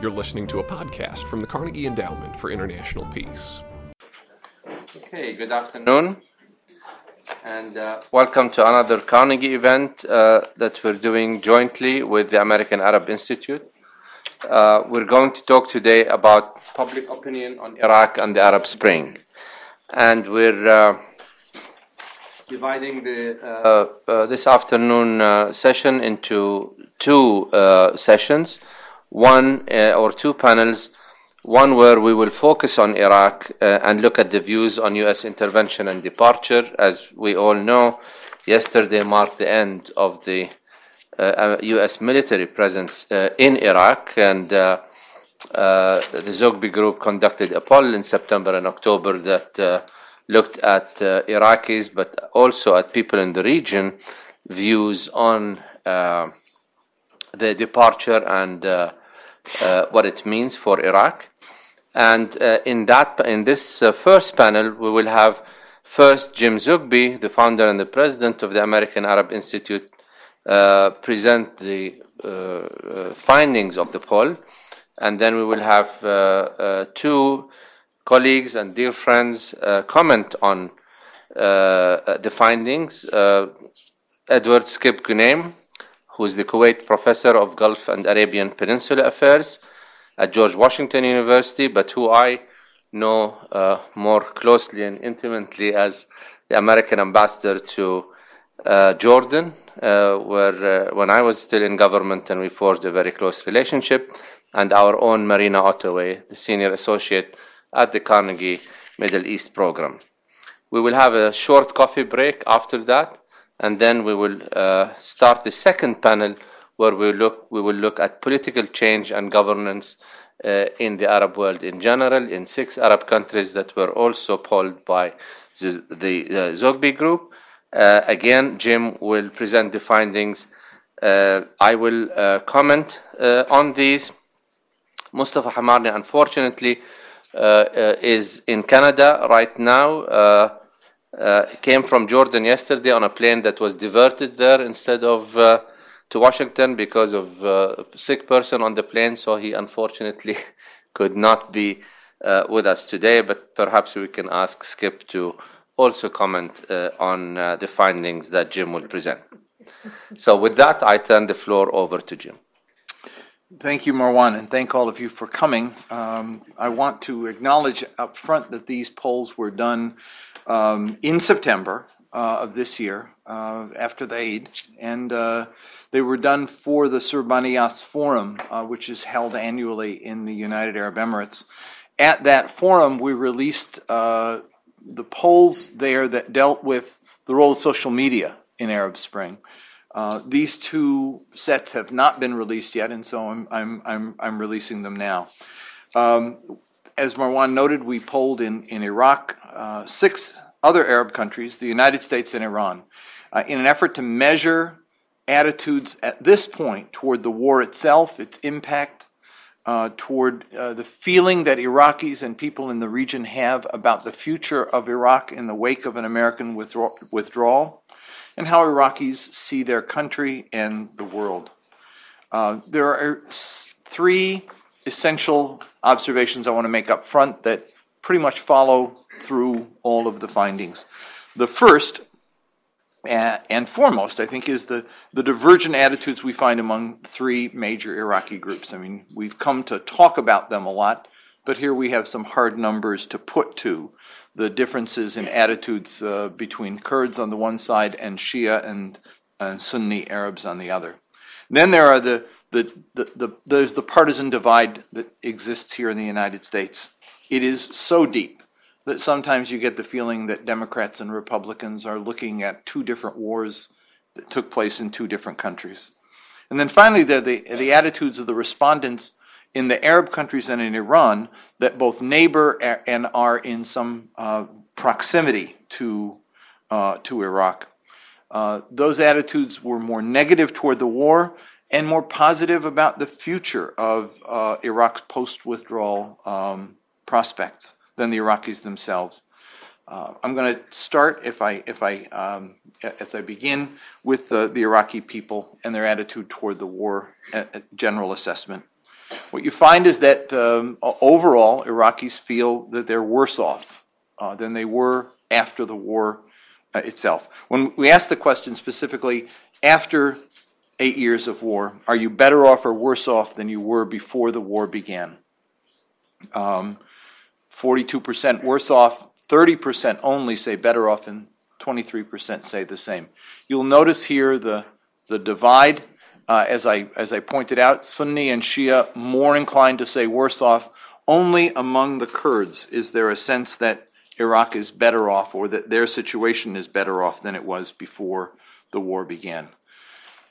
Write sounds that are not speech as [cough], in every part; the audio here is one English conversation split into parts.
You're listening to a podcast from the Carnegie Endowment for International Peace. Okay, good afternoon, and uh, welcome to another Carnegie event uh, that we're doing jointly with the American Arab Institute. Uh, we're going to talk today about public opinion on Iraq and the Arab Spring, and we're uh, dividing the uh, uh, this afternoon uh, session into two uh, sessions, one uh, or two panels. One where we will focus on Iraq uh, and look at the views on U.S. intervention and departure. As we all know, yesterday marked the end of the uh, U.S. military presence uh, in Iraq, and uh, uh, the Zogby Group conducted a poll in September and October that uh, looked at uh, Iraqis, but also at people in the region, views on uh, the departure and uh, uh, what it means for Iraq. And uh, in that, in this uh, first panel, we will have first Jim Zogby, the founder and the president of the American Arab Institute, uh, present the uh, uh, findings of the poll, and then we will have uh, uh, two colleagues and dear friends uh, comment on uh, the findings. Uh, Edward Skip Gnehm, who is the Kuwait professor of Gulf and Arabian Peninsula Affairs at George Washington University, but who I know uh, more closely and intimately as the American ambassador to uh, Jordan, uh, where uh, when I was still in government and we forged a very close relationship, and our own Marina Ottaway, the senior associate at the Carnegie Middle East program. We will have a short coffee break after that, and then we will uh, start the second panel where we look we will look at political change and governance uh, in the Arab world in general in six Arab countries that were also polled by the, the uh, Zogby group. Uh, again, Jim will present the findings. Uh, I will uh, comment on these. Mustafa Hamarneh, unfortunately, is in Canada right now. Uh, came from Jordan yesterday on a plane that was diverted there instead of uh, to Washington because of uh, a sick person on the plane. So he unfortunately [laughs] could not be uh, with us today. But perhaps we can ask Skip to also comment uh, on the findings that Jim will present. So with that, I turn the floor over to Jim. Thank you, Marwan, and thank all of you for coming. Um, I want to acknowledge up front that these polls were done um, in September uh, of this year, uh, after the Eid, and uh, they were done for the Sir Bani Yas Forum, uh, which is held annually in the United Arab Emirates. At that forum, we released uh, the polls there that dealt with the role of social media in Arab Spring. Uh, these two sets have not been released yet, and so I'm, I'm, I'm, I'm releasing them now. Um, as Marwan noted, we polled in, in Iraq, uh, six other Arab countries, the United States and Iran, uh, in an effort to measure attitudes at this point toward the war itself, its impact, uh, toward uh, the feeling that Iraqis and people in the region have about the future of Iraq in the wake of an American withdraw- withdrawal and how Iraqis see their country and the world. Uh, there are three essential observations I want to make up front that pretty much follow through all of the findings. The first uh, and foremost, I think, is the, the divergent attitudes we find among three major Iraqi groups. I mean, we've come to talk about them a lot, but here we have some hard numbers to put to the differences in attitudes uh, between Kurds on the one side and Shia and uh, Sunni Arabs on the other. Then there are the, the, the, the, there's the partisan divide that exists here in the United States. It is so deep that sometimes you get the feeling that Democrats and Republicans are looking at two different wars that took place in two different countries. And then finally, the, the attitudes of the respondents in the Arab countries and in Iran that both neighbor and are in some uh, proximity to, uh, to Iraq. Uh, those attitudes were more negative toward the war and more positive about the future of uh, Iraq's post withdrawal um, prospects than the Iraqis themselves. Uh, I'm going to start, if I, if I, um, as I begin, with the, the Iraqi people and their attitude toward the war, general assessment. What you find is that um, overall, Iraqis feel that they're worse off uh, than they were after the war uh, itself. When we ask the question specifically, after eight years of war, are you better off or worse off than you were before the war began? Um, 42% worse off, 30% only say better off, and 23% say the same. You'll notice here the, the divide. Uh, as, I, as I pointed out, Sunni and Shia more inclined to say worse off. Only among the Kurds is there a sense that Iraq is better off or that their situation is better off than it was before the war began.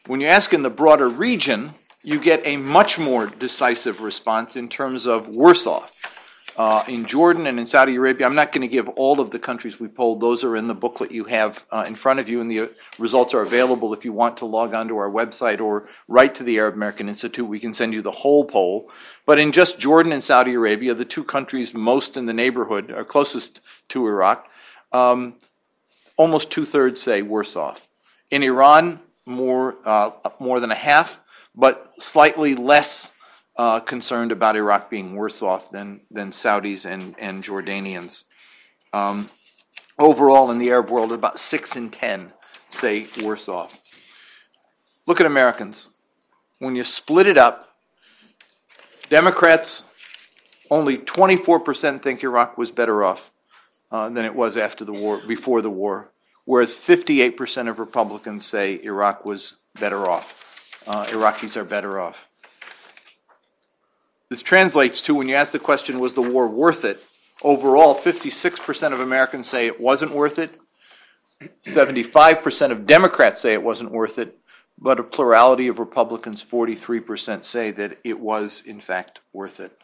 When you ask in the broader region, you get a much more decisive response in terms of worse off. Uh, in Jordan and in Saudi Arabia, I'm not going to give all of the countries we polled. Those are in the booklet you have uh, in front of you, and the uh, results are available if you want to log on to our website or write to the Arab American Institute. We can send you the whole poll. But in just Jordan and Saudi Arabia, the two countries most in the neighborhood, or closest to Iraq, um, almost two thirds say worse off. In Iran, more uh, more than a half, but slightly less concerned about Iraq being worse off than than Saudis and and Jordanians. Um, overall, in the Arab world, about six in ten say worse off. Look at Americans. When you split it up, Democrats only 24% think Iraq was better off uh, than it was after the war, before the war, whereas 58% of Republicans say Iraq was better off. Uh, Iraqis are better off. This translates to when you ask the question, was the war worth it? Overall, 56% of Americans say it wasn't worth it. 75% of Democrats say it wasn't worth it, but a plurality of Republicans, 43%, say that it was, in fact, worth it.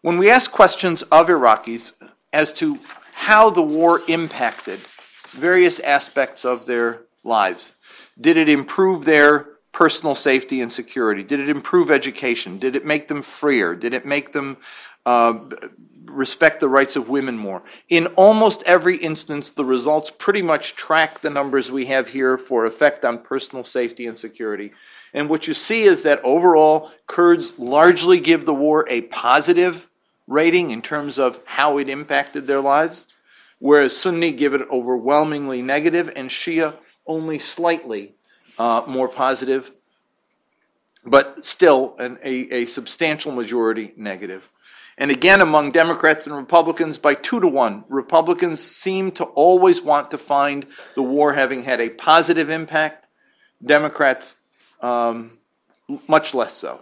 When we ask questions of Iraqis as to how the war impacted various aspects of their lives, did it improve their personal safety and security? Did it improve education? Did it make them freer? Did it make them uh, respect the rights of women more? In almost every instance, the results pretty much track the numbers we have here for effect on personal safety and security. And what you see is that overall, Kurds largely give the war a positive rating in terms of how it impacted their lives, whereas Sunni give it overwhelmingly negative, and Shia only slightly uh, more positive, but still an, a, a substantial majority negative. And again, among Democrats and Republicans, by two to one, Republicans seem to always want to find the war having had a positive impact. Democrats, um, much less so.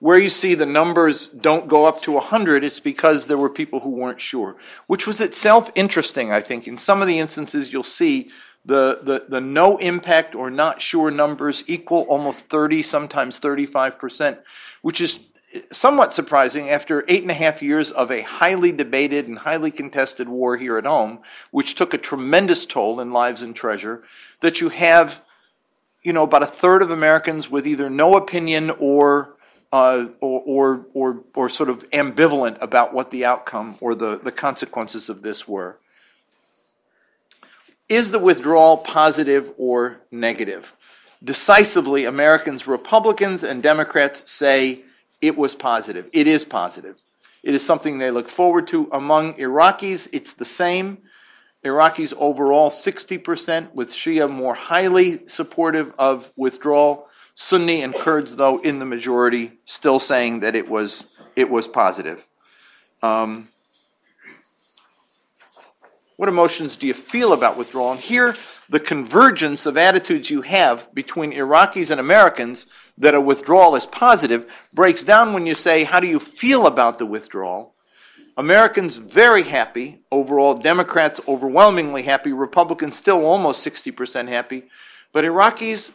Where you see the numbers don't go up to 100, it's because there were people who weren't sure, which was itself interesting, I think. In some of the instances, you'll see the, the, the no impact or not sure numbers equal almost 30, sometimes 35%, which is somewhat surprising after eight and a half years of a highly debated and highly contested war here at home, which took a tremendous toll in lives and treasure, that you have, you know, about a third of Americans with either no opinion or uh, or, or, or, or sort of ambivalent about what the outcome or the, the consequences of this were. Is the withdrawal positive or negative? Decisively, Americans, Republicans, and Democrats say it was positive. It is positive. It is something they look forward to. Among Iraqis, it's the same. Iraqis overall 60%, with Shia more highly supportive of withdrawal. Sunni and Kurds, though, in the majority, still saying that it was it was positive. Um, what emotions do you feel about withdrawal? And here, the convergence of attitudes you have between Iraqis and Americans that a withdrawal is positive breaks down when you say, How do you feel about the withdrawal? Americans very happy overall, Democrats overwhelmingly happy, Republicans still almost 60% happy, but Iraqis,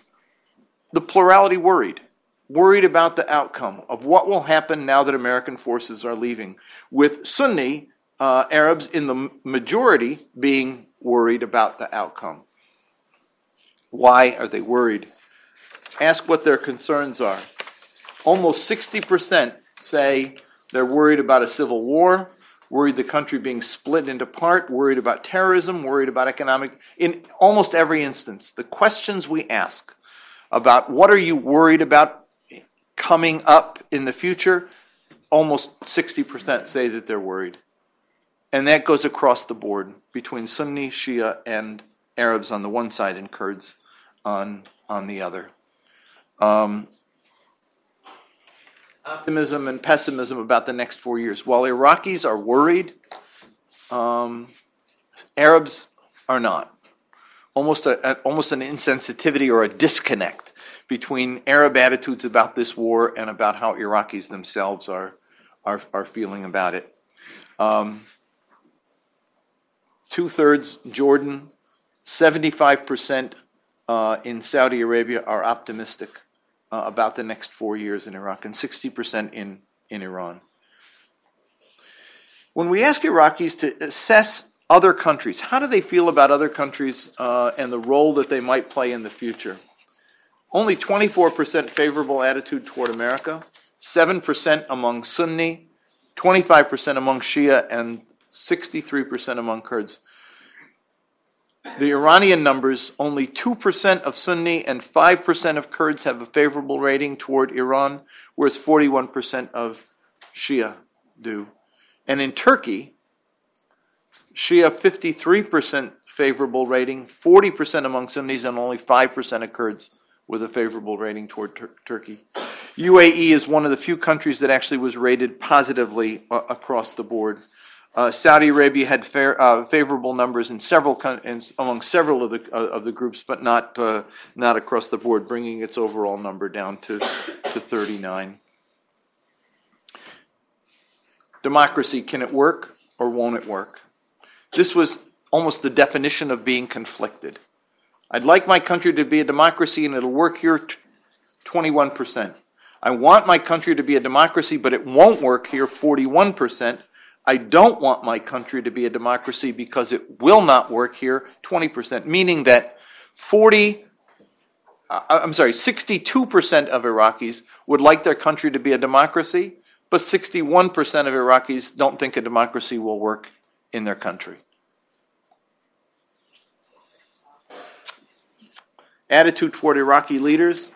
the plurality worried. Worried about the outcome of what will happen now that American forces are leaving. With Sunni uh, Arabs in the majority being worried about the outcome. Why are they worried? Ask what their concerns are. Almost 60% say they're worried about a civil war, worried the country being split into part, worried about terrorism, worried about economic. In almost every instance, the questions we ask about what are you worried about coming up in the future, almost 60% say that they're worried. And that goes across the board between Sunni, Shia, and Arabs on the one side and Kurds on, on the other. Um, optimism and pessimism about the next four years. While Iraqis are worried, um, Arabs are not. Almost, a, a, almost an insensitivity or a disconnect between Arab attitudes about this war and about how Iraqis themselves are, are, are feeling about it. Um, Two thirds Jordan, 75% uh, in Saudi Arabia are optimistic uh, about the next four years in Iraq, and 60% in, in Iran. When we ask Iraqis to assess other countries, how do they feel about other countries uh, and the role that they might play in the future? Only 24% favorable attitude toward America, 7% among Sunni, 25% among Shia, and 63% among Kurds. The Iranian numbers, only 2% of Sunni and 5% of Kurds have a favorable rating toward Iran, whereas 41% of Shia do. And in Turkey, Shia 53% favorable rating, 40% among Sunnis, and only 5% of Kurds with a favorable rating toward Tur- Turkey. UAE is one of the few countries that actually was rated positively uh, across the board. Uh, Saudi Arabia had fair, uh, favorable numbers in several in, among several of the uh, of the groups, but not uh, not across the board, bringing its overall number down to to 39. Democracy can it work or won't it work? This was almost the definition of being conflicted. I'd like my country to be a democracy and it'll work here 21%. I want my country to be a democracy, but it won't work here 41%. I don't want my country to be a democracy because it will not work here 20%, meaning that 40, uh, I'm sorry, 62% of Iraqis would like their country to be a democracy, but 61% of Iraqis don't think a democracy will work in their country. Attitude toward Iraqi leaders.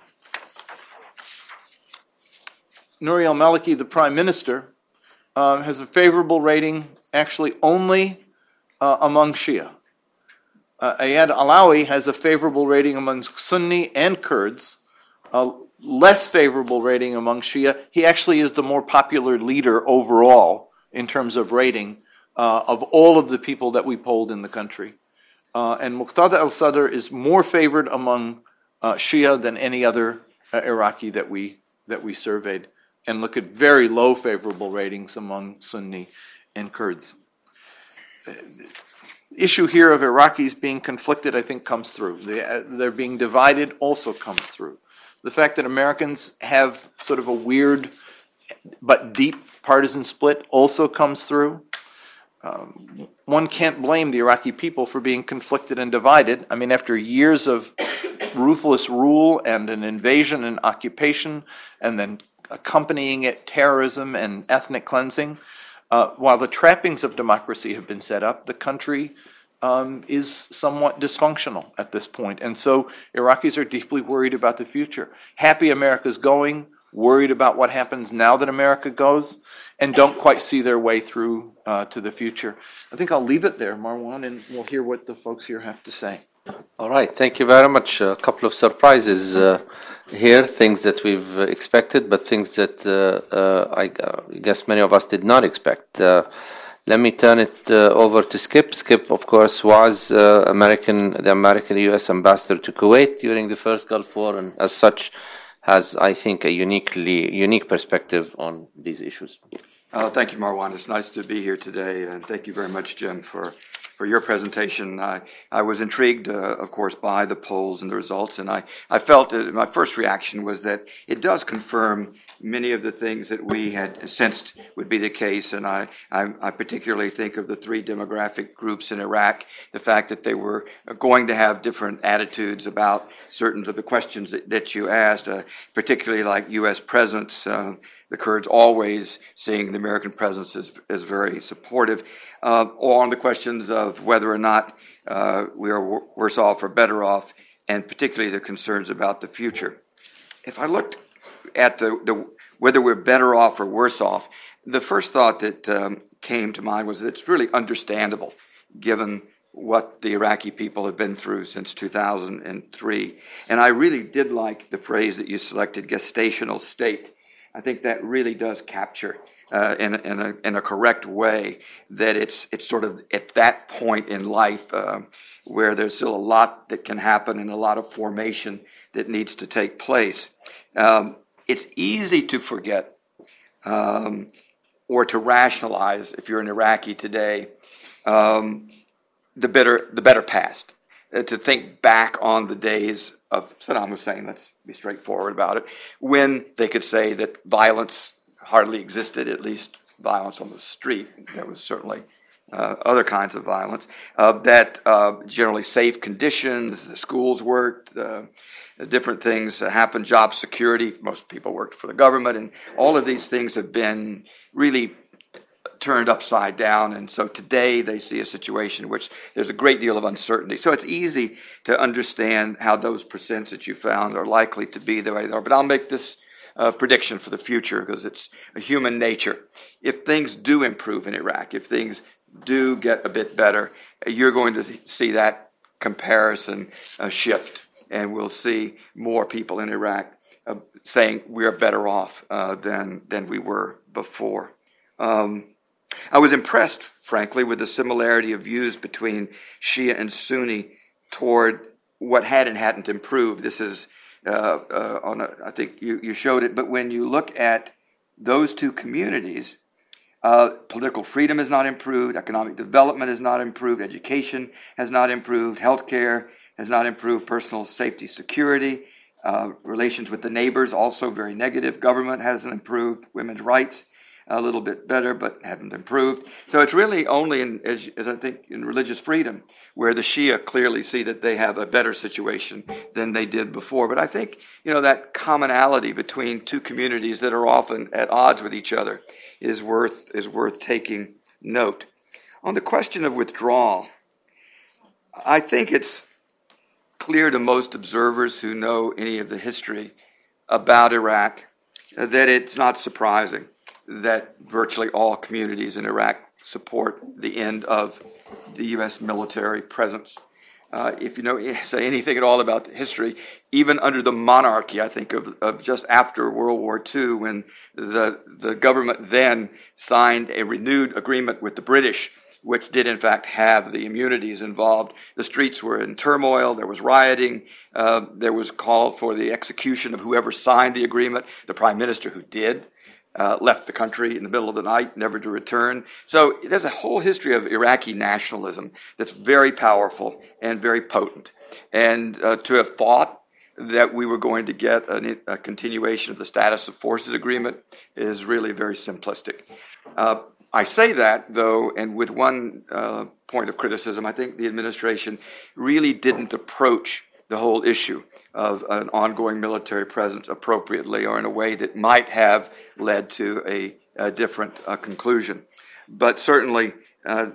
Nouri al Maliki, the prime minister, uh, has a favorable rating actually only uh, among Shia. Uh, Ayad Allawi has a favorable rating among Sunni and Kurds, a less favorable rating among Shia. He actually is the more popular leader overall in terms of rating uh, of all of the people that we polled in the country. Uh, and Muqtada al Sadr is more favored among uh, Shia than any other Iraqi that we, that we surveyed and look at very low favorable ratings among Sunni and Kurds. The issue here of Iraqis being conflicted, I think, comes through. They're being divided also comes through. The fact that Americans have sort of a weird but deep partisan split also comes through. Um, one can't blame the Iraqi people for being conflicted and divided. I mean, after years of ruthless rule and an invasion and occupation, and then accompanying it terrorism and ethnic cleansing. Uh, while the trappings of democracy have been set up, the country um, is somewhat dysfunctional at this point. And so Iraqis are deeply worried about the future. Happy America's going, worried about what happens now that America goes, and don't quite see their way through uh, to the future. I think I'll leave it there, Marwan, and we'll hear what the folks here have to say. All right, thank you very much. A couple of surprises uh, here, things that we've expected, but things that uh, uh, I guess many of us did not expect. Uh, let me turn it uh, over to Skip. Skip, of course, was uh, American, the American U.S. ambassador to Kuwait during the first Gulf War, and as such, has I think a uniquely unique perspective on these issues. thank you, Marwan. It's nice to be here today, and thank you very much, Jim, for for your presentation. I, I was intrigued, uh, of course, by the polls and the results, and I, I felt that my first reaction was that it does confirm many of the things that we had sensed would be the case. And I, I, I, particularly think of the three demographic groups in Iraq, the fact that they were going to have different attitudes about certain of the questions that, that you asked, uh, particularly like U.S. presence. Uh, the Kurds always seeing the American presence as, as very supportive, uh, on the questions of whether or not uh, we are worse off or better off and particularly the concerns about the future. If I looked at the, the whether we're better off or worse off, the first thought that um, came to mind was that it's really understandable given what the Iraqi people have been through since 2003. And I really did like the phrase that you selected, gestational state. I think that really does capture uh, in, in, a, in a correct way that it's, it's sort of at that point in life uh, where there's still a lot that can happen and a lot of formation that needs to take place. Um, it's easy to forget um, or to rationalize if you're an Iraqi today um, the better the better past. Uh, to think back on the days of Saddam Hussein, let's be straightforward about it, when they could say that violence hardly existed, at least violence on the street. There was certainly uh, other kinds of violence. Uh, that uh, generally safe conditions, the schools worked, uh, different things happened, job security. Most people worked for the government, and all of these things have been really turned upside down. And so today they see a situation in which there's a great deal of uncertainty. So it's easy to understand how those percents that you found are likely to be the way they are. But I'll make this uh, prediction for the future because it's a human nature. If things do improve in Iraq, if things do get a bit better, you're going to see that comparison uh, shift. And we'll see more people in Iraq uh, saying we're better off uh, than, than we were before. Um, I was impressed, frankly, with the similarity of views between Shia and Sunni toward what had and hadn't improved. This is uh, uh, on a, I think you, you showed it, but when you look at those two communities, uh, political freedom has not improved, economic development has not improved, education has not improved, healthcare has not improved, personal safety, security, uh, relations with the neighbors also very negative, government hasn't improved, women's rights a little bit better, but haven't improved. So it's really only in, as, as I think, in religious freedom where the Shia clearly see that they have a better situation than they did before. But I think, you know, that commonality between two communities that are often at odds with each other is worth, is worth taking note. On the question of withdrawal, I think it's clear to most observers who know any of the history about Iraq that it's not surprising that virtually all communities in Iraq support the end of the U.S. military presence. Uh, if you know [laughs] say anything at all about history, even under the monarchy, I think of, of just after World War II, when the the government then signed a renewed agreement with the British, which did in fact have the immunities involved. The streets were in turmoil. There was rioting. Uh, there was call for the execution of whoever signed the agreement. The prime minister who did uh, left the country in the middle of the night, never to return. So there's a whole history of Iraqi nationalism that's very powerful and very potent. And uh, to have thought that we were going to get a, a, continuation of the status of forces agreement is really very simplistic. Uh, I say that, though, and with one uh, point of criticism, I think the administration really didn't approach the whole issue of an ongoing military presence appropriately or in a way that might have led to a, a different uh, conclusion. But certainly, uh,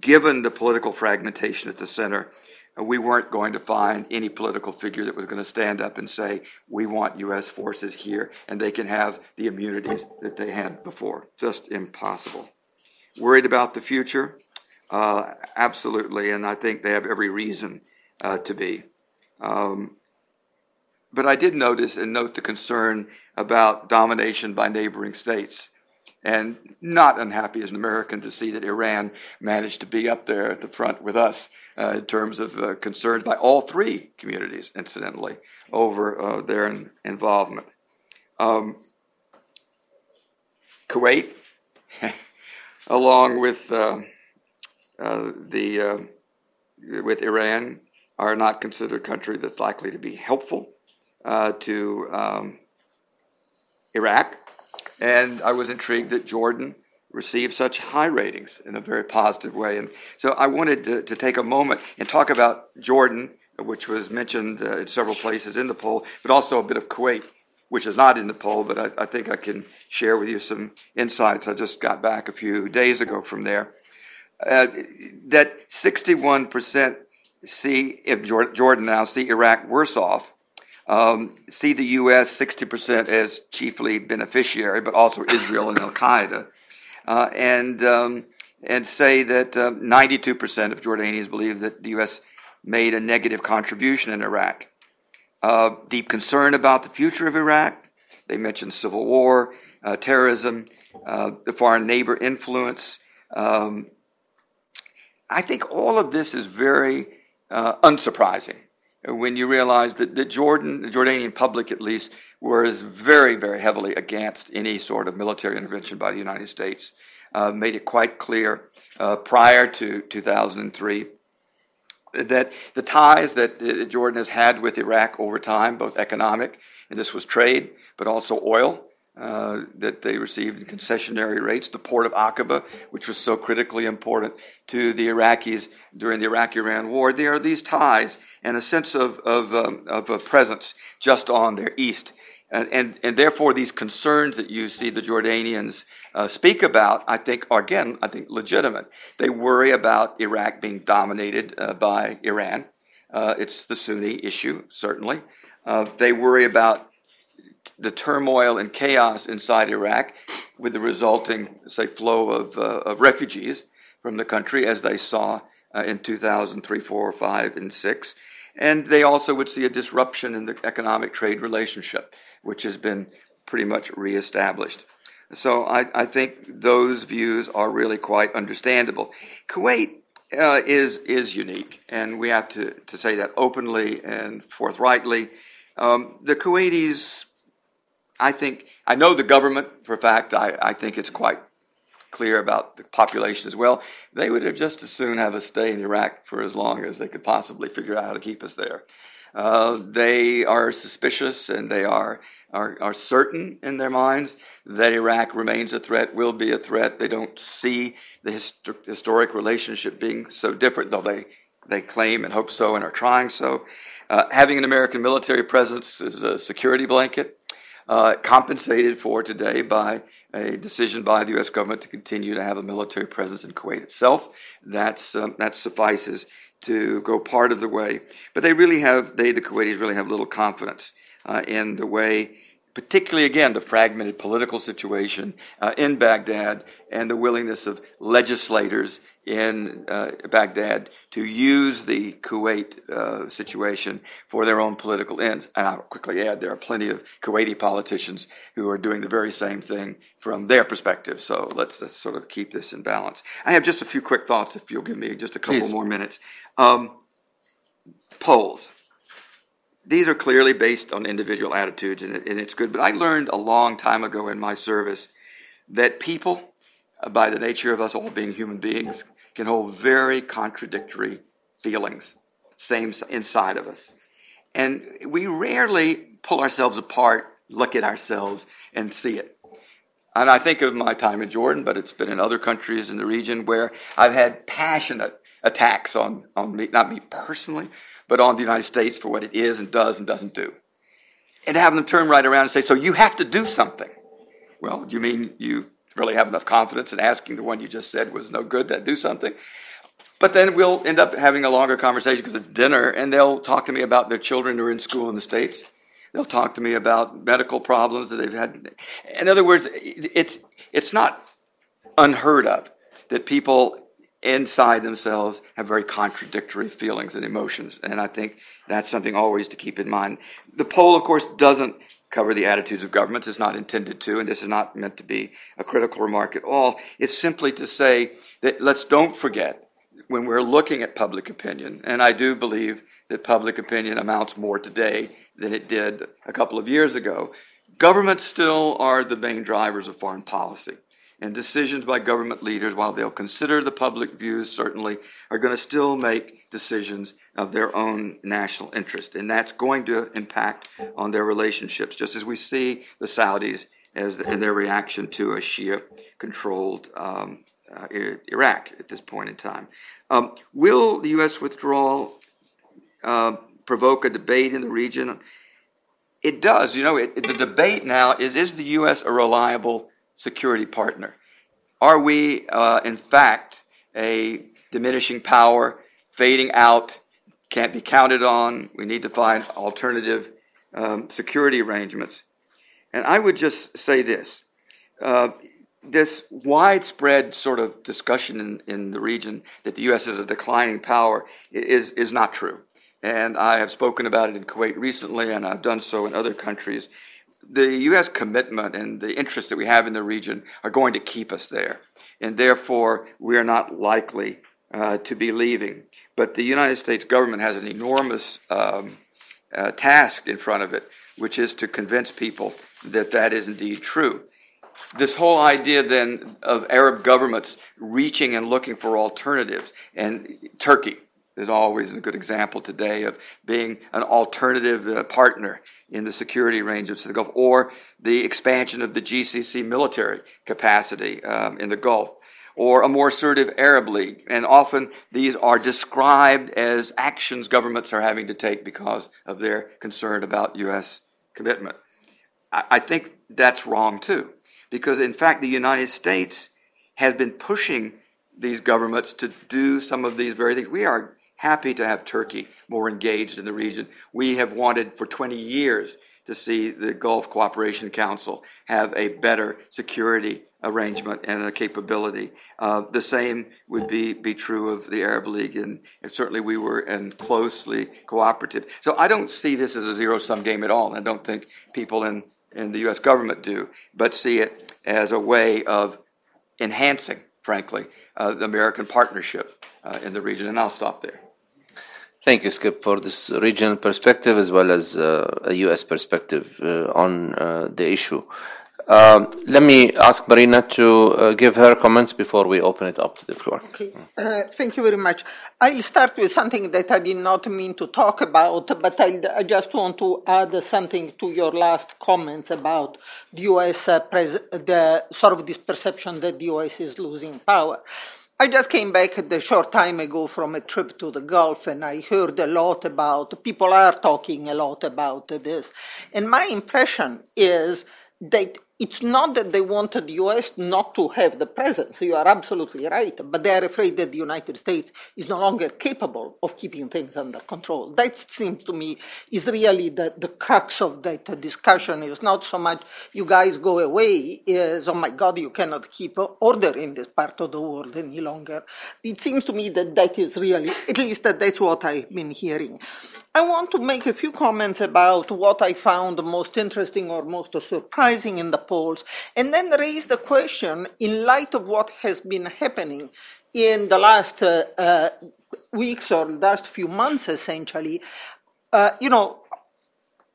given the political fragmentation at the center, we weren't going to find any political figure that was going to stand up and say, we want U.S. forces here and they can have the immunities that they had before. Just impossible. Worried about the future? Uh, absolutely, and I think they have every reason uh, to be. Um, but I did notice and note the concern about domination by neighboring states. And not unhappy as an American to see that Iran managed to be up there at the front with us uh, in terms of uh, concerns by all three communities, incidentally, over uh, their in- involvement. Um, Kuwait, [laughs] along with uh, uh, the uh, with Iran, are not considered a country that's likely to be helpful uh, to um, Iraq. And I was intrigued that Jordan received such high ratings in a very positive way. And so I wanted to, to take a moment and talk about Jordan, which was mentioned uh, in several places in the poll, but also a bit of Kuwait, which is not in the poll, but I, I think I can share with you some insights. I just got back a few days ago from there. Uh, that 61% see if Jordan now see Iraq worse off, um, see the U.S. 60% as chiefly beneficiary, but also Israel and Al Qaeda, uh, and um, and say that uh, 92% of Jordanians believe that the U.S. made a negative contribution in Iraq. Uh, deep concern about the future of Iraq. They mentioned civil war, uh, terrorism, uh, the foreign neighbor influence. Um, I think all of this is very uh, unsurprising when you realize that the Jordan, the Jordanian public at least, was very, very heavily against any sort of military intervention by the United States. Uh, made it quite clear uh, prior to 2003 that the ties that uh, Jordan has had with Iraq over time, both economic, and this was trade, but also oil, uh, that they received in concessionary rates, the port of Aqaba, which was so critically important to the Iraqis during the Iraq Iran war. There are these ties and a sense of, of, um, of a presence just on their east. And, and, and, therefore, these concerns that you see the Jordanians uh, speak about, I think, are again, I think, legitimate. They worry about Iraq being dominated uh, by Iran. Uh, it's the Sunni issue, certainly. Uh, they worry about the turmoil and chaos inside Iraq with the resulting, say, flow of, uh, of refugees from the country as they saw uh, in 2003, 4, 5, and 6. And they also would see a disruption in the economic trade relationship, which has been pretty much reestablished. So I, I think those views are really quite understandable. Kuwait uh, is is unique, and we have to, to say that openly and forthrightly. Um, the Kuwaitis I think, I know the government for a fact, I, I think it's quite clear about the population as well. They would have just as soon have us stay in Iraq for as long as they could possibly figure out how to keep us there. Uh, they are suspicious and they are, are, are certain in their minds that Iraq remains a threat, will be a threat. They don't see the hist- historic relationship being so different, though they, they claim and hope so and are trying so. Uh, having an American military presence is a security blanket uh, compensated for today by a decision by the U.S. government to continue to have a military presence in Kuwait itself. That's um, that suffices to go part of the way. But they really have they the Kuwaitis really have little confidence uh, in the way particularly again the fragmented political situation uh, in Baghdad and the willingness of legislators in uh, Baghdad to use the Kuwait uh, situation for their own political ends. And I'll quickly add there are plenty of Kuwaiti politicians who are doing the very same thing from their perspective. So let's, let's sort of keep this in balance. I have just a few quick thoughts if you'll give me just a couple Please. more minutes. Um, polls these are clearly based on individual attitudes, and, it, and it's good. But I learned a long time ago in my service that people, by the nature of us all being human beings, can hold very contradictory feelings, same inside of us. And we rarely pull ourselves apart, look at ourselves, and see it. And I think of my time in Jordan, but it's been in other countries in the region where I've had passionate attacks on, on me, not me personally, but on the United States for what it is and does and doesn't do. And having them turn right around and say, so you have to do something. Well, do you mean you really have enough confidence in asking the one you just said was no good to do something? But then we'll end up having a longer conversation because it's dinner, and they'll talk to me about their children who are in school in the States. They'll talk to me about medical problems that they've had. In other words, it's, it's not unheard of that people inside themselves have very contradictory feelings and emotions. And I think that's something always to keep in mind. The poll, of course, doesn't cover the attitudes of governments. It's not intended to, and this is not meant to be a critical remark at all. It's simply to say that let's don't forget when we're looking at public opinion, and I do believe that public opinion amounts more today than it did a couple of years ago. Governments still are the main drivers of foreign policy and decisions by government leaders, while they'll consider the public views, certainly, are going to still make decisions of their own national interest. And that's going to impact on their relationships, just as we see the Saudis as the, their reaction to a Shia controlled um, uh, Iraq at this point in time. Um, will the U.S. withdrawal uh, provoke a debate in the region? It does. You know, it, it, the debate now is is the U.S. a reliable security partner? Are we, uh, in fact, a diminishing power, fading out, can't be counted on. We need to find alternative um, security arrangements. And I would just say this uh, this widespread sort of discussion in, in the region that the U.S. is a declining power is, is not true. And I have spoken about it in Kuwait recently, and I've done so in other countries. The U.S. commitment and the interest that we have in the region are going to keep us there. And therefore, we are not likely uh, to be leaving. But the United States government has an enormous um, uh, task in front of it, which is to convince people that that is indeed true this whole idea then of Arab governments reaching and looking for alternatives, and Turkey is always a good example today of being an alternative uh, partner in the security arrangements of the Gulf, or the expansion of the GCC military capacity um, in the Gulf, or a more assertive Arab League. And often these are described as actions governments are having to take because of their concern about U.S. commitment. I, I think that's wrong too because in fact the United States has been pushing these governments to do some of these very things. We are happy to have Turkey more engaged in the region. We have wanted for 20 years to see the Gulf Cooperation Council have a better security arrangement and a capability. Uh, the same would be, be true of the Arab League, and, and certainly we were and closely cooperative. So I don't see this as a zero sum game at all. And I don't think people in and the U.S. government do, but see it as a way of enhancing, frankly, uh, the American partnership uh, in the region. And I'll stop there. Thank you, Skip, for this regional perspective as well as uh, a U.S. perspective uh, on uh, the issue. Um, let me ask Marina to uh, give her comments before we open it up to the floor. Okay, uh, thank you very much. I'll start with something that I did not mean to talk about, but I, I just want to add something to your last comments about the U.S. Uh, the sort of this perception that the U.S. is losing power. I just came back a short time ago from a trip to the Gulf and I heard a lot about, people are talking a lot about this. And my impression is that it's not that they wanted the US not to have the presence. You are absolutely right. But they are afraid that the United States is no longer capable of keeping things under control. That seems to me is really the, the crux of that discussion is not so much you guys go away, is oh my God, you cannot keep order in this part of the world any longer. It seems to me that that is really, at least that that's what I've been hearing. I want to make a few comments about what I found most interesting or most surprising in the polls, and then raise the question in light of what has been happening in the last uh, uh, weeks or last few months, essentially. Uh, you know,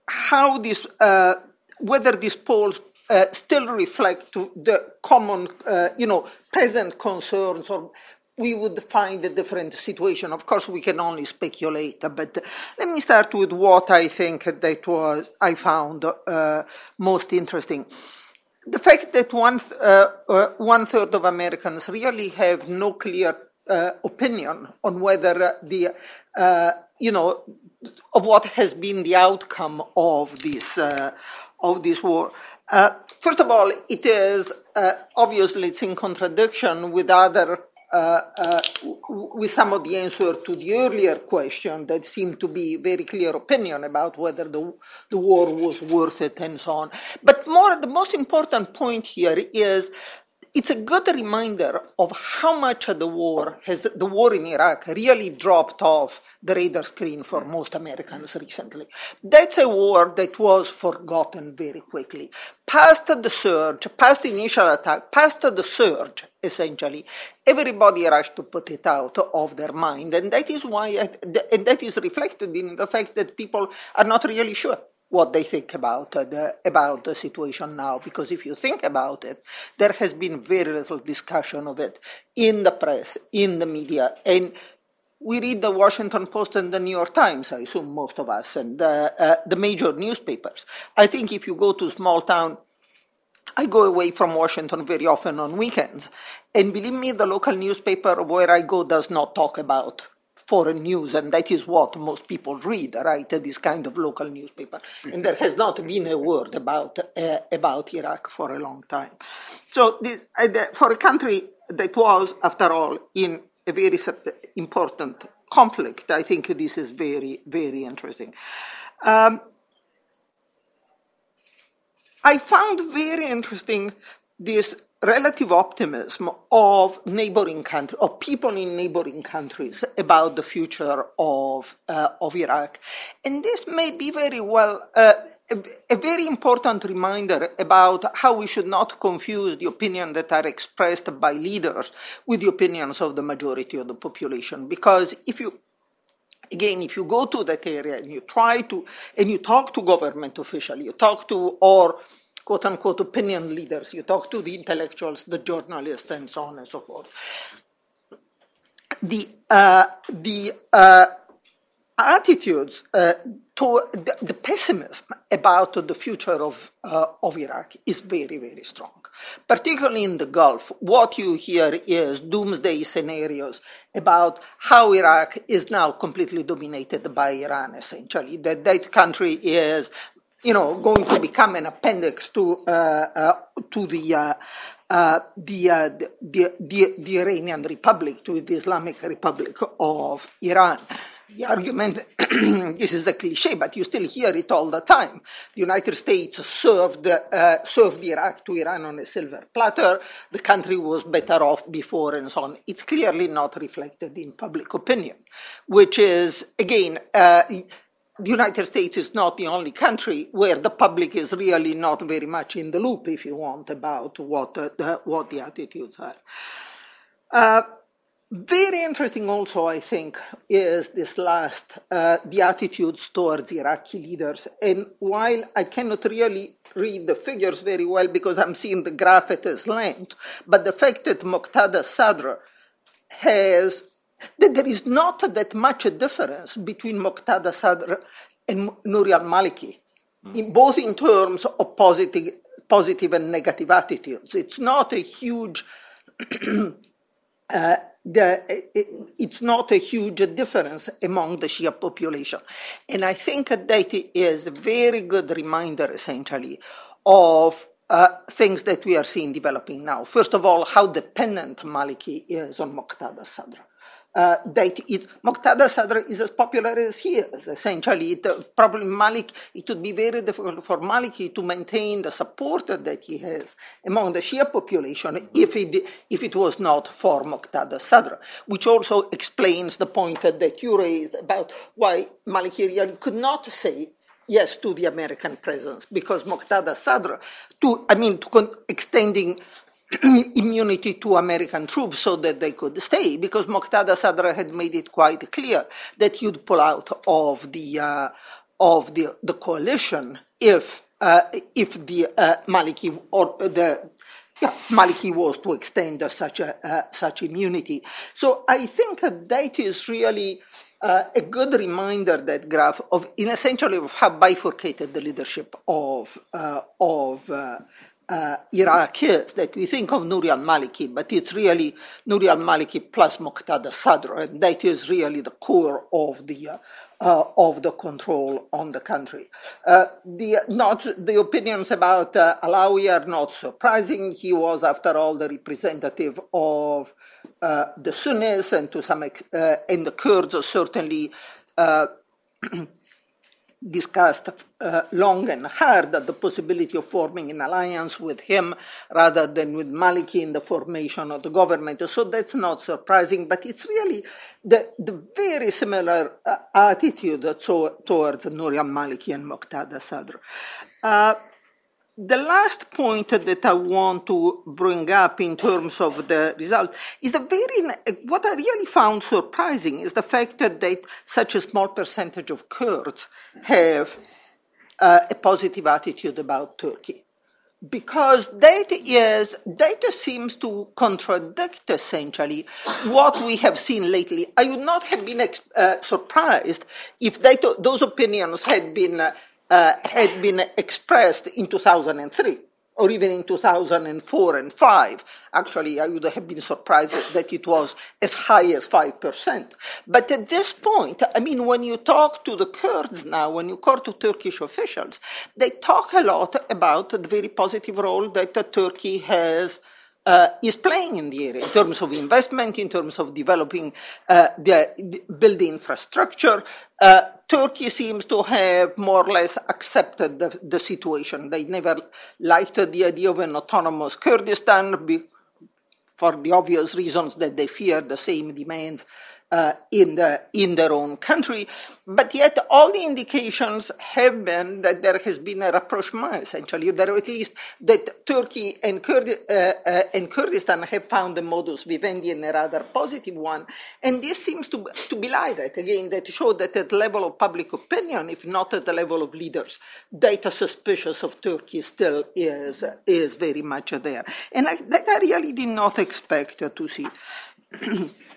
how this, uh, whether these polls uh, still reflect the common, uh, you know, present concerns or we would find a different situation. Of course, we can only speculate, but let me start with what I think that was I found uh, most interesting. The fact that one, uh, uh, one third of Americans really have no clear uh, opinion on whether the, you know, of what has been the outcome of this, of this war. first of all, it is obviously it's in contradiction with other uh, uh, with some of the answer to the earlier question that seemed to be very clear opinion about whether the, the war was worth it and so on. But more, the most important point here is it's a good reminder of how much the war has the war in Iraq really dropped off the radar screen for most Americans recently. That's a war that was forgotten very quickly. Past the surge, past the initial attack, past the surge, essentially, everybody rushed to put it out of their mind, and that is why, and that is reflected in the fact that people are not really sure what they think about uh, the about the situation now because if you think about it there has been very little discussion of it in the press in the media and we read the Washington Post and the New York Times, I assume most of us, and uh, the major newspapers. I think if you go to small town, I go away from Washington very often on weekends, and believe me, the local newspaper where I go does not talk about foreign news, and that is what most people read, right? This kind of local newspaper, and there has not been a word about uh, about Iraq for a long time. So, this, uh, the, for a country that was, after all, in a very important conflict, I think this is very, very interesting. Um, I found very interesting this relative optimism of neighboring countries, of people in neighboring countries about the future of, uh, of Iraq. And this may be very well uh, a, a, very important reminder about how we should not confuse the opinions that are expressed by leaders with the opinions of the majority of the population. Because if you again, if you go to that area and you try to, and you talk to government officials, you talk to, or quote unquote opinion leaders, you talk to the intellectuals, the journalists, and so on and so forth. The, uh, the uh, attitudes uh, to the, the, pessimism about the future of, uh, of Iraq is very, very strong. Particularly in the Gulf, what you hear is doomsday scenarios about how Iraq is now completely dominated by Iran, essentially. That that country is you know, going to become an appendix to uh, uh, to the, uh, uh the, uh, the, the the Iranian Republic, to the Islamic Republic of Iran. The argument, [clears throat] this is a cliche, but you still hear it all the time. The United States served, uh, served Iraq to Iran on a silver platter. The country was better off before and so on. It's clearly not reflected in public opinion, which is, again, the United States is not the only country where the public is really not very much in the loop, if you want, about what, uh, the, what the attitudes are. Uh, very interesting, also, I think, is this last uh, the attitudes towards Iraqi leaders. And while I cannot really read the figures very well because I'm seeing the graph at a slant, but the fact that Muqtada Sadr has that there is not that much a difference between Muqtada Sadr and Nouri al-Maliki, mm. in, both in terms of positive, positive and negative attitudes. It's not a huge, [clears throat] uh, the, it, it's not a huge difference among the Shia population. And I think that is a very good reminder, essentially, of uh, things that we are seeing developing now. First of all, how dependent Maliki is on Muqtada Sadr uh, that it's Muqtada Sadr is as popular as he is. Essentially, it, uh, probably Malik, it would be very difficult for Maliki to maintain the support that he has among the Shia population if it, if it was not for Muqtada Sadr, which also explains the point that you raised about why Maliki really could not say yes to the American presence because Muqtada Sadr, to I mean, to extending [clears throat] immunity to American troops so that they could stay, because Muqtada Sadr had made it quite clear that he'd pull out of the uh, of the, the coalition if uh, if the uh, Maliki or the yeah, Maliki was to extend such a uh, such immunity. So I think that is really. Uh, a good reminder that graph of in essentially of how bifurcated the leadership of uh, of uh, Iraq is that we think of Nouri al-Maliki, but it's really Nouri al-Maliki plus Muqtada Sadr, and that is really the core of the uh, uh, of the control on the country. Uh, the not the opinions about uh, Allawi are not surprising. He was, after all, the representative of uh, the Sunnis and to some ex- and the Kurds certainly. [clears throat] discussed uh, long and hard the possibility of forming an alliance with him rather than with Maliki in the formation of the government. So that's not surprising, but it's really the, the very similar uh, attitude to, towards Nouri al-Maliki and Muqtada Sadr. Uh, the last point that I want to bring up in terms of the result is the very, what I really found surprising is the fact that such a small percentage of Kurds have uh, a positive attitude about Turkey. Because that is, data seems to contradict essentially what we have seen lately. I would not have been uh, surprised if data, those opinions had been uh, uh, had been expressed in 2003 or even in 2004 and 5. Actually, I would have been surprised that it was as high as 5%. But at this point, I mean, when you talk to the Kurds now, when you talk to Turkish officials, they talk a lot about the very positive role that Turkey has uh, is playing in the area in terms of investment, in terms of developing uh, the, the building infrastructure. Turkey seems to have more or less accepted the, the situation. They never liked the idea of an autonomous Kurdistan for the obvious reasons that they fear the same demands uh, in, the, in their own country. But yet, all the indications have been that there has been a rapprochement, essentially, that at least that Turkey and, uh, uh, and Kurdistan have found a modus vivendi and a rather positive one. And this seems to, to belie that, again, that show that at the level of public opinion, if not at the level of leaders, data suspicious of Turkey still is, is very much there. And I, that I really did not expect to see. [clears throat]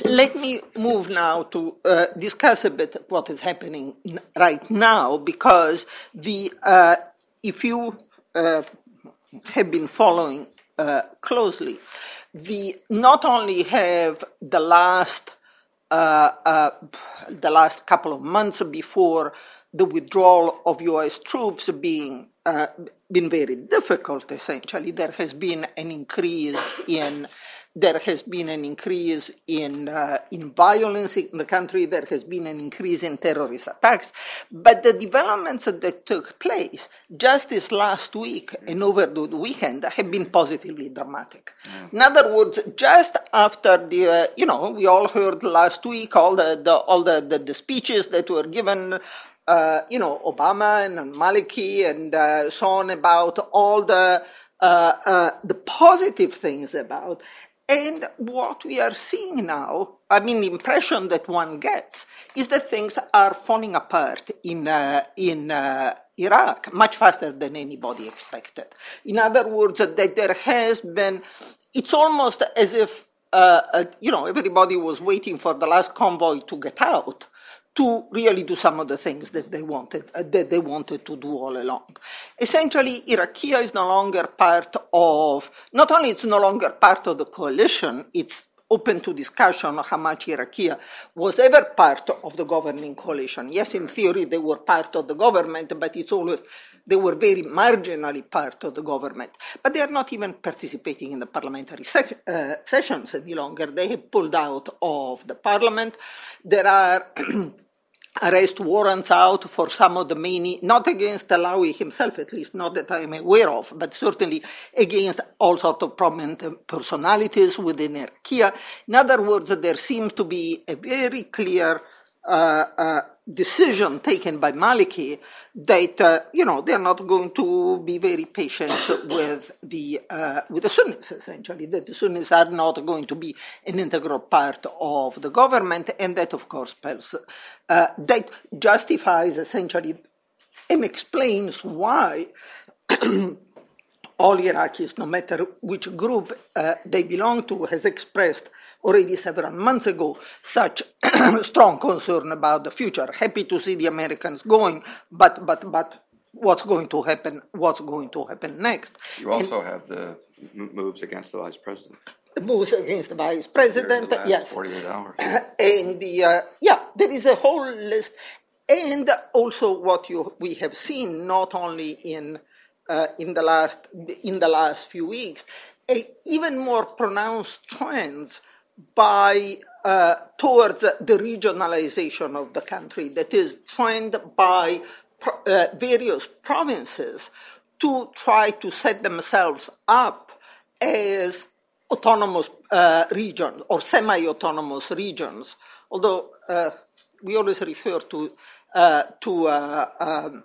Let me move now to uh, discuss a bit what is happening right now, because the uh, if you uh, have been following uh, closely, the not only have the last uh, uh, the last couple of months before the withdrawal of U.S. troops being been very difficult. Essentially, there has been an increase in there has been an increase in, uh, in violence in the country, there has been an increase in terrorist attacks. But the developments that took place just this last week and over the weekend have been positively dramatic. Mm. In other words, just after the, uh, you know, we all heard last week all the, the all the, the, the speeches that were given uh, you know, Obama and Maliki and uh, so on about all the uh, uh, the positive things about. And what we are seeing now, I mean, the impression that one gets is that things are falling apart in, uh, in uh, Iraq much faster than anybody expected. In other words, that there has been, it's almost as if, uh, uh you know, everybody was waiting for the last convoy to get out to really do some of the things that they wanted uh, that they wanted to do all along. Essentially, Iraqia is no longer part of not only it's no longer part of the coalition, it's open to discussion how much Iraqia was ever part of the governing coalition. Yes, in theory they were part of the government, but it's always they were very marginally part of the government. But they are not even participating in the parliamentary uh, sessions any longer. They have pulled out of the parliament. There are [clears throat] arrest warrants out for some of the many, not against Allawi himself, at least not that I am aware of, but certainly against all sorts of prominent personalities within Iraqia. In other words, there seems to be a very clear uh, uh, decision taken by Maliki that uh, you know they're not going to be very patient with the uh, with the Sunnis essentially that the Sunnis are not going to be an integral part of the government and that of course spells uh, that justifies essentially and explains why [clears throat] all Iraqis, no matter which group uh, they belong to, has expressed already several months ago such [clears throat] strong concern about the future. Happy to see the Americans going, but but but what's going to happen? What's going to happen next? You also and, have the moves against the vice president. Moves against the vice president, the yes. Forty-eight hours. [clears throat] and the uh, yeah, there is a whole list, and also what you we have seen not only in. Uh, in the last in the last few weeks, a even more pronounced trends by uh, towards the regionalization of the country that is trained by pro- uh, various provinces to try to set themselves up as autonomous uh, regions or semi-autonomous regions. Although uh, we always refer to uh, to uh, um,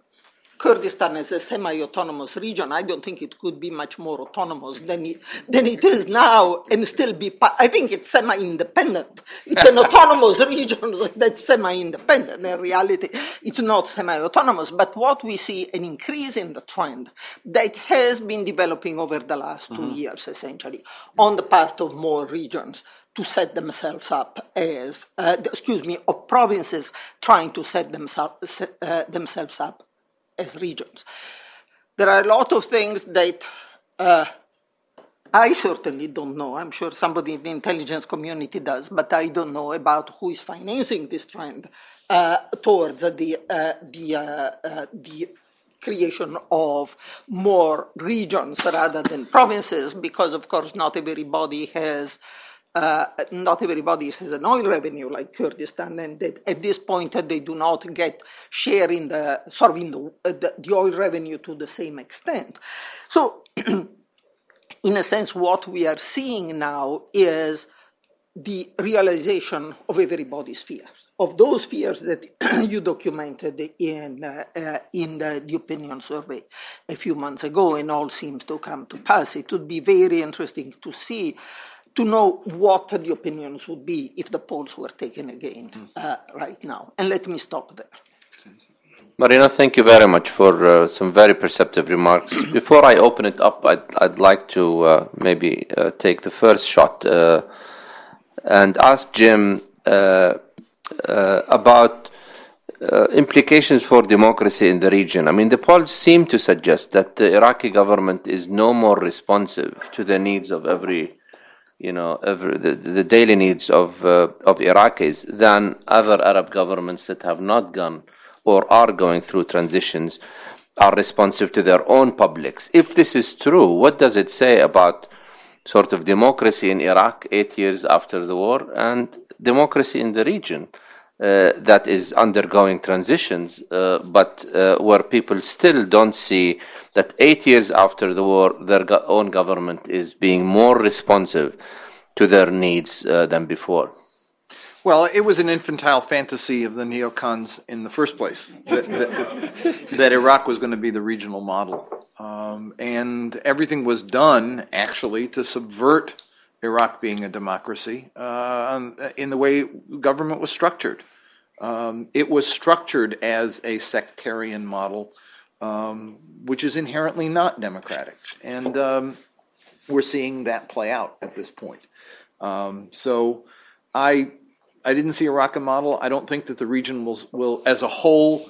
Kurdistan is a semi-autonomous region, I don't think it could be much more autonomous than it, than it is now and still be, I think it's semi-independent. It's an [laughs] autonomous region that's semi-independent. In reality, it's not semi-autonomous, but what we see an increase in the trend that has been developing over the last mm-hmm. two years, essentially, on the part of more regions to set themselves up as, uh, excuse me, of provinces trying to set themselves, uh, themselves up as regions. There are a lot of things that uh, I certainly don't know. I'm sure somebody in the intelligence community does, but I don't know about who is financing this trend uh, towards the uh, the uh, uh, the creation of more regions rather than provinces, because of course not everybody has. Uh, not everybody has an oil revenue like Kurdistan, and at this point uh, they do not get share in the sort of in the, uh, the, the oil revenue to the same extent. So, [clears throat] in a sense, what we are seeing now is the realization of everybody's fears, of those fears that [clears throat] you documented in, uh, uh, in the, the, opinion survey a few months ago, and all seems to come to pass. It would be very interesting to see, to know what the opinions would be if the polls were taken again uh, right now. And let me stop there. Marina, thank you very much for uh, some very perceptive remarks. [clears throat] Before I open it up, I'd, I'd like to uh, maybe uh, take the first shot and ask Jim uh, uh, about uh, implications for democracy in the region. I mean, the polls seem to suggest that the Iraqi government is no more responsive to the needs of every, you know, every, the, the daily needs of of Iraqis than other Arab governments that have not gone or are going through transitions are responsive to their own publics. If this is true, what does it say about sort of democracy in Iraq eight years after the war and democracy in the region uh, that is undergoing transitions, uh, but uh, where people still don't see that eight years after the war, their go- own government is being more responsive to their needs uh, than before. Well, it was an infantile fantasy of the neocons in the first place that, that, that Iraq was going to be the regional model. Um, and everything was done, actually, to subvert Iraq being a democracy uh, in the way government was structured. Um, it was structured as a sectarian model, um, which is inherently not democratic. And um, we're seeing that play out at this point. Um, so I I didn't see a rocket model. I don't think that the region will, will as a whole.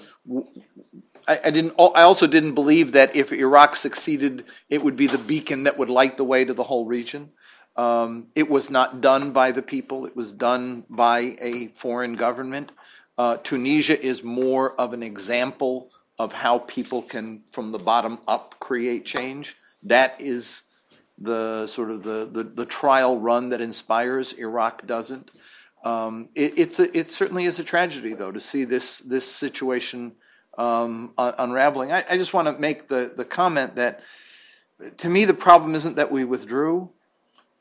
I didn't. I also didn't believe that if Iraq succeeded, it would be the beacon that would light the way to the whole region. Um, it was not done by the people. It was done by a foreign government. Uh, Tunisia is more of an example of how people can, from the bottom up, create change. That is the sort of the, the, the trial run that inspires. Iraq doesn't. Um, it, it's a, it certainly is a tragedy, though, to see this this situation um, un- unraveling. I, I just want to make the the comment that to me the problem isn't that we withdrew.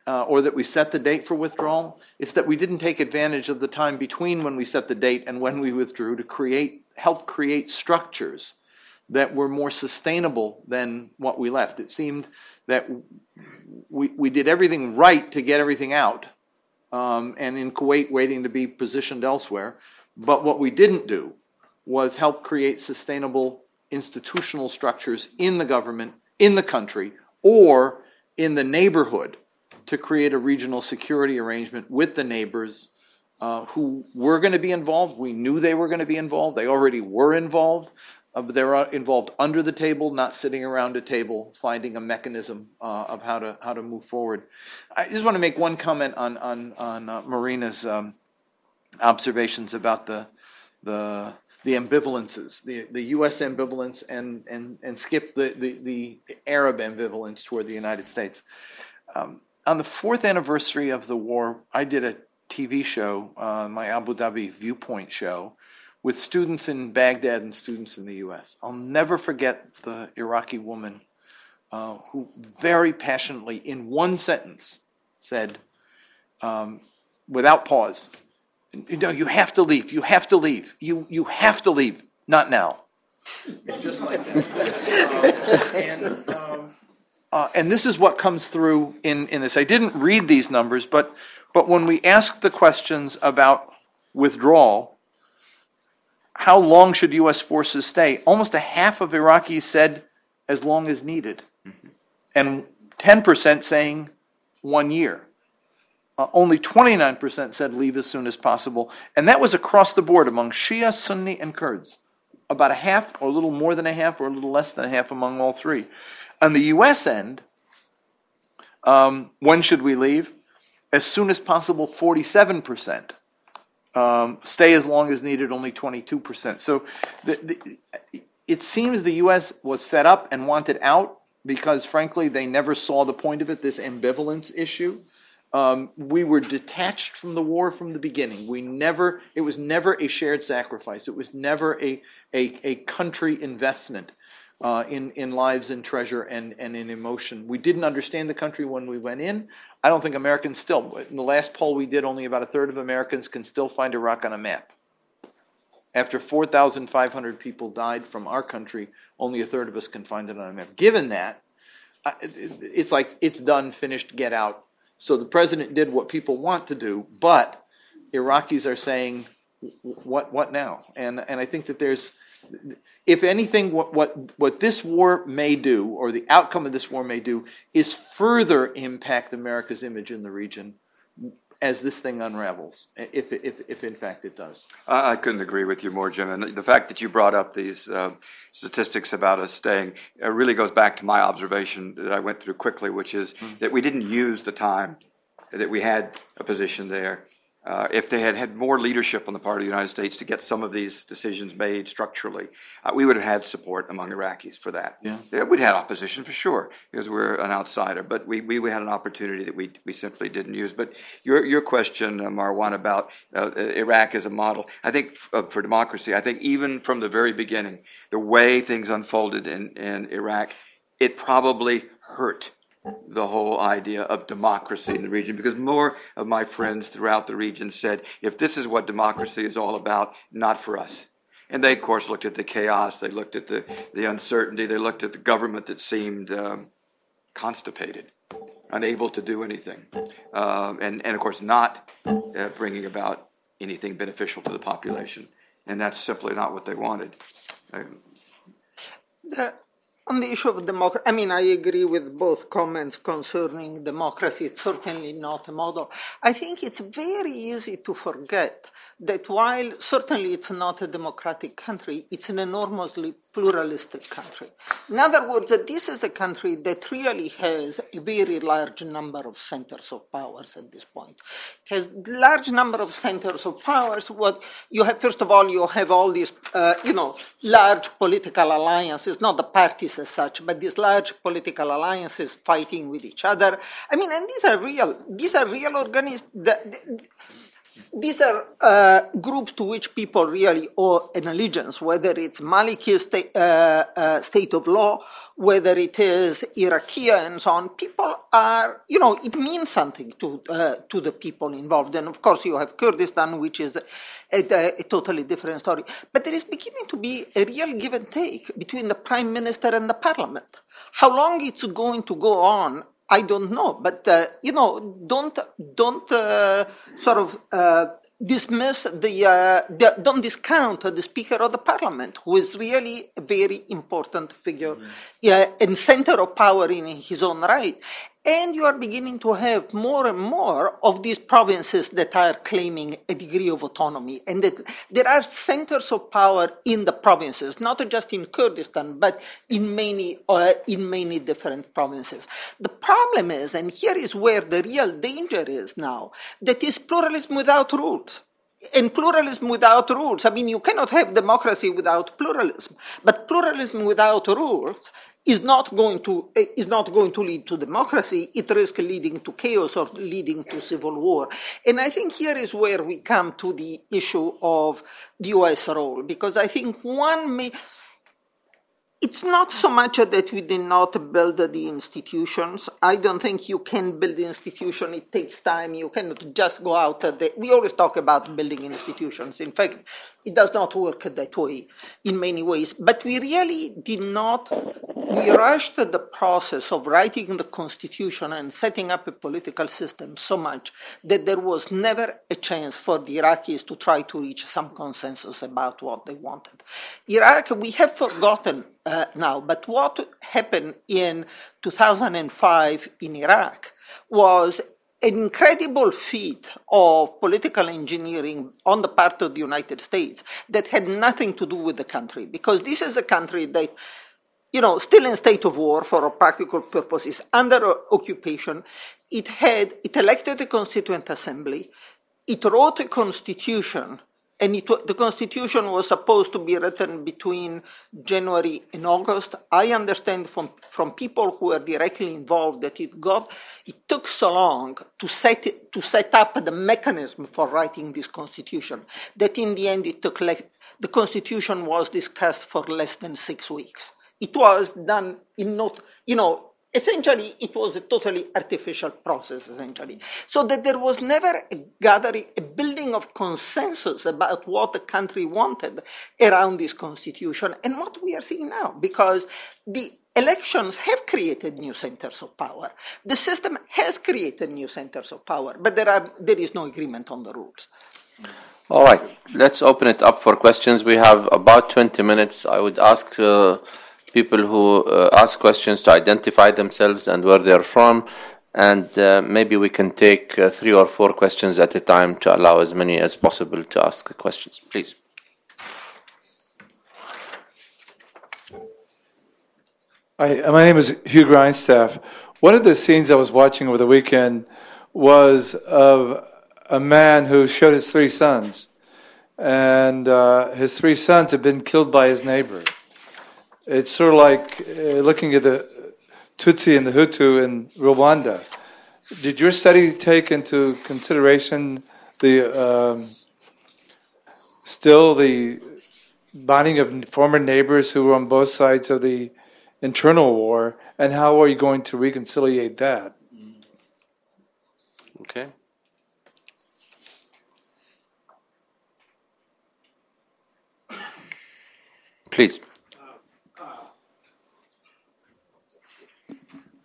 Uh, or that we set the date for withdrawal. It's that we didn't take advantage of the time between when we set the date and when we withdrew to create, help create structures that were more sustainable than what we left. It seemed that we, we did everything right to get everything out, um, and in Kuwait waiting to be positioned elsewhere. But what we didn't do was help create sustainable institutional structures in the government, in the country, or in the neighborhood to create a regional security arrangement with the neighbors uh, who were going to be involved. We knew they were going to be involved. They already were involved. Uh, but they're uh, involved under the table, not sitting around a table, finding a mechanism uh, of how to how to move forward. I just want to make one comment on on on uh, Marina's um, observations about the the the ambivalences, the, the U.S. ambivalence, and and and skip the, the, the Arab ambivalence toward the United States. Um, on the fourth anniversary of the war, I did a TV show, uh, my Abu Dhabi Viewpoint show, with students in Baghdad and students in the U.S. I'll never forget the Iraqi woman uh, who very passionately, in one sentence, said, um, without pause, know, you have to leave. You have to leave. You you have to leave. Not now. Just like that. [laughs] Uh, and um, uh, and this is what comes through in in this. I didn't read these numbers, but but when we ask the questions about withdrawal, how long should U.S. forces stay? Almost a half of Iraqis said as long as needed, mm-hmm. and 10% saying one year. Uh, only 29% said leave as soon as possible, and that was across the board among Shia, Sunni, and Kurds. About a half, or a little more than a half, or a little less than a half among all three. On the U.S. end, um, when should we leave? As soon as possible, 47%. Um, stay as long as needed, only 22%. So the, the, it seems the U.S. was fed up and wanted out because, frankly, they never saw the point of it. This ambivalence issue. Um, we were detached from the war from the beginning. We never. It was never a shared sacrifice. It was never a a, a country investment uh, in in lives and treasure and and in emotion. We didn't understand the country when we went in. I don't think Americans still. In the last poll we did, only about a third of Americans can still find Iraq on a map. After 4,500 people died from our country, only a third of us can find it on a map. Given that, it's like it's done, finished, get out. So the president did what people want to do, but Iraqis are saying, "What? What now?" And and I think that there's, if anything, what what what this war may do, or the outcome of this war may do, is further impact America's image in the region as this thing unravels, if, if, if in fact it does. I, couldn't agree with you more, Jim. And the fact that you brought up these uh, statistics about us staying really goes back to my observation that I went through quickly, which is mm-hmm. that we didn't use the time that we had a position there if they had had more leadership on the part of the United States to get some of these decisions made structurally, uh, we would have had support among Iraqis for that. Yeah. We'd had opposition for sure because we're an outsider, but we, we had an opportunity that we, we simply didn't use. But your, your question, uh, Marwan, about uh, Iraq as a model, I think f- uh, for democracy, I think even from the very beginning, the way things unfolded in, in Iraq, it probably hurt the whole idea of democracy in the region because more of my friends throughout the region said, if this is what democracy is all about, not for us. And they, of course, looked at the chaos, they looked at the, the uncertainty, they looked at the government that seemed um, constipated, unable to do anything, um, and, and, of course, not uh, bringing about anything beneficial to the population. And that's simply not what they wanted. Um, the, on the issue of democracy, I mean, I agree with both comments concerning democracy. It's certainly not a model. I think it's very easy to forget that while certainly it's not a democratic country, it's an enormously pluralistic country. In other words, that this is a country that really has a very large number of centers of powers at this point. It has large number of centers of powers. What you have, first of all, you have all these, uh, you know, large political alliances, not the parties as such, but these large political alliances fighting with each other. I mean, and these are real, these are real organizations these are uh, groups to which people really owe an allegiance, whether it's Maliki state, uh, uh, state of law, whether it is Iraqi and so on. People are, you know, it means something to uh, to the people involved. And of course, you have Kurdistan, which is a, a, a, totally different story. But there is beginning to be a real give and take between the prime minister and the parliament. How long it's going to go on I don't know, but uh, you know, don't don't uh, sort of uh, dismiss the, uh, the, don't discount the Speaker of the Parliament, who is really a very important figure mm-hmm. and center of power in his own right. And you are beginning to have more and more of these provinces that are claiming a degree of autonomy, and that there are centers of power in the provinces, not just in Kurdistan, but in many uh, in many different provinces. The problem is, and here is where the real danger is now, that is pluralism without rules and pluralism without rules. I mean, you cannot have democracy without pluralism, but pluralism without rules is not going to eh, is not going to lead to democracy. It risks leading to chaos or leading to civil war. And I think here is where we come to the issue of the U.S. role, because I think one may it's not so much that we did not build the institutions. I don't think you can build the institution. It takes time. You cannot just go out. The, we always talk about building institutions. In fact, it does not work that way in many ways. But we really did not, we rushed the process of writing the constitution and setting up a political system so much that there was never a chance for the Iraqis to try to reach some consensus about what they wanted. Iraq, we have forgotten uh, now. But what happened in 2005 in Iraq was an incredible feat of political engineering on the part of the United States that had nothing to do with the country, because this is a country that, you know, still in state of war for practical purposes, under occupation. It had, it elected a constituent assembly, it wrote a constitution and the Constitution was supposed to be written between January and August. I understand from, from people who are directly involved that it got it took so long to set to set up the mechanism for writing this Constitution that in the end it took the Constitution was discussed for less than six weeks. It was done in not you know essentially it was a totally artificial process essentially so that there was never a gathering a building of consensus about what the country wanted around this constitution and what we are seeing now because the elections have created new centers of power the system has created new centers of power but there are there is no agreement on the rules All right, let's open it up for questions. We have about 20 minutes. I would ask uh, people who uh, ask questions to identify themselves and where they're from, and uh, maybe we can take uh, three or four questions at a time to allow as many as possible to ask questions. Please. Hi, uh, my name is Hugh Grindstaff. One of the scenes I was watching over the weekend was of a man who showed his three sons, and uh, his three sons had been killed by his neighbor. It's sort of like uh, looking at the Tutsi and the Hutu in Rwanda. Did your study take into consideration the um, still the bonding of former neighbors who were on both sides of the internal war, and how are you going to reconciliate that? Okay. Please.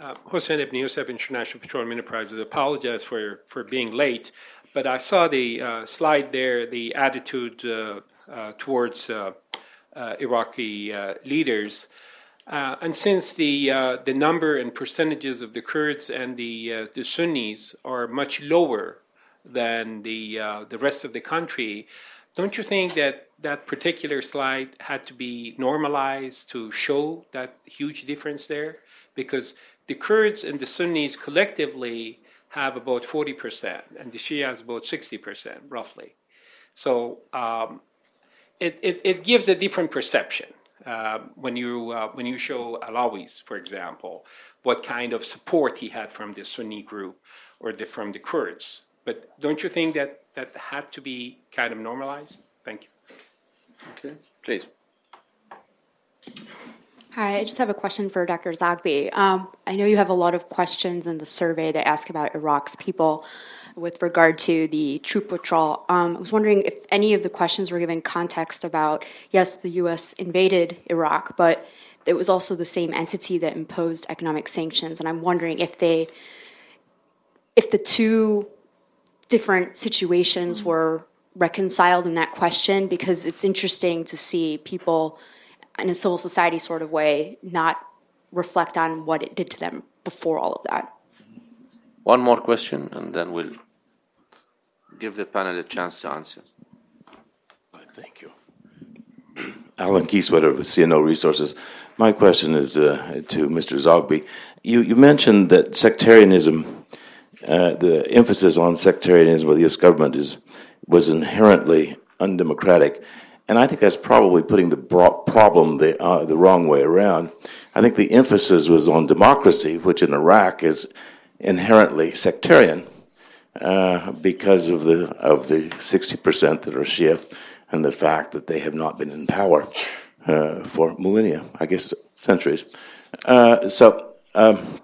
Uh, Hossein Ibn Youssef, International Petroleum Enterprises. Apologize for, for being late, but I saw the uh, slide there, the attitude uh, uh towards uh, uh, Iraqi leaders. and since the, the number and percentages of the Kurds and the, the Sunnis are much lower than the, the rest of the country, don't you think that that particular slide had to be normalized to show that huge difference there? Because the Kurds and the Sunnis collectively have about 40%, and the Shias about 60%, roughly. So um, it, it, it, gives a different perception uh, when, you, uh, when you show Allawis, for example, what kind of support he had from the Sunni group or the, from the Kurds. But don't you think that that had to be kind of normalized? Thank you. Okay, please. Hi, I just have a question for Dr. Zogby. Um, I know you have a lot of questions in the survey that ask about Iraq's people with regard to the troop withdrawal. Um, I was wondering if any of the questions were given context about yes, the U.S. invaded Iraq, but it was also the same entity that imposed economic sanctions, and I'm wondering if they, if the two different situations were reconciled in that question, because it's interesting to see people in a civil society sort of way, not reflect on what it did to them before all of that. One more question, and then we'll give the panel a chance to answer. Thank you. [clears throat] Alan Kieswetter with CNO Resources. My question is uh, to Mr. Zogby. You, you mentioned that sectarianism, uh, the emphasis on sectarianism by the U.S. government is was inherently undemocratic. And I think that's probably putting the problem the, uh, the wrong way around. I think the emphasis was on democracy, which in Iraq is inherently sectarian uh, because of the, of the 60% that are Shia and the fact that they have not been in power uh, for millennia, I guess centuries. Uh, so um,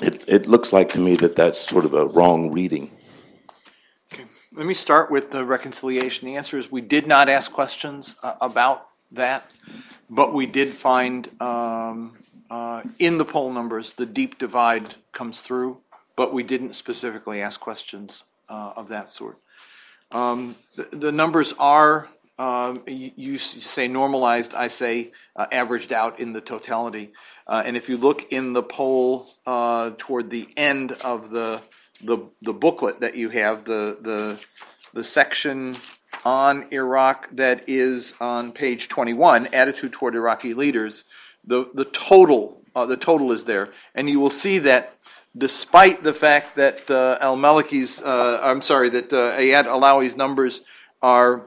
it, it looks like to me that that's sort of a wrong reading let me start with the reconciliation. The answer is we did not ask questions uh, about that, but we did find um, uh, in the poll numbers the deep divide comes through, but we didn't specifically ask questions uh, of that sort. Um, the, the, numbers are, um, you, you, say normalized, I say uh, averaged out in the totality. Uh, and if you look in the poll uh, toward the end of the the the booklet that you have, the the the section on Iraq that is on page 21, attitude toward Iraqi leaders. The the total uh, the total is there, and you will see that despite the fact that uh, Al Maliki's uh, I'm sorry that uh, Ayad Allawi's numbers are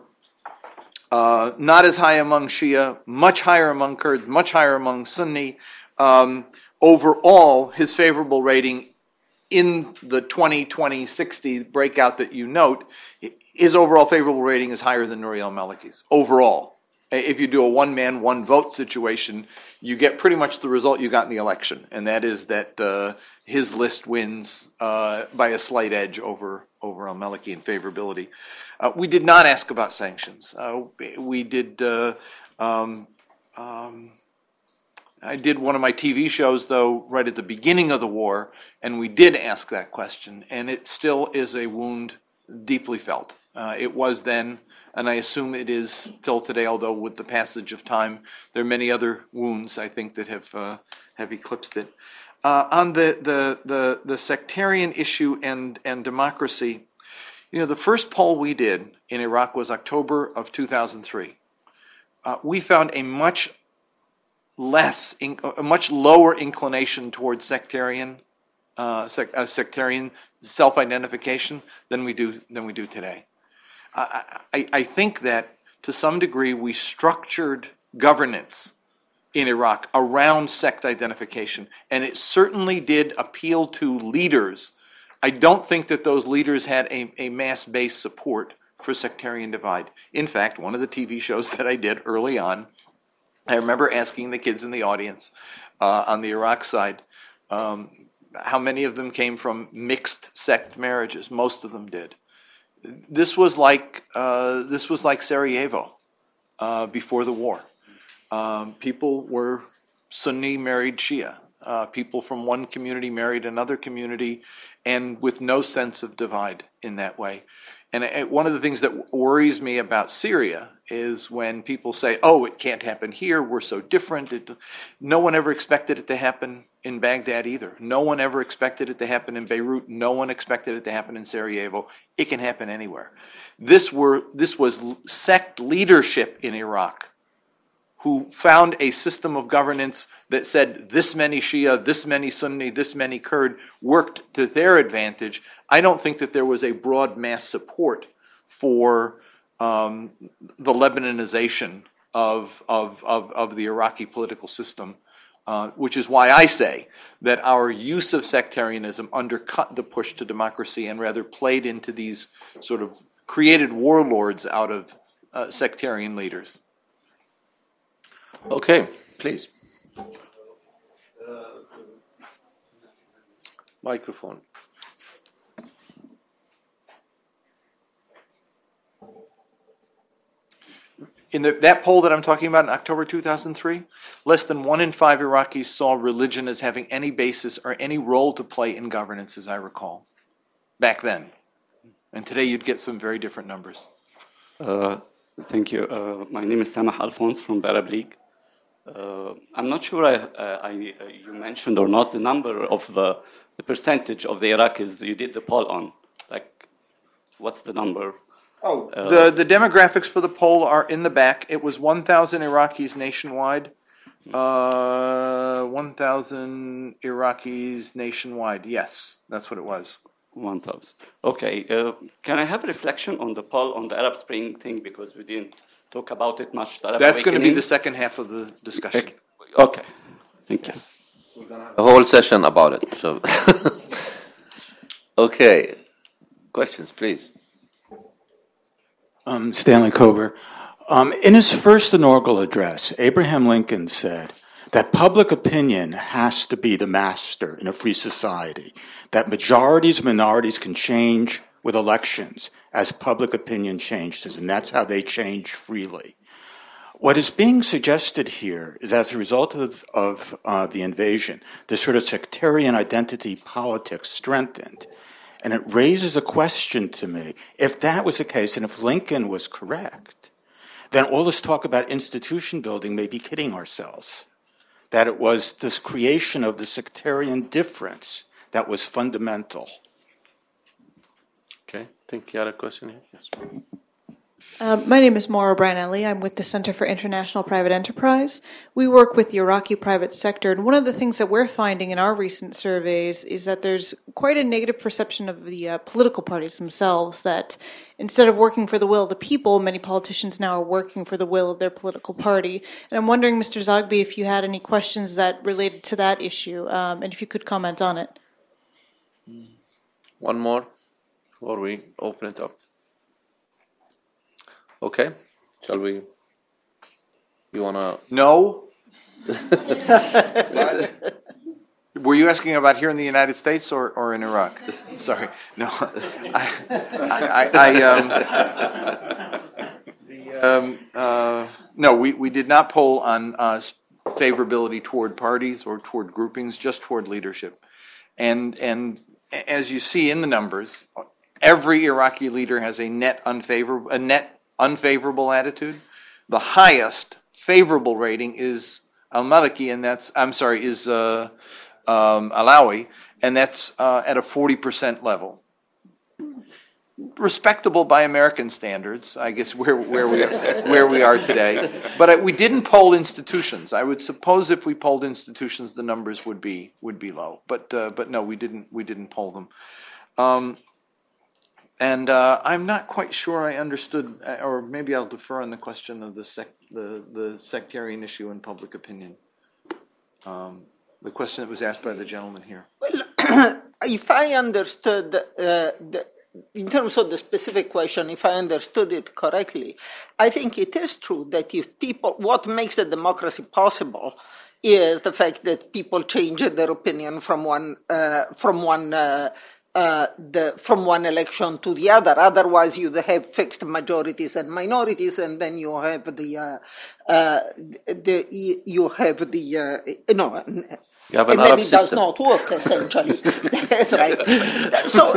uh, not as high among Shia, much higher among Kurds, much higher among Sunni. Um, overall, his favorable rating in the 20, 20, 60 breakout that you note, his overall favorable rating is higher than Nouri al-Maliki's, overall. If you do a one-man, one-vote situation, you get pretty much the result you got in the election, and that is that uh, his list wins uh, by a slight edge over, over al-Maliki in favorability. Uh, we did not ask about sanctions. Uh, we did. Uh, um, um, I did one of my TV shows, though, right at the beginning of the war, and we did ask that question, and it still is a wound deeply felt. Uh, it was then, and I assume it is still today, although with the passage of time, there are many other wounds, I think, that have, uh, have eclipsed it. Uh, on the, the, the, the sectarian issue and, and democracy, you know, the first poll we did in Iraq was October of 2003. Uh, we found a much less, a much lower inclination towards sectarian, uh, sec, uh, sectarian self-identification than we do than we do today. I, I, I think that to some degree we structured governance in Iraq around sect identification, and it certainly did appeal to leaders. I don't think that those leaders had a, a mass based support for sectarian divide. In fact, one of the TV shows [laughs] that I did early on I remember asking the kids in the audience uh, on the Iraq side um, how many of them came from mixed sect marriages. Most of them did. This was like uh, this was like Sarajevo uh, before the war. Um, people were Sunni married Shia. Uh, people from one community married another community, and with no sense of divide in that way. And one of the things that worries me about Syria is when people say, "Oh, it can't happen here. We're so different." It, no one ever expected it to happen in Baghdad either. No one ever expected it to happen in Beirut. No one expected it to happen in Sarajevo. It can happen anywhere. This were this was sect leadership in Iraq who found a system of governance that said this many Shia, this many Sunni, this many Kurd worked to their advantage. I don't think that there was a broad mass support for um, the Lebanonization of, of, of, of, the Iraqi political system, uh, which is why I say that our use of sectarianism undercut the push to democracy and rather played into these sort of created warlords out of uh, sectarian leaders. Okay, please. Microphone. In the, that poll that I'm talking about in October 2003, less than one in five Iraqis saw religion as having any basis or any role to play in governance, as I recall, back then. And today you'd get some very different numbers. Uh, thank you. Uh, my name is Samah Alphonse from the Arab League. Uh, I'm not sure I, uh, I, uh, you mentioned or not the number of the, the percentage of the Iraqis you did the poll on. Like, what's the number? Oh, the, the demographics for the poll are in the back. It was 1,000 Iraqis nationwide. Uh, 1,000 Iraqis nationwide. Yes, that's what it was. 1,000. Okay. Uh, can I have a reflection on the poll on the Arab Spring thing because we didn't talk about it much. That's going to be the second half of the discussion. Okay, thank you. A whole session about it, so. [laughs] Okay, questions, please. Um, Stanley Kober. Um, in his first inaugural address, Abraham Lincoln said that public opinion has to be the master in a free society, that majorities, minorities can change with elections as public opinion changes, and that's how they change freely. What is being suggested here is as a result of, of uh, the invasion, this sort of sectarian identity politics strengthened. And it raises a question to me if that was the case, and if Lincoln was correct, then all this talk about institution building may be kidding ourselves. That it was this creation of the sectarian difference that was fundamental. Think you had a question here. Yes. Um, my name is Maura Branelli. I'm with the Center for International Private Enterprise. We work with the Iraqi private sector, and one of the things that we're finding in our recent surveys is that there's quite a negative perception of the uh, political parties themselves. That instead of working for the will of the people, many politicians now are working for the will of their political party. And I'm wondering, Mr. Zogby, if you had any questions that related to that issue, um, and if you could comment on it. One more before we open it up. Okay, shall we? You wanna? No. [laughs] Were you asking about here in the United States or, or in Iraq? [laughs] Sorry, no. [laughs] I, I, I, um, the, um, uh, no, we, we did not poll on uh, favorability toward parties or toward groupings, just toward leadership. And, and as you see in the numbers, every Iraqi leader has a net unfavorable, a net unfavorable attitude. The highest favorable rating is Al Maliki, and that's, I'm sorry, is uh, um, Allawi, and that's uh, at a 40% level. Respectable by American standards, I guess, where, where, we, where we are today. But we didn't poll institutions. I would suppose if we polled institutions, the numbers would be, would be low. But, uh, but no, we didn't, we didn't poll them. Um, and uh, I'm not quite sure I understood, uh, or maybe I'll defer on the question of the sec, the, the sectarian issue in public opinion. Um, the question that was asked by the gentleman here. Well, [clears throat] if I understood, uh, the, in terms of the specific question, if I understood it correctly, I think it is true that if people, what makes a democracy possible is the fact that people change their opinion from one, uh, from one uh, the, from one election to the other. Otherwise, you have fixed majorities and minorities, and then you have the, uh, uh, the you have the uh, no. You have and an then Arab it does not work essentially. [laughs] That's right. So,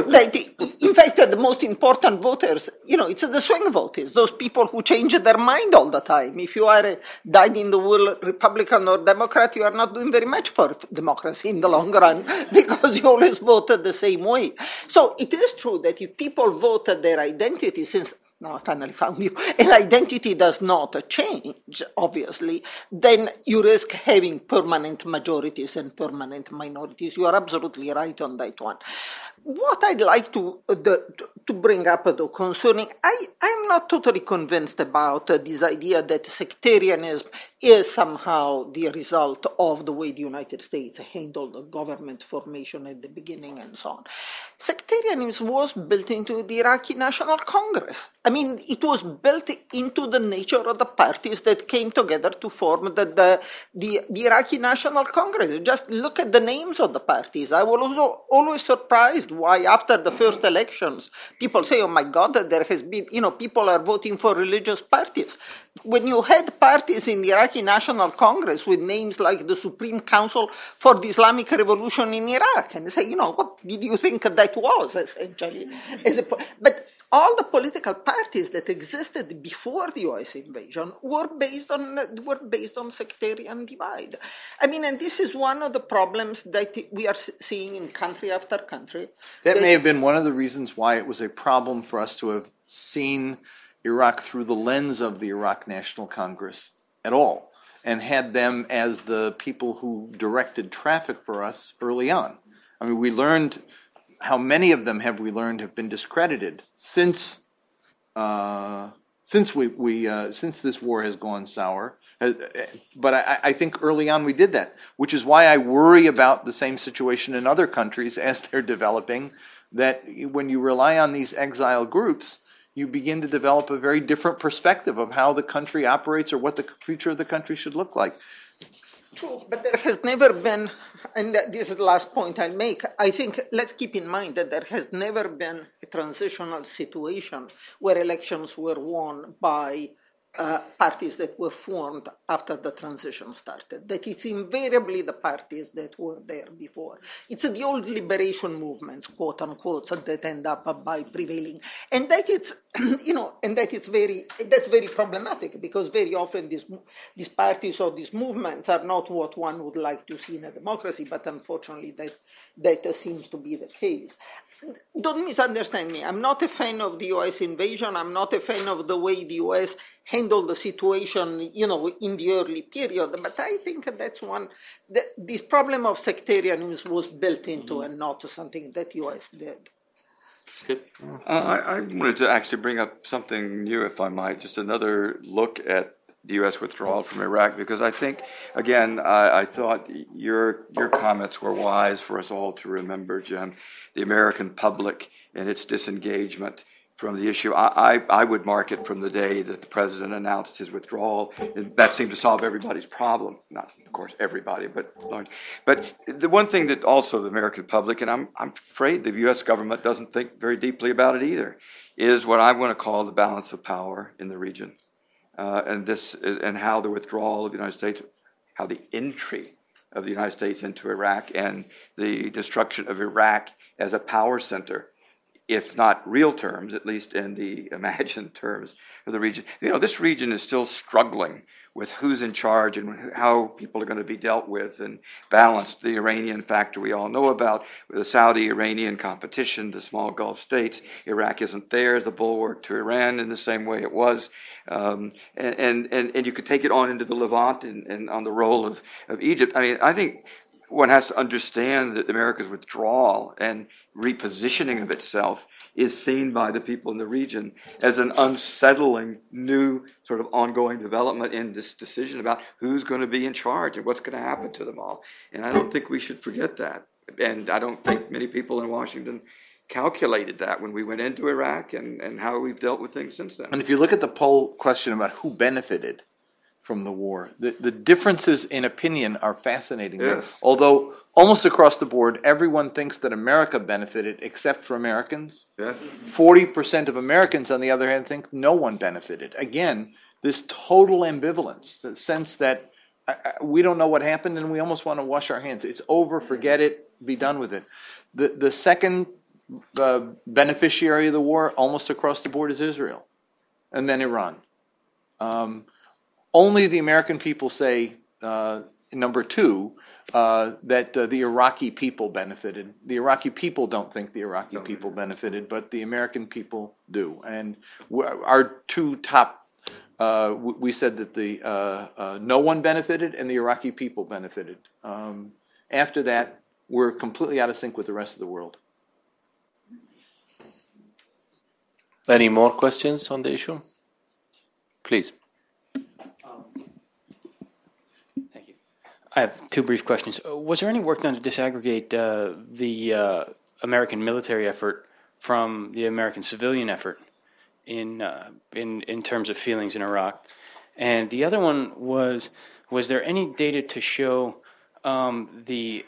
in fact, the most important voters, you know, it's the swing voters, those people who change their mind all the time. If you are a dyed in the wool Republican or Democrat, you are not doing very much for democracy in the long run [laughs] because you always voted the same way. So it is true that if people voted their identity, since now I finally found you, [laughs] and identity does not change, obviously, then you risk having permanent majorities and permanent minorities. You are absolutely right on that one. What I'd like to uh, the, to bring up though concerning, I I'm not totally convinced about uh, this idea that sectarianism is somehow the result of the way the United States handled the government formation at the beginning and so on. Sectarianism was built into the Iraqi National Congress. I mean, it was built into the nature of the parties that came together to form the, the, the, the Iraqi National Congress. Just look at the names of the parties. I was also always surprised why, after the first elections, people say, oh my God, there has been, you know, people are voting for religious parties. When you had parties in the Iraqi National Congress with names like the Supreme Council for the Islamic Revolution in Iraq, and say, you know, what did you think that was, essentially? As a, but all the political parties that existed before the US invasion were based on were based on sectarian divide. I mean, and this is one of the problems that we are seeing in country after country. That may have been one of the reasons why it was a problem for us to have seen Iraq through the lens of the Iraq National Congress at all and had them as the people who directed traffic for us early on. I mean, we learned how many of them have we learned have been discredited since uh, since we, we uh, since this war has gone sour. Uh, But I, I think early on we did that, which is why I worry about the same situation in other countries as they're developing. That when you rely on these exile groups, you begin to develop a very different perspective of how the country operates or what the future of the country should look like. True, but there has never been, and this is the last point I'll make. I think let's keep in mind that there has never been a transitional situation where elections were won by uh, parties that were formed after the transition started. That it's invariably the parties that were there before. It's the old liberation movements, quote unquote, that end up by prevailing, and that it's [clears throat] you know, and that is very that's very problematic because very often these these parties or these movements are not what one would like to see in a democracy, but unfortunately that that seems to be the case. don't misunderstand me. I'm not a fan of the U.S. invasion. I'm not a fan of the way the U.S. the situation, you know, in the early period. But I think that's one. The, this problem of sectarianism was built into, and not something that U.S. did. Skip. Uh, I, I wanted to actually bring up something new, if I might, just another look at the U.S. withdrawal from Iraq, because I think, again, I, I thought your your comments were wise for us all to remember, Jim, the American public and its disengagement from the issue. I, I, I would mark it from the day that the president announced his withdrawal. And that seemed to solve everybody's problem. Not, of course, everybody, but. But the one thing that also the American public, and I'm, I'm afraid the U.S. government doesn't think very deeply about it either, is what I'm going to call the balance of power in the region. Uh, and this and how the withdrawal of the United States, how the entry of the United States into Iraq and the destruction of Iraq as a power center if not real terms, at least in the [laughs] imagined terms of the region. You know, this region is still struggling with who's in charge and how people are going to be dealt with and balanced. The Iranian factor we all know about, the Saudi Iranian competition, the small Gulf states. Iraq isn't there, as the bulwark to Iran in the same way it was. Um, and, and, and you could take it on into the Levant and, and on the role of, of Egypt. I mean, I think one has to understand that America's withdrawal and repositioning of itself is seen by the people in the region as an unsettling new sort of ongoing development in this decision about who's going to be in charge and what's going to happen to them all. And I don't think we should forget that. And I don't think many people in Washington calculated that when we went into Iraq and, and how we've dealt with things since then. And if you look at the poll question about who benefited from the war, the, the differences in opinion are fascinating. Yes. Although almost across the board, everyone thinks that America benefited except for Americans. Yes. 40% of Americans, on the other hand, think no one benefited. Again, this total ambivalence, the sense that uh, uh, we don't know what happened and we almost want to wash our hands. It's over, forget it, be done with it. The, the second uh, beneficiary of the war, almost across the board, is Israel, and then Iran. Um, only the American people say, uh, number two, uh, that uh, the Iraqi people benefited. The Iraqi people don't think the Iraqi people benefited, but the American people do. And our two top, uh, we said that the uh, uh, no one benefited and the Iraqi people benefited. Um, after that, we're completely out of sync with the rest of the world. Any more questions on the issue? Please. I have two brief questions. Was there any work done to disaggregate uh, the uh, American military effort from the American civilian effort in uh, in in terms of feelings in Iraq? And the other one was was there any data to show um, the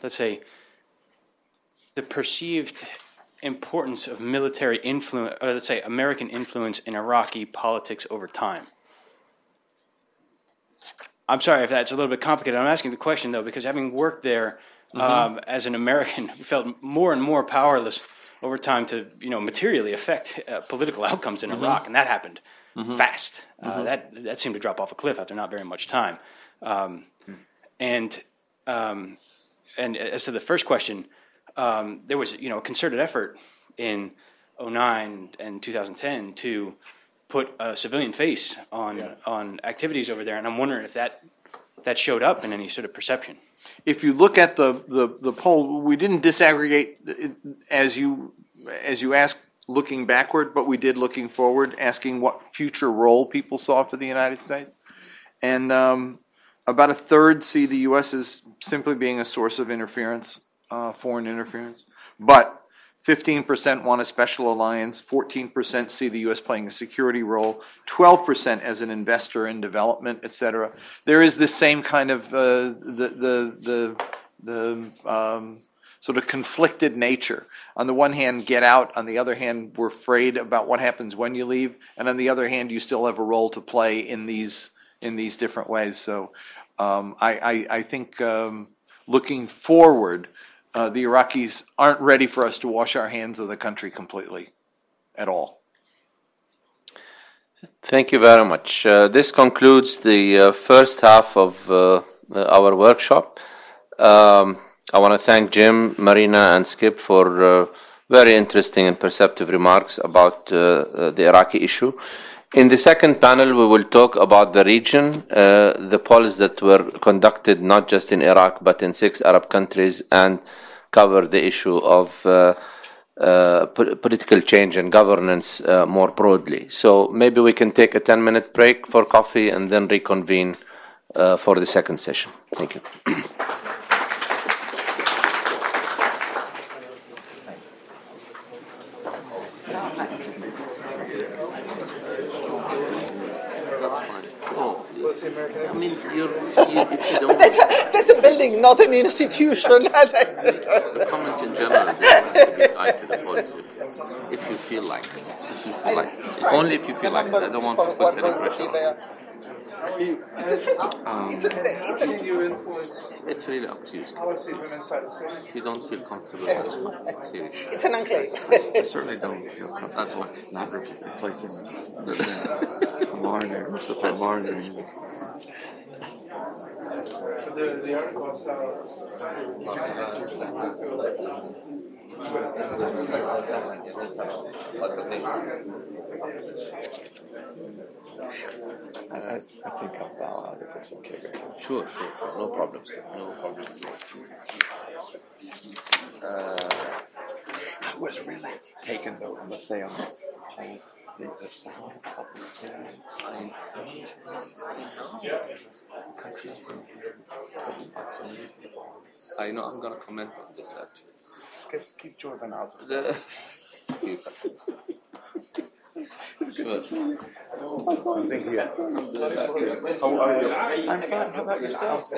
let's say the perceived importance of military influence, or let's say American influence in Iraqi politics over time? I'm sorry if that's a little bit complicated. I'm asking the question though because having worked there um, as an American, [laughs] we felt more and more powerless over time to you know materially affect uh, political [laughs] outcomes in Iraq, and that happened fast. Uh, that that seemed to drop off a cliff after not very much time. Um, and um, and as to the first question, um, there was you know a concerted effort in 09 and 2010 to put a civilian face on on activities over there, and I'm wondering if that that showed up in any sort of perception. If you look at the, the, the poll, we didn't disaggregate it as you as you asked looking backward, but we did looking forward, asking what future role people saw for the United States. And um, about a third see the U.S. as simply being a source of interference, uh, foreign interference. But 15% want a special alliance, 14% see the U.S. playing a security role, 12% as an investor in development, et cetera. There is this same kind of uh, the the the the um, sort of conflicted nature. On the one hand, get out. On the other hand, we're afraid about what happens when you leave. And on the other hand, you still have a role to play in these in these different ways. So um, I, I I think um, looking forward uh, the Iraqis aren't ready for us to wash our hands of the country completely at all. Thank you very much. Uh, this concludes the uh, first half of uh, our workshop. Um, I want to thank Jim, Marina, and Skip for uh, very interesting and perceptive remarks about uh, uh, the Iraqi issue. In the second panel, we will talk about the region, uh, the polls that were conducted not just in Iraq but in six Arab countries, and cover the issue of uh, uh, po- political change and governance uh, more broadly. So maybe we can take a 10 minute break for coffee and then reconvene uh, for the second session. Thank you. [clears throat] I mean, you're, you, if you [laughs] don't. That's a, that's a building, not an institution. [laughs] [laughs] the comments in general they to be tied to the points if, if you feel like it. If you feel like. Only if you feel like it. I don't want to put any pressure on you. It's a city. Um, It's a, it's a, it's really up to you. If you don't feel comfortable, that's fine. Seriously. [laughs] it's an enclave. I certainly don't feel comfortable. That's why not replacing Hamarneh, Mustafa Hamarneh. I, I I think I'll bow out if it's okay. Sure, sure, sure. No problem. No problem. Uh, I was really taken though, I must say, on the whole, the, the sound of the Countries so many people. I know. I'm gonna comment on this actually. Keep, keep Jordan out. [laughs] [laughs] The, Something here. How are you? I'm fine. How about yourself? I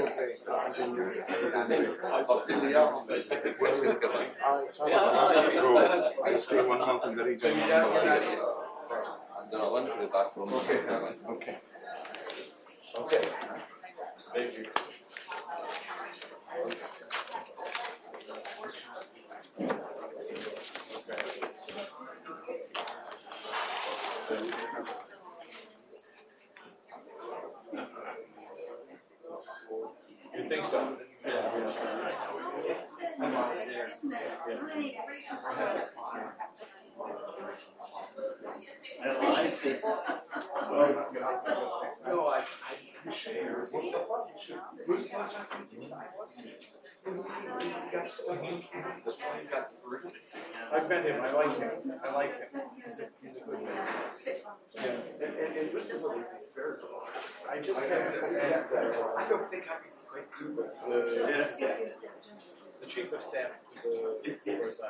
stay one month in the region. I'm gonna the back room. Okay. Okay. Thank you. You think so? I see. No, I, I appreciate your. I've met him, I like him, I like him, he's a, he's a good man. Yeah, and, and, and this is a very, I just haven't, I don't think I could quite do it. The, the chief of staff to the, yes.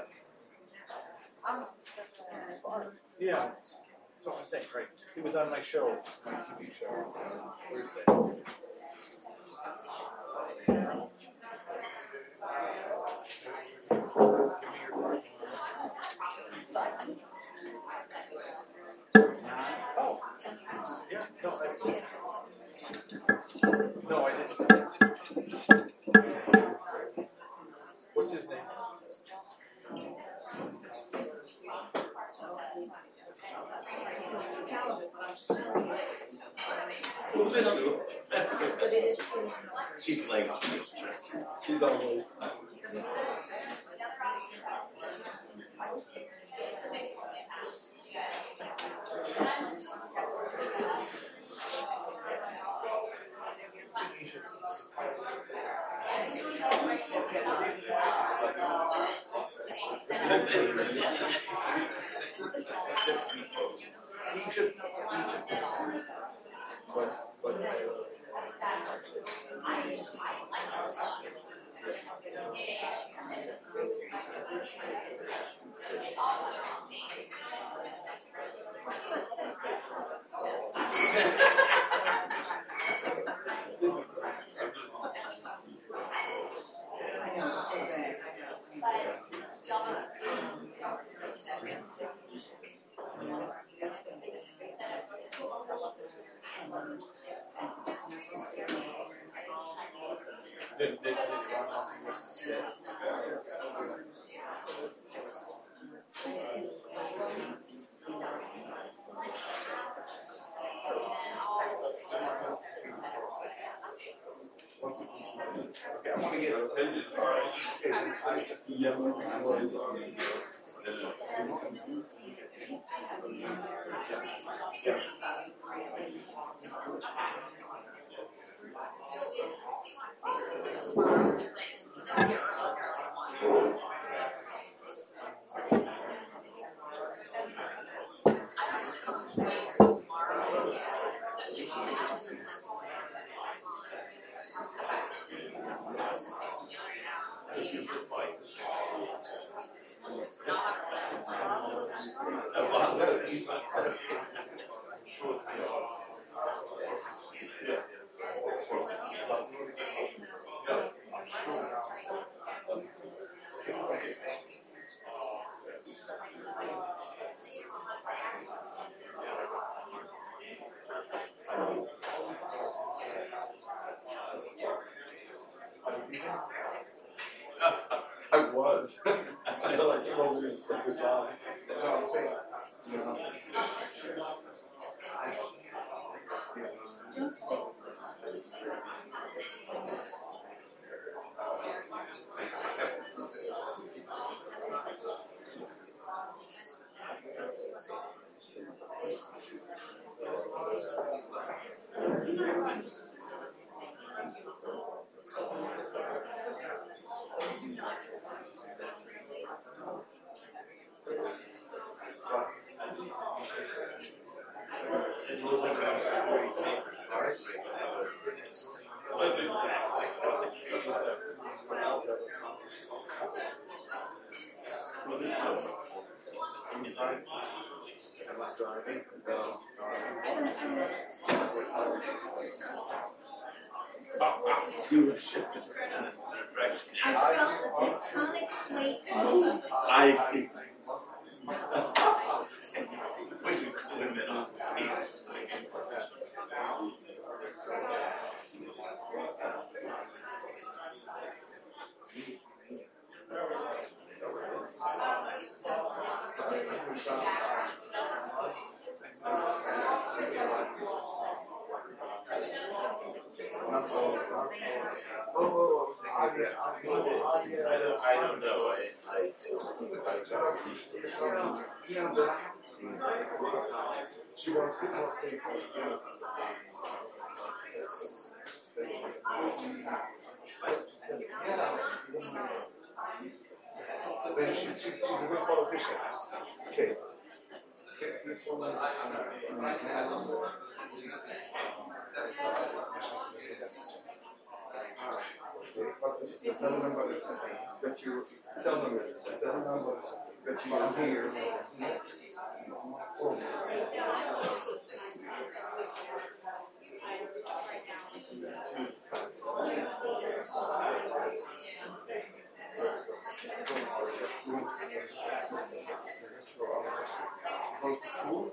Yeah, that's what I'm saying, right, he was on my show, my TV show, on Thursday. Oh, yeah, no, I No, I didn't. What's his name? Who's this who? She's like. She's always. [laughs] Egypt, Egypt. But, but. Uh, [laughs] Thank you. other number that you are here. Both school?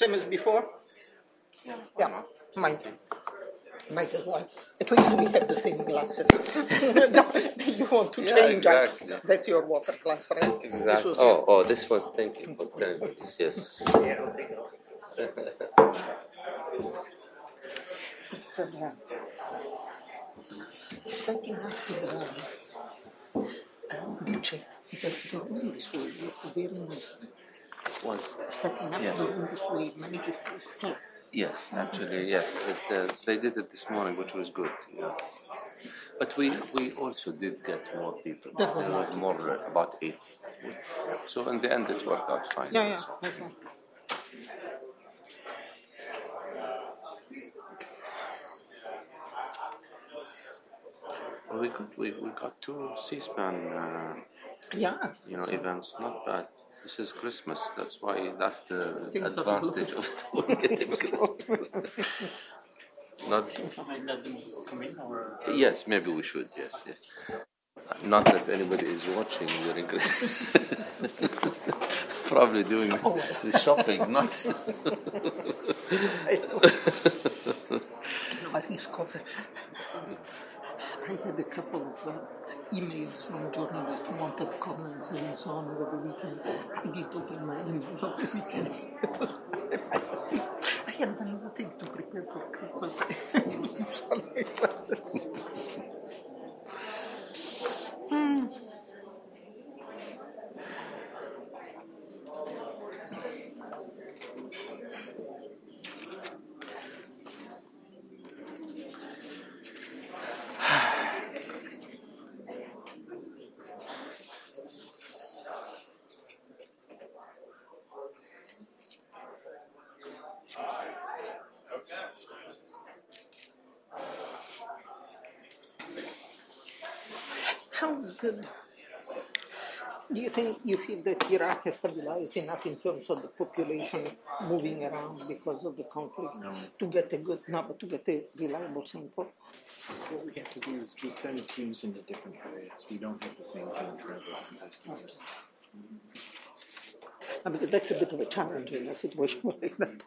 same as before? Yeah, might, might as well. At least we have the same glasses. [laughs] You want to Yeah, change that? exactly. That's your water glass, right? This Exactly. was- Oh, oh, this was thinking, but then, it's yes. [laughs] It's a, uh, Setting up the, Dulce, the, the room this way, very nice. Was, Setting up Yes. the room this way manages to excel. yes, actually, yes, it, uh, they did it this morning, which was good, yeah. But we, we also did get more people, there were more, uh, about eight. So in the end, it worked out fine. Yeah, yeah, that's right. Well, we got, we, we got two C-SPAN, uh, Yeah. you know, events, not bad. This is Christmas, that's why, that's the Things advantage of it, [laughs] [laughs] getting Christmas. Not, yes, maybe we should, yes, yes. Not that anybody is watching during Christmas. [laughs] Probably doing oh, the shopping, not. No, I discovered. I had a couple of uh, emails from journalists who wanted comments and so on over the weekend. I did open my email over the weekend. [laughs] I had nothing to prepare for Christmas. [laughs] Something like that. Hmm. How good do you think that Iraq has stabilized enough in terms of the population moving around because of the conflict to get a good number, to get a reliable sample? What we have to do is we send teams into different areas. We don't have the same team travel from customers. I mean, that's a bit of a challenge in a situation [laughs] like that.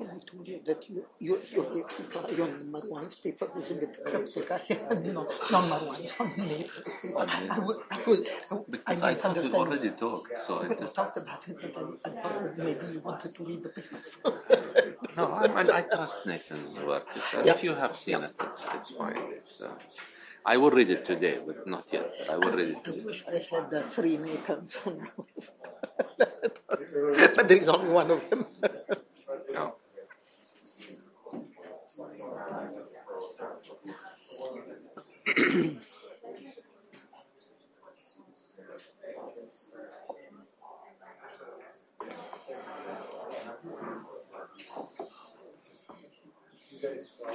I told you that you, you, you reply on Marwan's paper was a bit cryptic. I no, not Marwan's, on Naples paper. I would, I would, Because I I thought we already talked, so I just. talked about it, but I, I thought maybe you wanted to read the paper. No, I, I, I trust Nathan's work. It's, [laughs] uh, Yeah. If you have seen it, it's it's fine. It's. Uh, I will read it today, but not yet. But I will read it. Today. I wish I had the three Nikons on [laughs] but there is only one of them. no. Uh,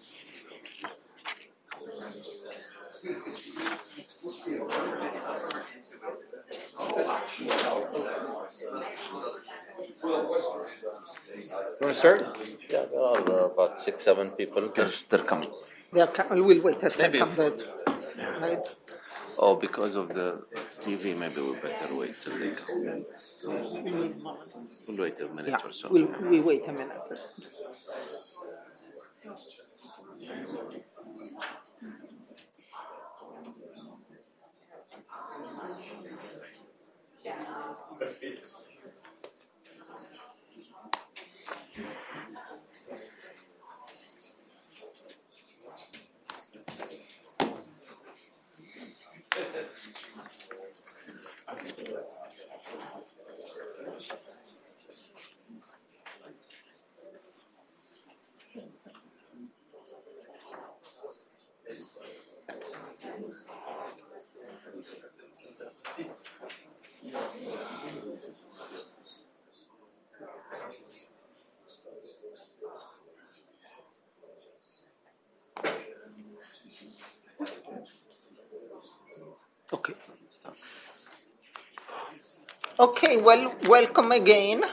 Want to start? Yeah, there are uh, about six, seven people. They're, they're coming. They're co- we'll wait a second, Maybe- but, right? Oh, because of the TV, maybe we better wait till they come. We'll wait a minute Yeah, or so. we'll, we wait a minute. Okay. Okay, well, welcome again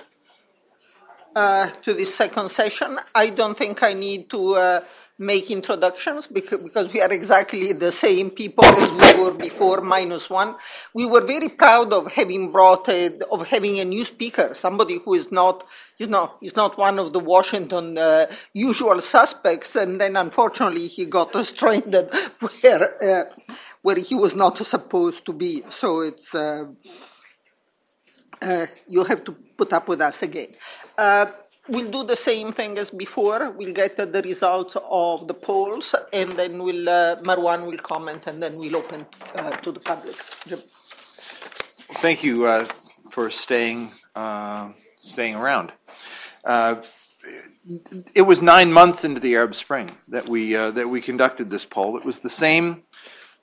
uh, to this second session. I don't think I need to uh, make introductions because, because we are exactly the same people as we were before, minus one. We were very proud of having brought a, of having a new speaker, somebody who is not, you know, is not one of the Washington uh, usual suspects, and then unfortunately he got [laughs] stranded where uh, where he was not supposed to be. So it's. Uh, you have to put up with us again. Uh, we'll do the same thing as before. We'll get the results of the polls, and then we'll uh, Marwan will comment, and then we'll open uh, to the public. Jim. Thank you for staying staying around. It was nine months into the Arab Spring that we uh, that we conducted this poll. It was the same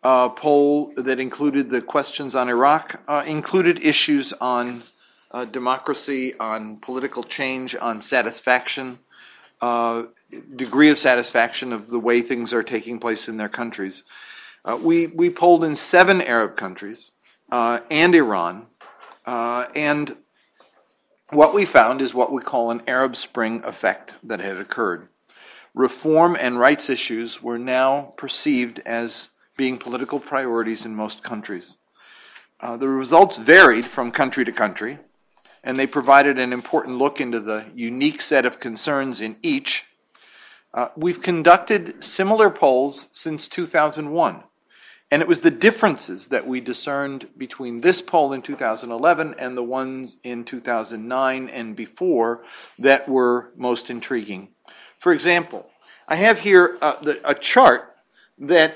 uh, poll that included the questions on Iraq, uh, included issues on uh, democracy, on political change, on satisfaction, uh, degree of satisfaction of the way things are taking place in their countries. Uh, we we polled in seven Arab countries uh, and Iran, and what we found is what we call an Arab Spring effect that had occurred. Reform and rights issues were now perceived as being political priorities in most countries. Uh, the results varied from country to country, and they provided an important look into the unique set of concerns in each. Uh, we've conducted similar polls since 2001, and it was the differences that we discerned between this poll in 2011 and the ones in 2009 and before that were most intriguing. For example, I have here uh, the, a chart that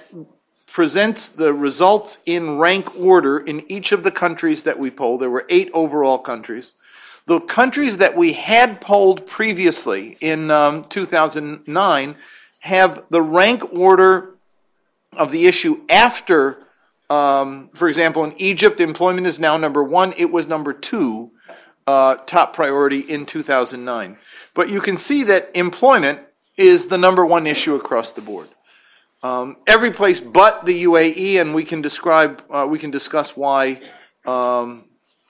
presents the results in rank order in each of the countries that we polled. There were eight overall countries. The countries that we had polled previously in um, 2009 have the rank order of the issue after, um, for example, in Egypt, employment is now number one. It was number two, uh, top priority in 2009. But you can see that employment is the number one issue across the board. Um, every place but the UAE, and we can describe, uh, we can discuss why um,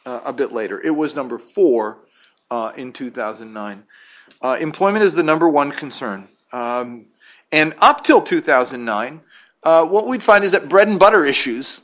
uh, a bit later. It was number four uh, in 2009. Uh, employment is the number one concern. Um, and up till 2009, uh, what we'd find is that bread and butter issues,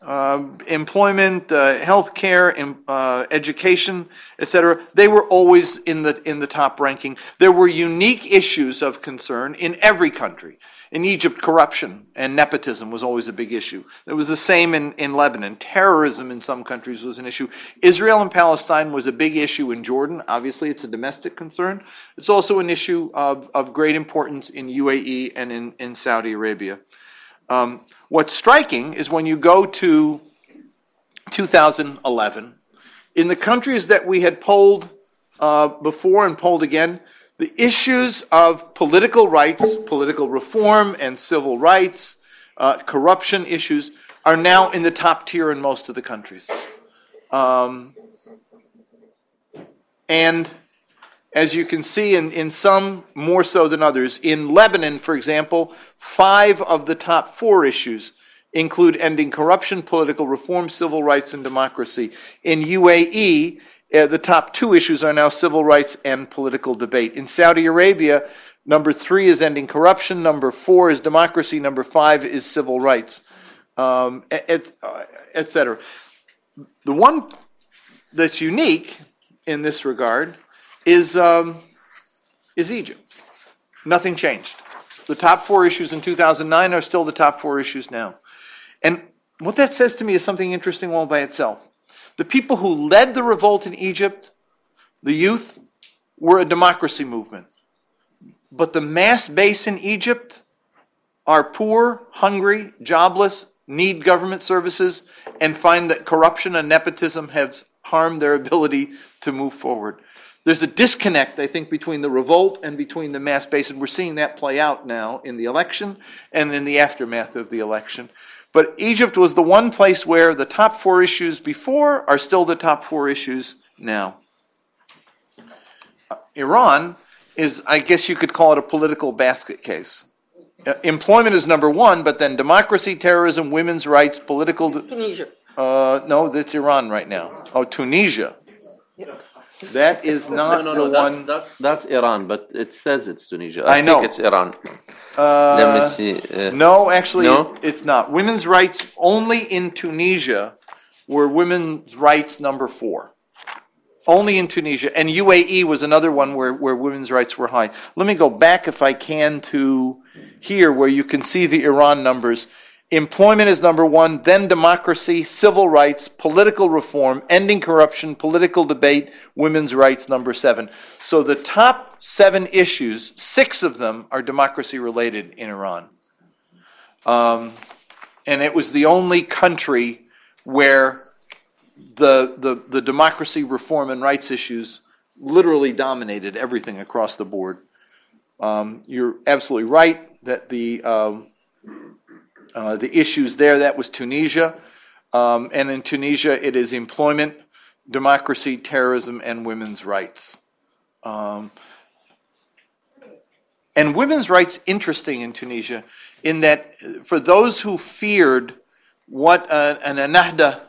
um, employment, uh, health care, uh, education, etc., they were always in the, in the top ranking. There were unique issues of concern in every country. In Egypt, corruption and nepotism was always a big issue. It was the same in, in Lebanon. Terrorism in some countries was an issue. Israel and Palestine was a big issue in Jordan. Obviously, it's a domestic concern. It's also an issue of, of great importance in UAE and in, in Saudi Arabia. Um, what's striking is when you go to 2011, in the countries that we had polled uh, before and polled again, the issues of political rights, political reform, and civil rights, uh, corruption issues are now in the top tier in most of the countries. Um, and as you can see, in, in some more so than others, in Lebanon, for example, five of the top four issues include ending corruption, political reform, civil rights, and democracy. In UAE, uh, the top two issues are now civil rights and political debate. In Saudi Arabia, number three is ending corruption, number four is democracy, number five is civil rights, um, et, et cetera. The one that's unique in this regard is, um, is Egypt. Nothing changed. The top four issues in 2009 are still the top four issues now. And what that says to me is something interesting all by itself. The people who led the revolt in Egypt, the youth, were a democracy movement. But the mass base in Egypt are poor, hungry, jobless, need government services, and find that corruption and nepotism have harmed their ability to move forward. There's a disconnect, I think, between the revolt and between the mass base, and we're seeing that play out now in the election and in the aftermath of the election. But Egypt was the one place where the top four issues before are still the top four issues now. Uh, Iran is, I guess you could call it a political basket case. Uh, employment is number one, but then democracy, terrorism, women's rights, political. Tunisia. Uh, no, that's Iran right now. Oh, Tunisia. That is not no, no, the no, that's, one. that's that's Iran, but it says it's Tunisia. I I, know. think it's Iran. Uh, Let me see. Uh, No, actually, No? it's not. Women's rights only in Tunisia were women's rights number four. Only in Tunisia. And UAE was another one where, where women's rights were high. Let me go back, if I can, to here where you can see the Iran numbers. Employment is number one, then democracy, civil rights, political reform, ending corruption, political debate, women's rights, number seven. So the top seven issues, six of them are democracy related in Iran. Um, and it was the only country where the, the, the democracy, reform, and rights issues literally dominated everything across the board. Um, you're absolutely right that the, um, uh, the issues there, that was Tunisia. Um, and in Tunisia, it is employment, democracy, terrorism, and women's rights. Um, and women's rights interesting in Tunisia in that uh, for those who feared what uh, an Ennahda,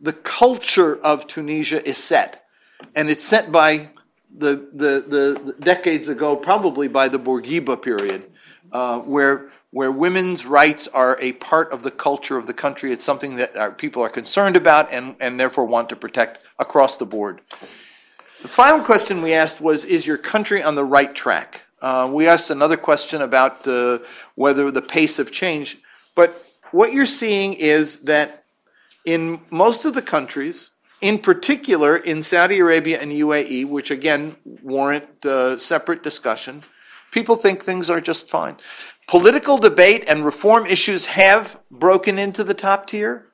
the culture of Tunisia is set, and it's set by the, the, the, the decades ago, probably by the Bourguiba period, uh, where where women's rights are a part of the culture of the country. It's something that our people are concerned about and, and therefore want to protect across the board. The final question we asked was Is your country on the right track? Uh, we asked another question about uh, whether the pace of change, but what you're seeing is that in most of the countries, in particular in Saudi Arabia and UAE, which again warrant uh, separate discussion, people think things are just fine. Political debate and reform issues have broken into the top tier,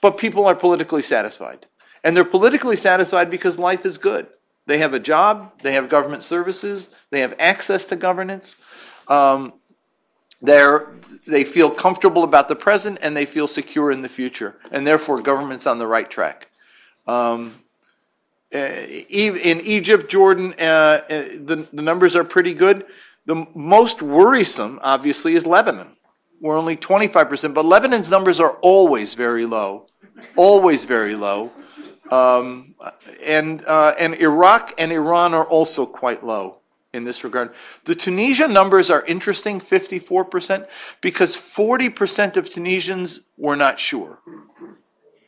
but people are politically satisfied. And they're politically satisfied because life is good. They have a job, they have government services, they have access to governance. Um, they're, they feel comfortable about the present and they feel secure in the future. And therefore, government's on the right track. Um, uh, in Egypt, Jordan, uh, uh, the, the numbers are pretty good. The most worrisome, obviously, is Lebanon. We're only 25%, but Lebanon's numbers are always very low, always very low. Um, and, uh, and Iraq and Iran are also quite low in this regard. The Tunisia numbers are interesting, 54%, because 40% of Tunisians were not sure,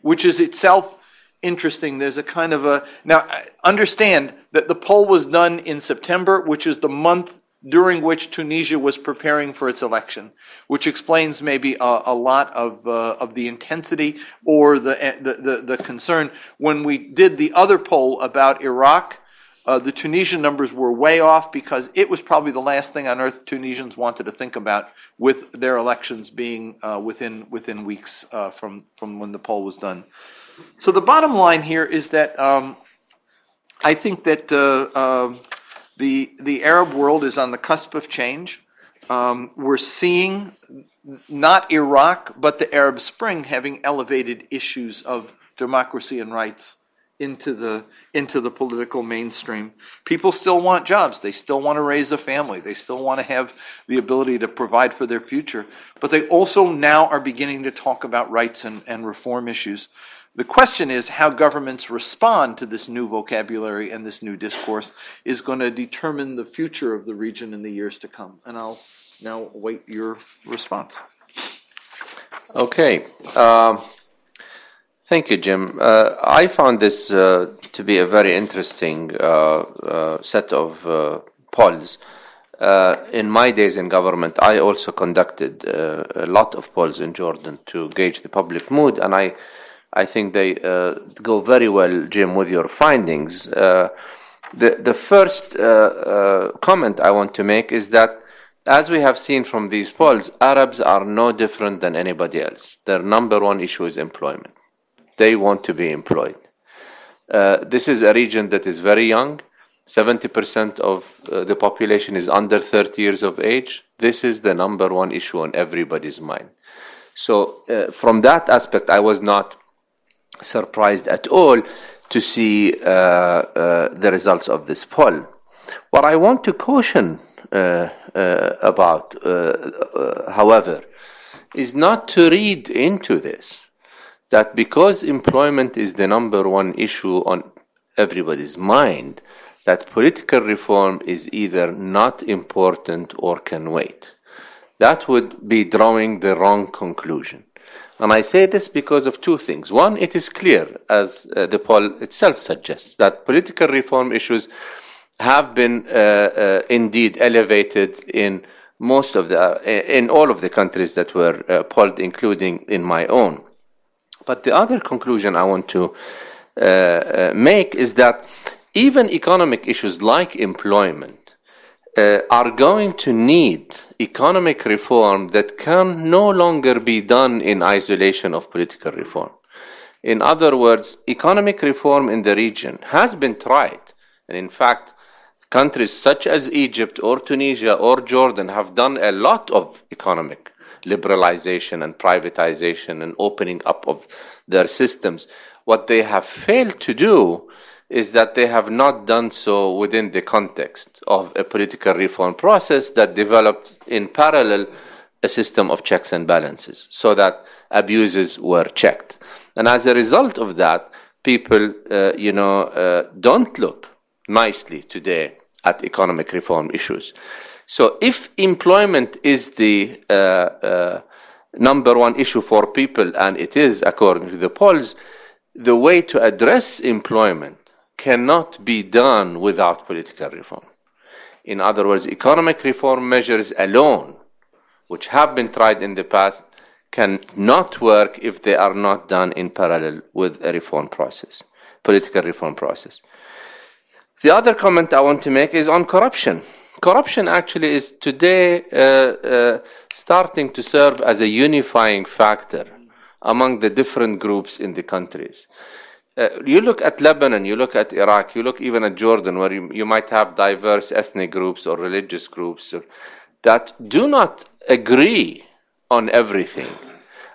which is itself interesting. There's a kind of a. Now, understand that the poll was done in September, which is the month during which Tunisia was preparing for its election, which explains maybe a, a lot of, uh, of the intensity or the, the, the, the concern. When we did the other poll about Iraq, uh, the Tunisian numbers were way off because it was probably the last thing on earth Tunisians wanted to think about with their elections being uh, within, within weeks uh, from, from when the poll was done. So the bottom line here is that um, I think that uh, uh, the the Arab world is on the cusp of change. Um, we're seeing not Iraq, but the Arab Spring having elevated issues of democracy and rights into the into the political mainstream. People still want jobs. They still want to raise a family. They still want to have the ability to provide for their future. But they also now are beginning to talk about rights and, and reform issues. The question is how governments respond to this new vocabulary and this new discourse is going to determine the future of the region in the years to come. And I'll now await your response. Okay. Um, thank you, Jim. Uh, I found this uh, to be a very interesting uh, uh set of uh, polls. Uh, in my days in government, I also conducted a lot of polls in Jordan to gauge the public mood, and I I think they uh, go very well, Jim, with your findings. Uh, the the first uh, uh, comment I want to make is that, as we have seen from these polls, Arabs are no different than anybody else. Their number one issue is employment. They want to be employed. Uh, this is a region that is very young. 70% of uh, the population is under 30 years of age. This is the number one issue on everybody's mind. So, from that aspect, I was not surprised at all to see uh, uh, the results of this poll. What I want to caution uh, about, however, is not to read into this that because employment is the number one issue on everybody's mind, that political reform is either not important or can wait. That would be drawing the wrong conclusion. And I say this because of two things. One, it is clear, as uh, the poll itself suggests, that political reform issues have been uh, uh, indeed elevated in most of the, uh, in all of the countries that were uh, polled, including in my own. But the other conclusion I want to uh, make is that even economic issues like employment uh, are going to need economic reform that can no longer be done in isolation of political reform. In other words, economic reform in the region has been tried. And in fact, countries such as Egypt or Tunisia or Jordan have done a lot of economic liberalization and privatization and opening up of their systems. What they have failed to do is that they have not done so within the context of a political reform process that developed in parallel a system of checks and balances so that abuses were checked. And as a result of that, people, uh, you know, uh, don't look nicely today at economic reform issues. So if employment is the uh, uh number one issue for people, and it is according to the polls, the way to address employment cannot be done without political reform. In other words, economic reform measures alone, which have been tried in the past, cannot work if they are not done in parallel with a reform process, political reform process. The other comment I want to make is on corruption. Corruption actually is today uh, uh, starting to serve as a unifying factor among the different groups in the countries. Uh, you look at Lebanon, you look at Iraq, you look even at Jordan, where you, you might have diverse ethnic groups or religious groups that do not agree on everything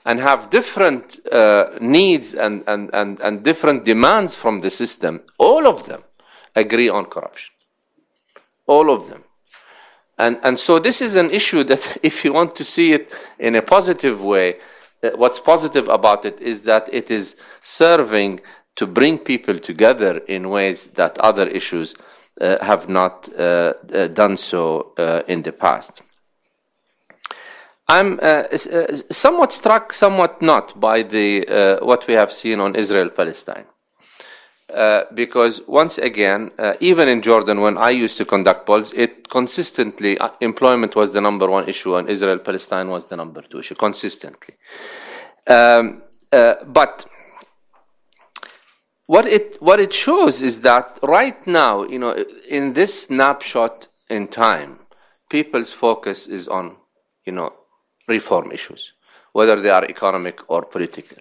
and have different uh, needs and, and, and, and different demands from the system. All of them agree on corruption. All of them. And, and so this is an issue that, [laughs] if you want to see it in a positive way, uh, what's positive about it is that it is serving to bring people together in ways that other issues uh, have not uh, uh, done so uh, in the past. I'm uh, somewhat struck, somewhat not, by the what we have seen on Israel-Palestine. Uh, because once again, uh, even in Jordan, when I used to conduct polls, it consistently uh, employment was the number one issue, and Israel-Palestine was the number two issue consistently. Um, but what it what it shows is that right now, you know, in this snapshot in time, people's focus is on, you know, reform issues, whether they are economic or political.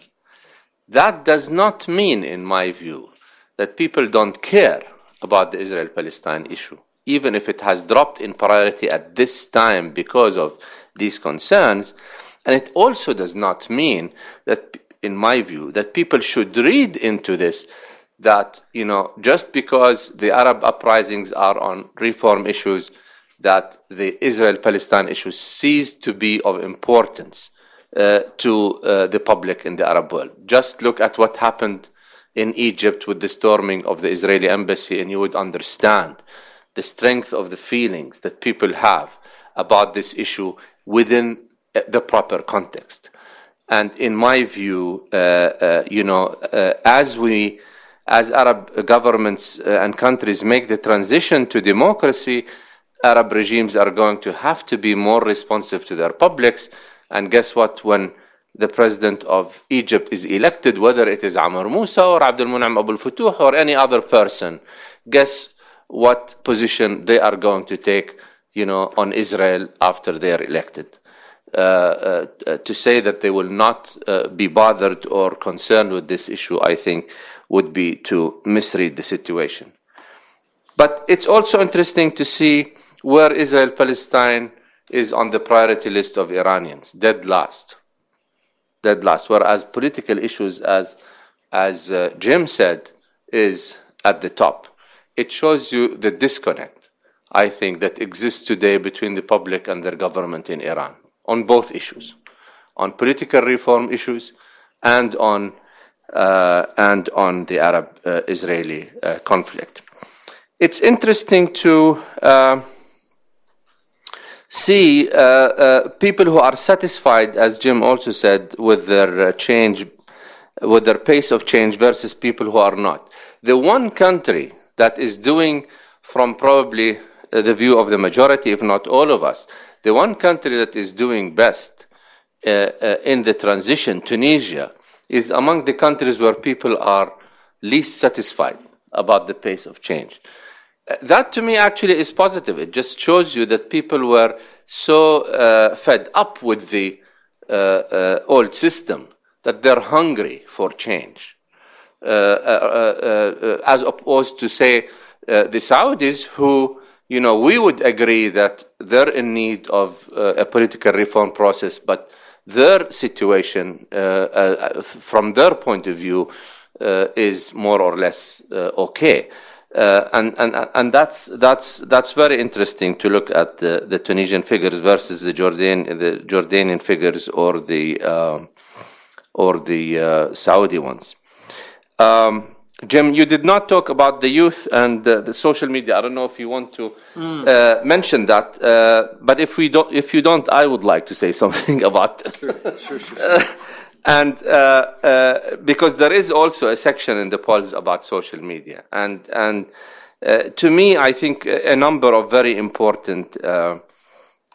That does not mean, in my view, that people don't care about the Israel Palestine issue, even if it has dropped in priority at this time because of these concerns. And it also does not mean that, in my view, that people should read into this that, you know, just because the Arab uprisings are on reform issues, that the Israel Palestine issue ceased to be of importance uh, to uh, the public in the Arab world. Just look at what happened in Egypt with the storming of the Israeli embassy, and you would understand the strength of the feelings that people have about this issue within uh, the proper context. And in my view, uh, uh, you know, uh, as we, as Arab governments and countries make the transition to democracy, Arab regimes are going to have to be more responsive to their publics. And guess what? When the president of Egypt is elected, whether it is Amr Musa or Abdul Munam Abul Futuh or any other person, guess what position they are going to take, you know, on Israel after they are elected. Uh, uh, uh, to say that they will not be bothered or concerned with this issue, I think, would be to misread the situation. But it's also interesting to see where Israel Palestine is on the priority list of Iranians, dead last. Dead last. Whereas political issues, as, as uh, Jim said, is at the top. It shows you the disconnect, I think, that exists today between the public and their government in Iran on both issues on political reform issues and on, uh, and on the Arab uh, Israeli uh, conflict. It's interesting to uh, see uh, uh, people who are satisfied, as Jim also said, with their change, with their pace of change versus people who are not. The one country that is doing, from probably the view of the majority, if not all of us, the one country that is doing best uh, uh, in the transition, Tunisia, is among the countries where people are least satisfied about the pace of change. Uh, That to me actually is positive. It just shows you that people were so uh, fed up with the uh, uh, old system that they're hungry for change. As opposed to, say, the Saudis, who, you know, we would agree that they're in need of uh, a political reform process, but their situation, uh, uh, from their point of view, uh, is more or less uh, okay. Uh, and and and that's that's that's very interesting to look at the, the Tunisian figures versus the Jordan the Jordanian figures or the um or the Saudi ones. Um, Jim, you did not talk about the youth and uh, the social media. I don't know if you want to Mm. uh, mention that, uh, but if we don't, if you don't, I would like to say [laughs] something about. Sure, sure, sure. [laughs] and uh, uh, because there is also a section in the polls about social media, and and uh, to me, I think a a number of very important uh,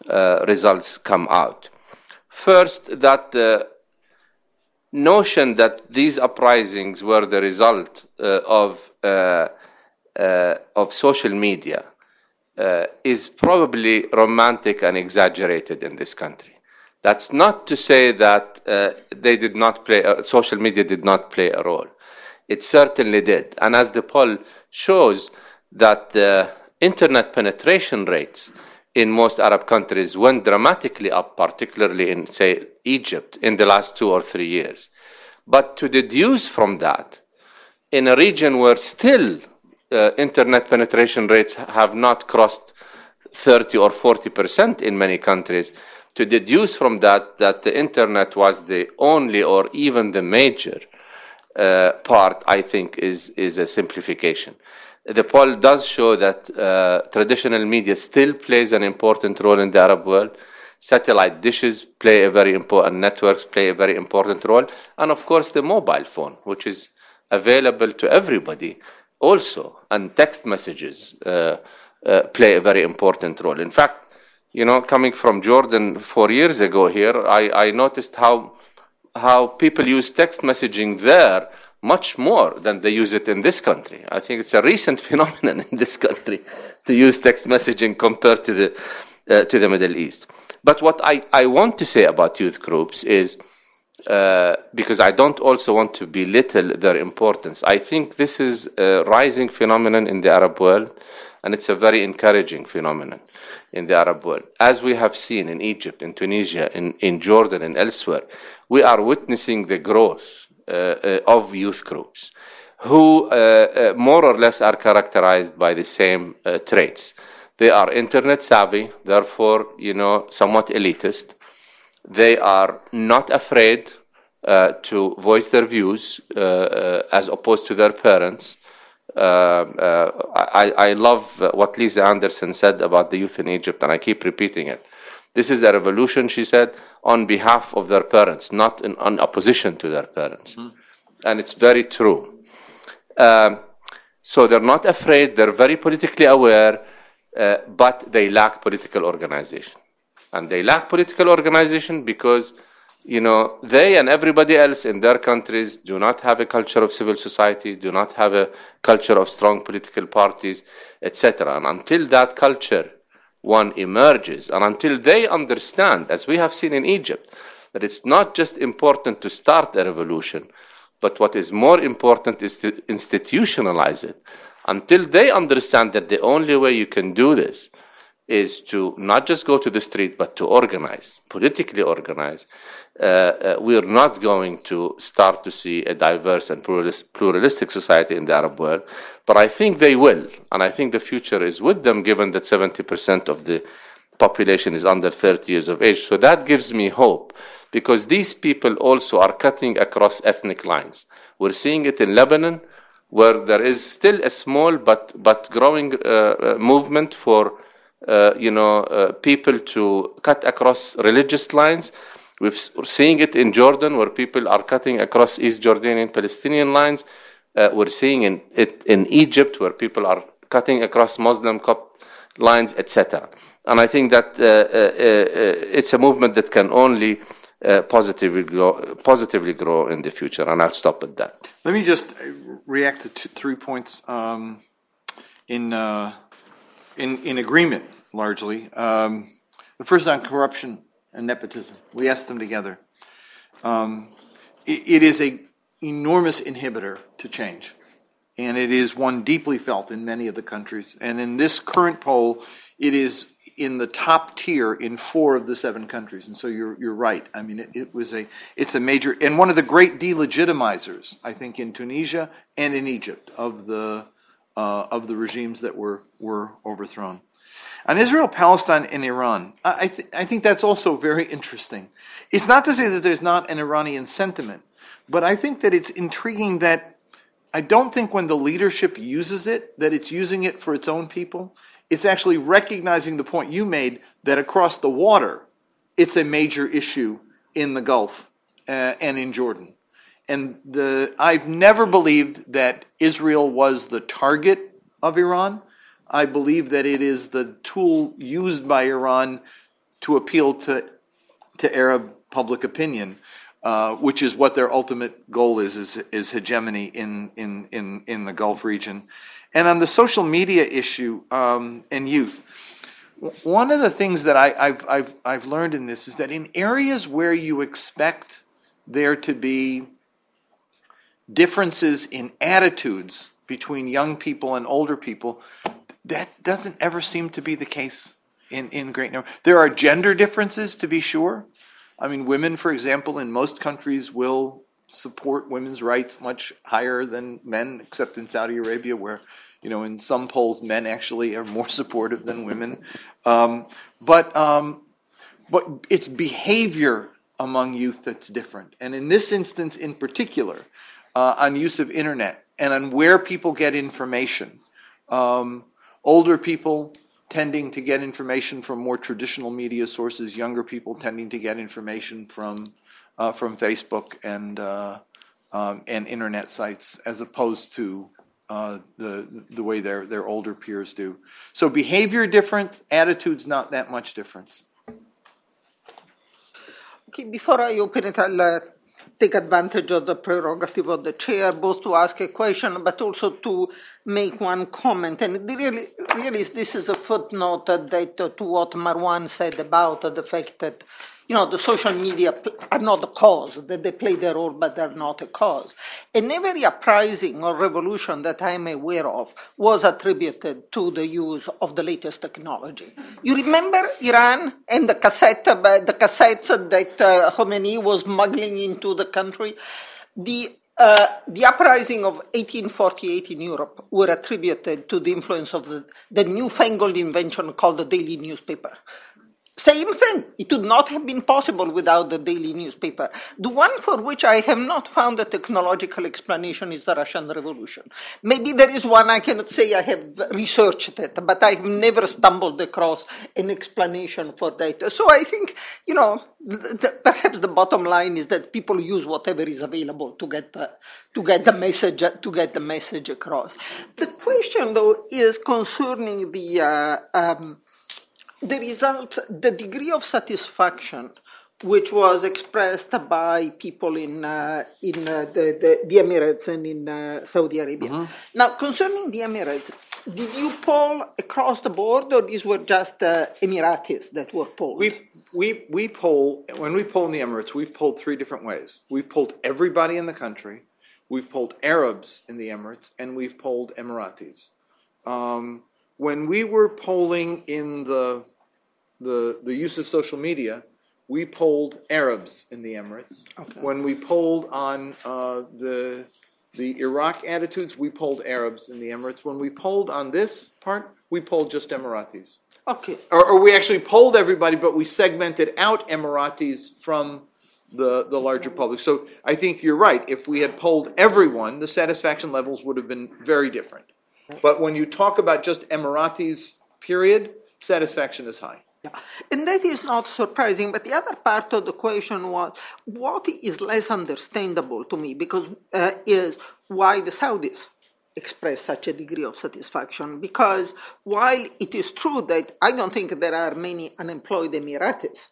uh, results come out. First, that the notion that these uprisings were the result uh, of uh, uh, of social media uh, is probably romantic and exaggerated in this country. That's not to say that uh, they did not play, uh, social media did not play a role. It certainly did. And as the poll shows, that the internet penetration rates in most Arab countries went dramatically up, particularly in, say, Egypt in the last two or three years. But to deduce from that, in a region where still uh, internet penetration rates have not crossed 30 or 40 percent in many countries, to deduce from that that the internet was the only or even the major uh, part, I think, is, is a simplification. The poll does show that uh, traditional media still plays an important role in the Arab world. Satellite dishes play a very important, networks play a very important role. And of course, the mobile phone, which is available to everybody also. And text messages uh, uh, play a very important role. In fact, you know, coming from Jordan four years ago here, I, I noticed how how people use text messaging there much more than they use it in this country. I think it's a recent [laughs] phenomenon in this country to use text messaging compared to the uh, to the Middle East. But what I, I want to say about youth groups is uh, because I don't also want to belittle their importance. I think this is a rising phenomenon in the Arab world, and it's a very encouraging phenomenon in the Arab world. As we have seen in Egypt, in Tunisia, in, in Jordan, and elsewhere, we are witnessing the growth of youth groups who uh, uh, more or less are characterized by the same uh, traits. They are internet savvy, therefore, you know, somewhat elitist. They are not afraid uh, to voice their views uh, uh, as opposed to their parents. Uh, uh, I, I love what Lisa Anderson said about the youth in Egypt, and I keep repeating it. This is a revolution, she said, on behalf of their parents, not in, in opposition to their parents. And it's very true. Um, so they're not afraid, they're very politically aware, uh, but they lack political organization. And they lack political organization because, you know, they and everybody else in their countries do not have a culture of civil society, do not have a culture of strong political parties, etc. And until that culture one emerges, and until they understand, as we have seen in Egypt, that it's not just important to start a revolution, but what is more important is to institutionalize it. Until they understand that the only way you can do this is to not just go to the street, but to organize, politically organize, uh, uh, we're not going to start to see a diverse and pluralis- pluralistic society in the Arab world. But I think they will, and I think the future is with them, given that 70% of the population is under 30 years of age. So that gives me hope, because these people also are cutting across ethnic lines. We're seeing it in Lebanon, where there is still a small but, but growing uh, uh, movement for uh, you know, uh, people to cut across religious lines. We're seeing it in Jordan, where people are cutting across East Jordanian Palestinian lines. Uh, we're seeing in, it in Egypt, where people are cutting across Muslim Copt lines, etc. And I think that uh, uh, uh, it's a movement that can only uh, positively grow, positively grow in the future. And I'll stop at that. Let me just uh, react to two, three points um, in, in, in agreement, largely. Um, the first on corruption and nepotism. We asked them together. Um, it, it is a enormous inhibitor to change, and it is one deeply felt in many of the countries. And in this current poll, it is in the top tier in four of the seven countries. And so you're you're right. I mean, it, it was a it's a major and one of the great delegitimizers, I think, in Tunisia and in Egypt of the uh, of the regimes that were were overthrown. On Israel, Palestine, and Iran, I, th- I think that's also very interesting. It's not to say that there's not an Iranian sentiment, but I think that it's intriguing that I don't think when the leadership uses it, that it's using it for its own people. It's actually recognizing the point you made that across the water, it's a major issue in the Gulf uh, and in Jordan. And the, I've never believed that Israel was the target of Iran. I believe that it is the tool used by Iran to appeal to, to Arab public opinion, uh, which is what their ultimate goal is, is, is hegemony in, in, in, in the Gulf region. And on the social media issue um, and youth, one of the things that I, I've, I've, I've learned in this is that in areas where you expect there to be differences in attitudes between young people and older people, that doesn't ever seem to be the case in, in great number. There are gender differences, to be sure. I mean, women, for example, in most countries will support women's rights much higher than men, except in Saudi Arabia, where you know, in some polls, men actually are more [laughs] supportive than women. Um, but um, but it's behavior among youth that's different. And in this instance, in particular, uh, on use of internet and on where people get information, um, older people tending to get information from more traditional media sources, younger people tending to get information from uh, from Facebook and uh, um, and internet sites, as opposed to uh, the the way their their older peers do. So behavior different, attitudes not that much difference. Okay, before I open it, I'll uh, take advantage of the prerogative of the chair, both to ask a question, but also to make one comment. And really, really, this is a footnote that to what Marwan said about the fact that you know, the social media are not the cause, that they play their role, but they're not a cause. And every uprising or revolution that I'm aware of was attributed to the use of the latest technology. You remember Iran and the cassette, the cassettes that uh, Khomeini was smuggling into the country? The uh, the uprising of 1848 in Europe were attributed to the influence of the, the newfangled invention called the daily newspaper. Same thing. It would not have been possible without the daily newspaper. The one for which I have not found a technological explanation is the Russian Revolution. Maybe there is one I cannot say I have researched it, but I have never stumbled across an explanation for that. So I think, you know, the, perhaps the bottom line is that people use whatever is available to get the, to get the message to get the message across. The question, though, is concerning the uh, um, the result, the degree of satisfaction which was expressed by people in uh, in uh, the, the, the, Emirates and in uh, Saudi Arabia. Mm-hmm. Now, concerning the Emirates, did you poll across the board, or these were just uh, Emiratis that were polled? We we we poll when we poll in the Emirates. We've polled three different ways. We've polled everybody in the country. We've polled Arabs in the Emirates, and we've polled Emiratis. Um, when we were polling in the the, the use of social media, we polled Arabs in the Emirates. Okay. When we polled on uh, the the Iraq attitudes, we polled Arabs in the Emirates. When we polled on this part, we polled just Emiratis. Okay. Or, or we actually polled everybody, but we segmented out Emiratis from the, the larger public. So I think you're right. If we had polled everyone, the satisfaction levels would have been very different. But when you talk about just Emiratis, period, satisfaction is high. Yeah. And that is not surprising, but the other part of the question was what is less understandable to me because uh, is why the Saudis express such a degree of satisfaction. Because while it is true that I don't think there are many unemployed Emiratis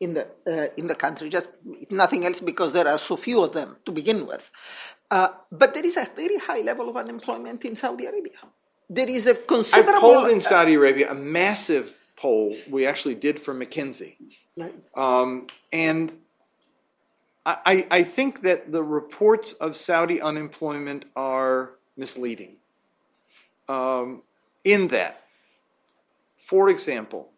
in the uh, in the country, just if nothing else, because there are so few of them to begin with. Uh, but there is a very high level of unemployment in Saudi Arabia. There is a considerable. I polled in Saudi Arabia a massive poll we actually did for McKinsey. Um, and I, I think that the reports of Saudi unemployment are misleading. Um, in that, for example,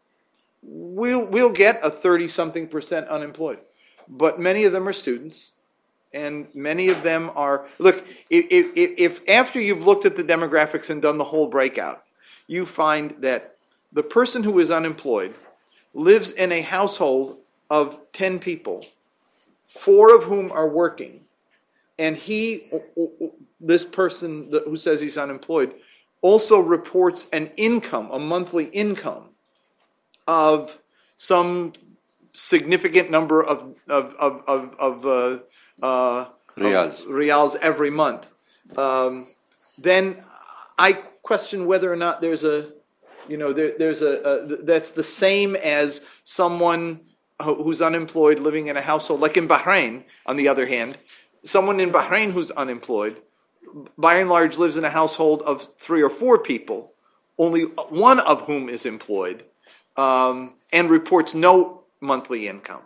we'll, we'll get a 30 something percent unemployed, but many of them are students. And many of them are, look, if, if, if after you've looked at the demographics and done the whole breakout, you find that the person who is unemployed lives in a household of 10 people, four of whom are working, and he, this person who says he's unemployed, also reports an income, a monthly income of some significant number of, of, of, of, of uh, uh, Riyals. Riyals every month, um, then I question whether or not there's a you know, there, there's a, a, that's the same as someone who's unemployed living in a household, like in Bahrain. On the other hand, someone in Bahrain who's unemployed, by and large, lives in a household of three or four people, only one of whom is employed, um, and reports no monthly income.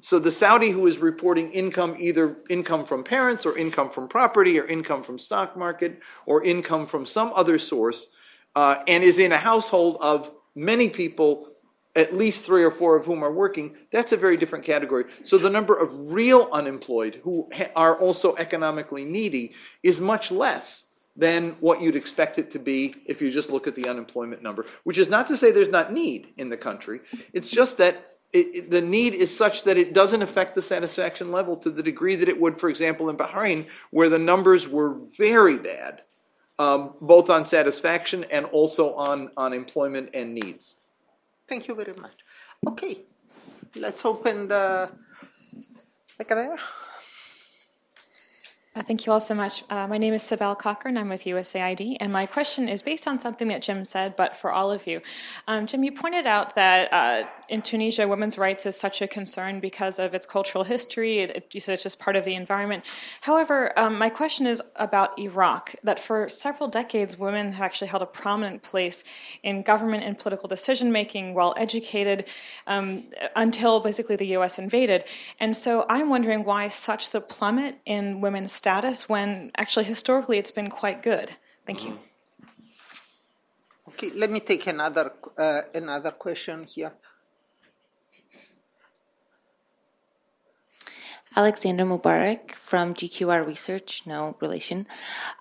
So the Saudi who is reporting income, either income from parents or income from property or income from stock market or income from some other source, uh, and is in a household of many people, at least three or four of whom are working, that's a very different category. So the number of real unemployed who ha- are also economically needy is much less than what you'd expect it to be if you just look at the unemployment number, which is not to say there's not need in the country. It's just that it, it- the need is such that it doesn't affect the satisfaction level to the degree that it would, for example, in Bahrain, where the numbers were very bad, um, both on satisfaction and also on, on employment and needs. Thank you very much. Okay, let's open the, back there. Uh, Thank you all so much. Uh, my name is Sibel Cochran. I'm with USAID, and my question is based on something that Jim said, but for all of you. Um, Jim, you pointed out that uh, in Tunisia, women's rights is such a concern because of its cultural history. It, it- you said it's just part of the environment. However, um, my question is about Iraq. That for several decades, women have actually held a prominent place in government and political decision making, well educated, um, until basically the U.S. invaded. And so I'm wondering why such the plummet in women's status when actually historically it's been quite good. Thank you. Okay, let me take another, uh, another question here. Alexander Mubarak from GQR Research, no relation.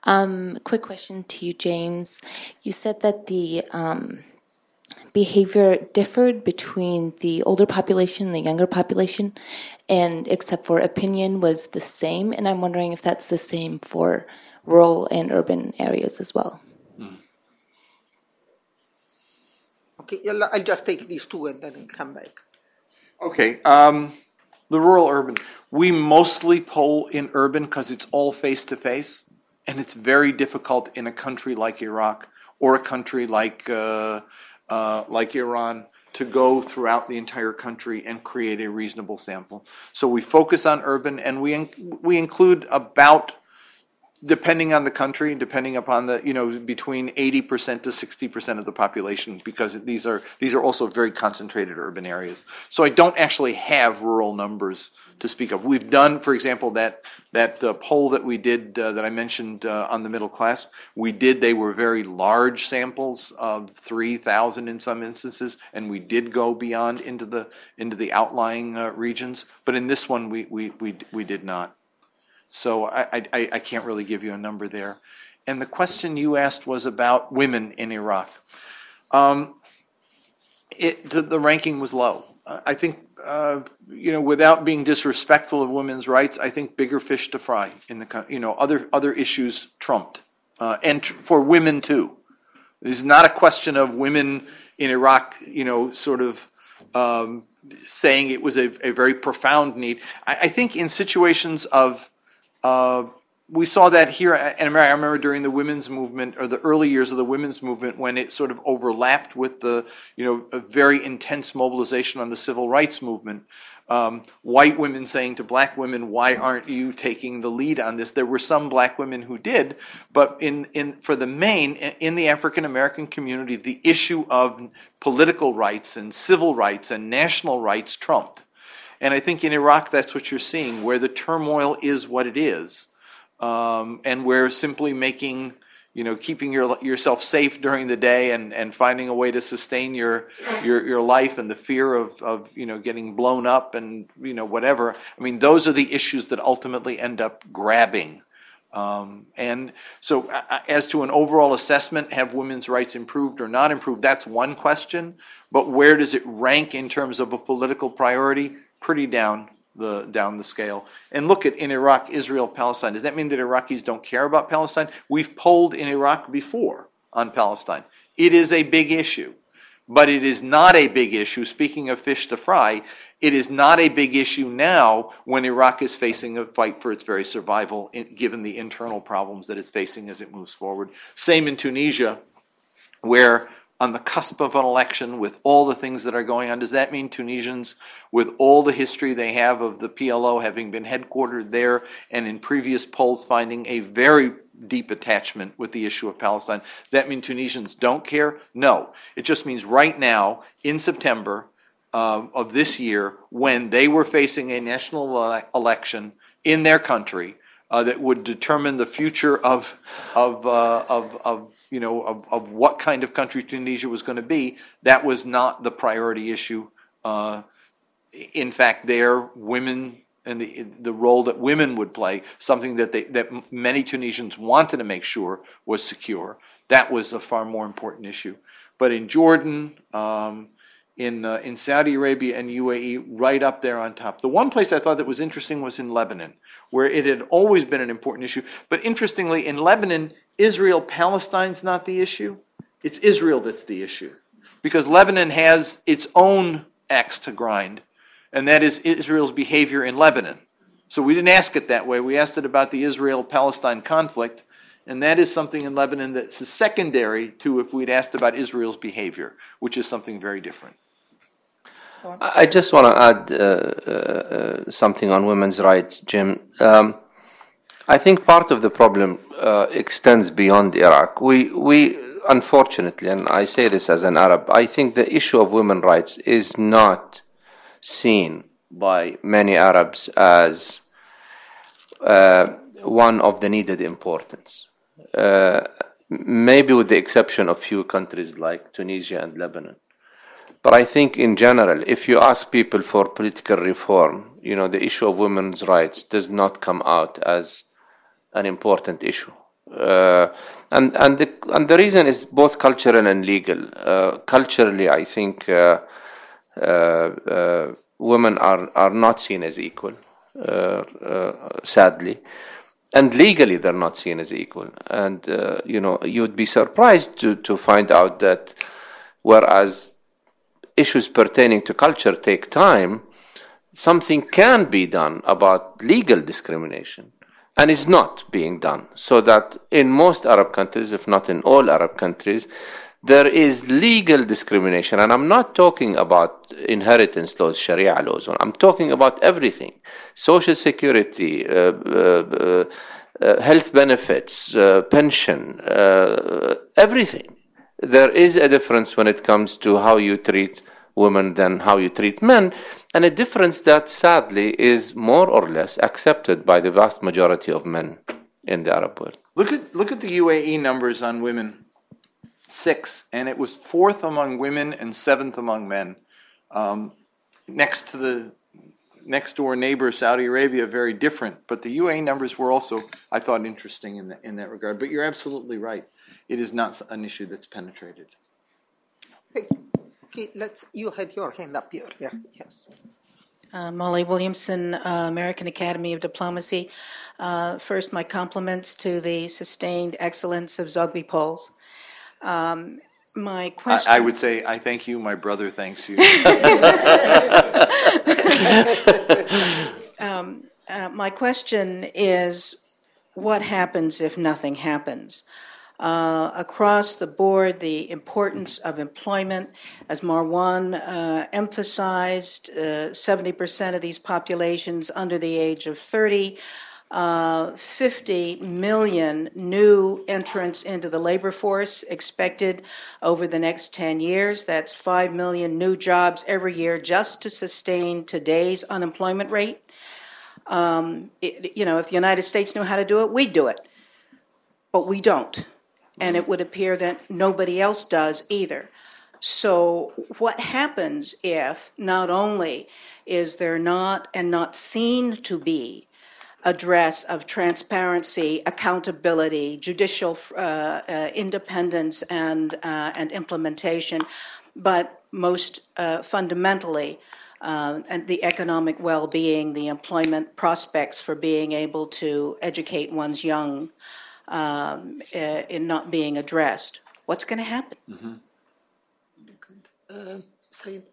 Um, quick question to you, James. You said that the um, behavior differed between the older population and the younger population, and except for opinion was the same. And I'm wondering if that's the same for rural and urban areas as well. Okay, I'll I'll just take these two and then I'll come back. Okay, um, the rural urban. We mostly poll in urban because it's all face to face, and it's very difficult in a country like Iraq or a country like uh, uh, like Iran to go throughout the entire country and create a reasonable sample. So we focus on urban, and we in- we include about depending on the country, depending upon the, you know, between eighty percent to sixty percent of the population, because these are, these are also very concentrated urban areas. So I don't actually have rural numbers to speak of. We've done, for example, that, that uh, poll that we did, uh, that I mentioned uh, on the middle class, we did, they were very large samples of three thousand in some instances, and we did go beyond into the, into the outlying uh, regions, but in this one, we, we, we, we did not. So I, I, I- can't really give you a number there. And the question you asked was about women in Iraq. Um, it, the, the ranking was low. I think, uh, you know, without being disrespectful of women's rights, I think bigger fish to fry in the, you know, other, other issues trumped. Uh, and tr- for women too. This is not a question of women in Iraq, you know, sort of um, saying it was a, a very profound need. I, I think in situations of, uh, we saw that here in America. I remember during the women's movement or the early years of the women's movement when it sort of overlapped with the, you know, very intense mobilization on the civil rights movement. Um, white women saying to black women, "Why aren't you taking the lead on this?" There were some black women who did, but in in for the main in the African American community, the issue of political rights and civil rights and national rights trumped. And I think in Iraq, that's what you're seeing, where the turmoil is what it is, um, and where simply making, you know, keeping your, yourself safe during the day and, and finding a way to sustain your, your, your life and the fear of, of, you know, getting blown up and, you know, whatever. I mean, those are the issues that ultimately end up grabbing. Um, and so, uh, as to an overall assessment, have women's rights improved or not improved? That's one question. But where does it rank in terms of a political priority? Pretty down the down the scale. And look at in Iraq, Israel, Palestine. Does that mean that Iraqis don't care about Palestine? We've polled in Iraq before on Palestine. It is a big issue, but it is not a big issue. Speaking of fish to fry, it is not a big issue now when Iraq is facing a fight for its very survival, given the internal problems that it's facing as it moves forward. Same in Tunisia, where on the cusp of an election with all the things that are going on, does that mean Tunisians, with all the history they have of the PLO having been headquartered there and in previous polls finding a very deep attachment with the issue of Palestine, that mean Tunisians don't care? No. It just means right now, in September um, of this year, when they were facing a national ele- election in their country, uh, that would determine the future of of uh, of of you know of, of what kind of country Tunisia was going to be. That was not the priority issue. Uh, in fact, there women and the, the role that women would play, something that they, that many Tunisians wanted to make sure was secure. That was a far more important issue. But in Jordan, um, in, uh, in Saudi Arabia and UAE, right up there on top. The one place I thought that was interesting was in Lebanon, where it had always been an important issue. But interestingly, in Lebanon, Israel Palestine's not the issue. It's Israel that's the issue. Because Lebanon has its own axe to grind, and that is Israel's behavior in Lebanon. So we didn't ask it that way. We asked it about the Israel Palestine conflict, and that is something in Lebanon that's secondary to if we'd asked about Israel's behavior, which is something very different. I just want to add uh, uh, uh, something on women's rights, Jim. Um, I think part of the problem uh, extends beyond Iraq. We, we, unfortunately, and I say this as an Arab, I think the issue of women's rights is not seen by many Arabs as uh, one of the needed importance. Uh, maybe with the exception of few countries like Tunisia and Lebanon. But I think in general, if you ask people for political reform, you know, the issue of women's rights does not come out as an important issue. Uh, and and the and the reason is both cultural and legal. Uh, culturally, I think uh, uh, uh, women are are not seen as equal, uh, sadly, and legally they're not seen as equal. And you know, you'd be surprised to to find out that whereas issues pertaining to culture take time, something can be done about legal discrimination and is not being done. So that in most Arab countries, if not in all Arab countries, there is legal discrimination. And I'm not talking about inheritance laws, Sharia laws. I'm talking about everything social security, uh, uh, uh, health benefits, uh, pension, uh, everything. There is a difference when it comes to how you treat women than how you treat men, and a difference that sadly is more or less accepted by the vast majority of men in the Arab world. Look at look at the UAE numbers on women. Six, and it was fourth among women and seventh among men. Um, next to the next door neighbor, Saudi Arabia, very different. But the UAE numbers were also, I thought, interesting in that in that regard. But you're absolutely right. It is not an issue that's penetrated. Okay, let's, you had your hand up here, yeah, yes. Uh, Molly Williamson, uh, American Academy of Diplomacy. Uh, first, my compliments to the sustained excellence of Zogby polls. Um, my I, question. I would say, I thank you. My brother thanks you. [laughs] um, uh, my question is what happens if nothing happens? Uh, across the board, the importance of employment, as Marwan uh, emphasized, uh, 70% of these populations under the age of 30. Uh, 50 million new entrants into the labor force expected over the next 10 years. That's 5 million new jobs every year just to sustain today's unemployment rate. Um, it, you know, if the United States knew how to do it, we'd do it. But we don't. And it would appear that nobody else does either. So, what happens if not only is there not and not seen to be address of transparency, accountability, judicial uh, uh, independence, and uh, and implementation, but most uh, fundamentally, uh, and the economic well-being, the employment prospects for being able to educate one's young um, uh, in not being addressed. What's going to happen? Uh, Said,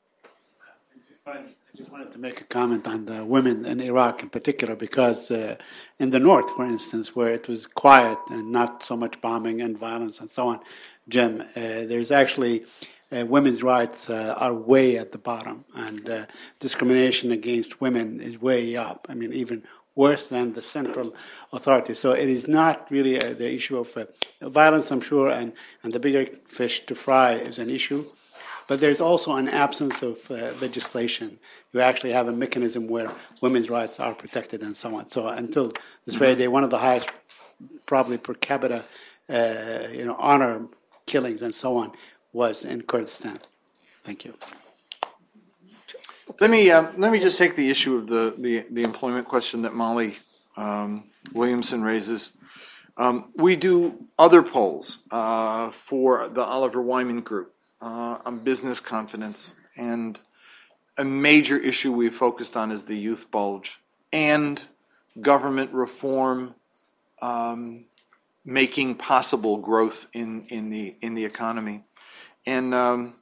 I just wanted to make a comment on the women in Iraq in particular, because uh, in the north, for instance, where it was quiet and not so much bombing and violence and so on, Jim, uh, there's actually uh, women's rights uh, are way at the bottom, and uh, discrimination against women is way up. I mean, even worse than the central authority. So it is not really uh, the issue of uh, violence, I'm sure, and, and the bigger fish to fry is an issue. But there's also an absence of uh, legislation. You actually have a mechanism where women's rights are protected and so on. So until this very day, one of the highest, probably per capita, uh, you know, honor killings and so on was in Kurdistan. Thank you. Let me, uh, let me just take the issue of the, the, the employment question that Molly um, Williamson raises. Um, We do other polls uh, for the Oliver Wyman Group uh, on business confidence. And a major issue we've focused on is the youth bulge and government reform um, making possible growth in, in the, in the economy. And um,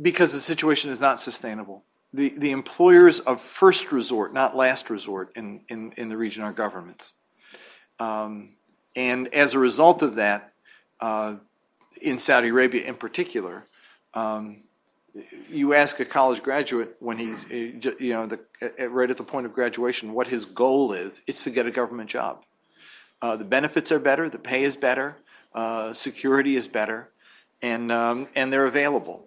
Because the situation is not sustainable. The, the employers of first resort, not last resort in, in, in the region are governments. Um, and as a result of that, uh, in Saudi Arabia in particular, um, you ask a college graduate when he's, uh, you know, the, uh, right at the point of graduation, what his goal is, it's to get a government job. Uh, the benefits are better, the pay is better, uh, security is better, and, um, and they're available.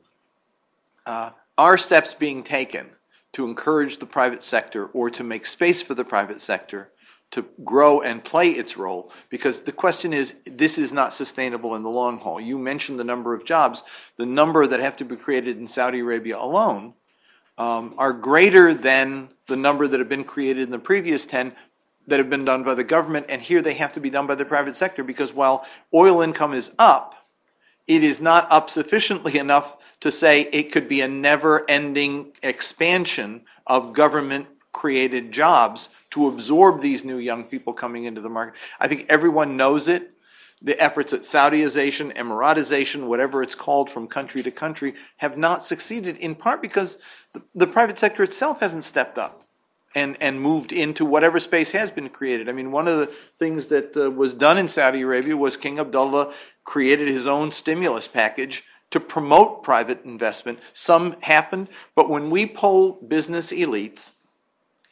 Uh, are steps being taken to encourage the private sector or to make space for the private sector to grow and play its role? Because the question is, this is not sustainable in the long haul. You mentioned the number of jobs, the number that have to be created in Saudi Arabia alone um, are greater than the number that have been created in the previous 10 that have been done by the government, and here they have to be done by the private sector because while oil income is up, it is not up sufficiently enough to say it could be a never-ending expansion of government-created jobs to absorb these new young people coming into the market. I think everyone knows it. The efforts at Saudization, Emiratization, whatever it's called from country to country, have not succeeded in part because the, the private sector itself hasn't stepped up and, and moved into whatever space has been created. I mean, one of the things that uh, was done in Saudi Arabia was King Abdullah created his own stimulus package to promote private investment. Some happened, but when we poll business elites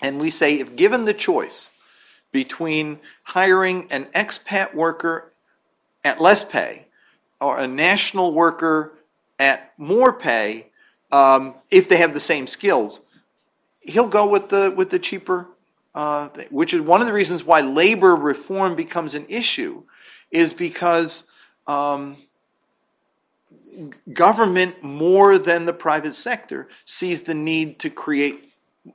and we say, if given the choice between hiring an expat worker at less pay or a national worker at more pay, um, if they have the same skills, he'll go with the with the cheaper, uh, thing, which is one of the reasons why labor reform becomes an issue, is because um, government more than the private sector sees the need to create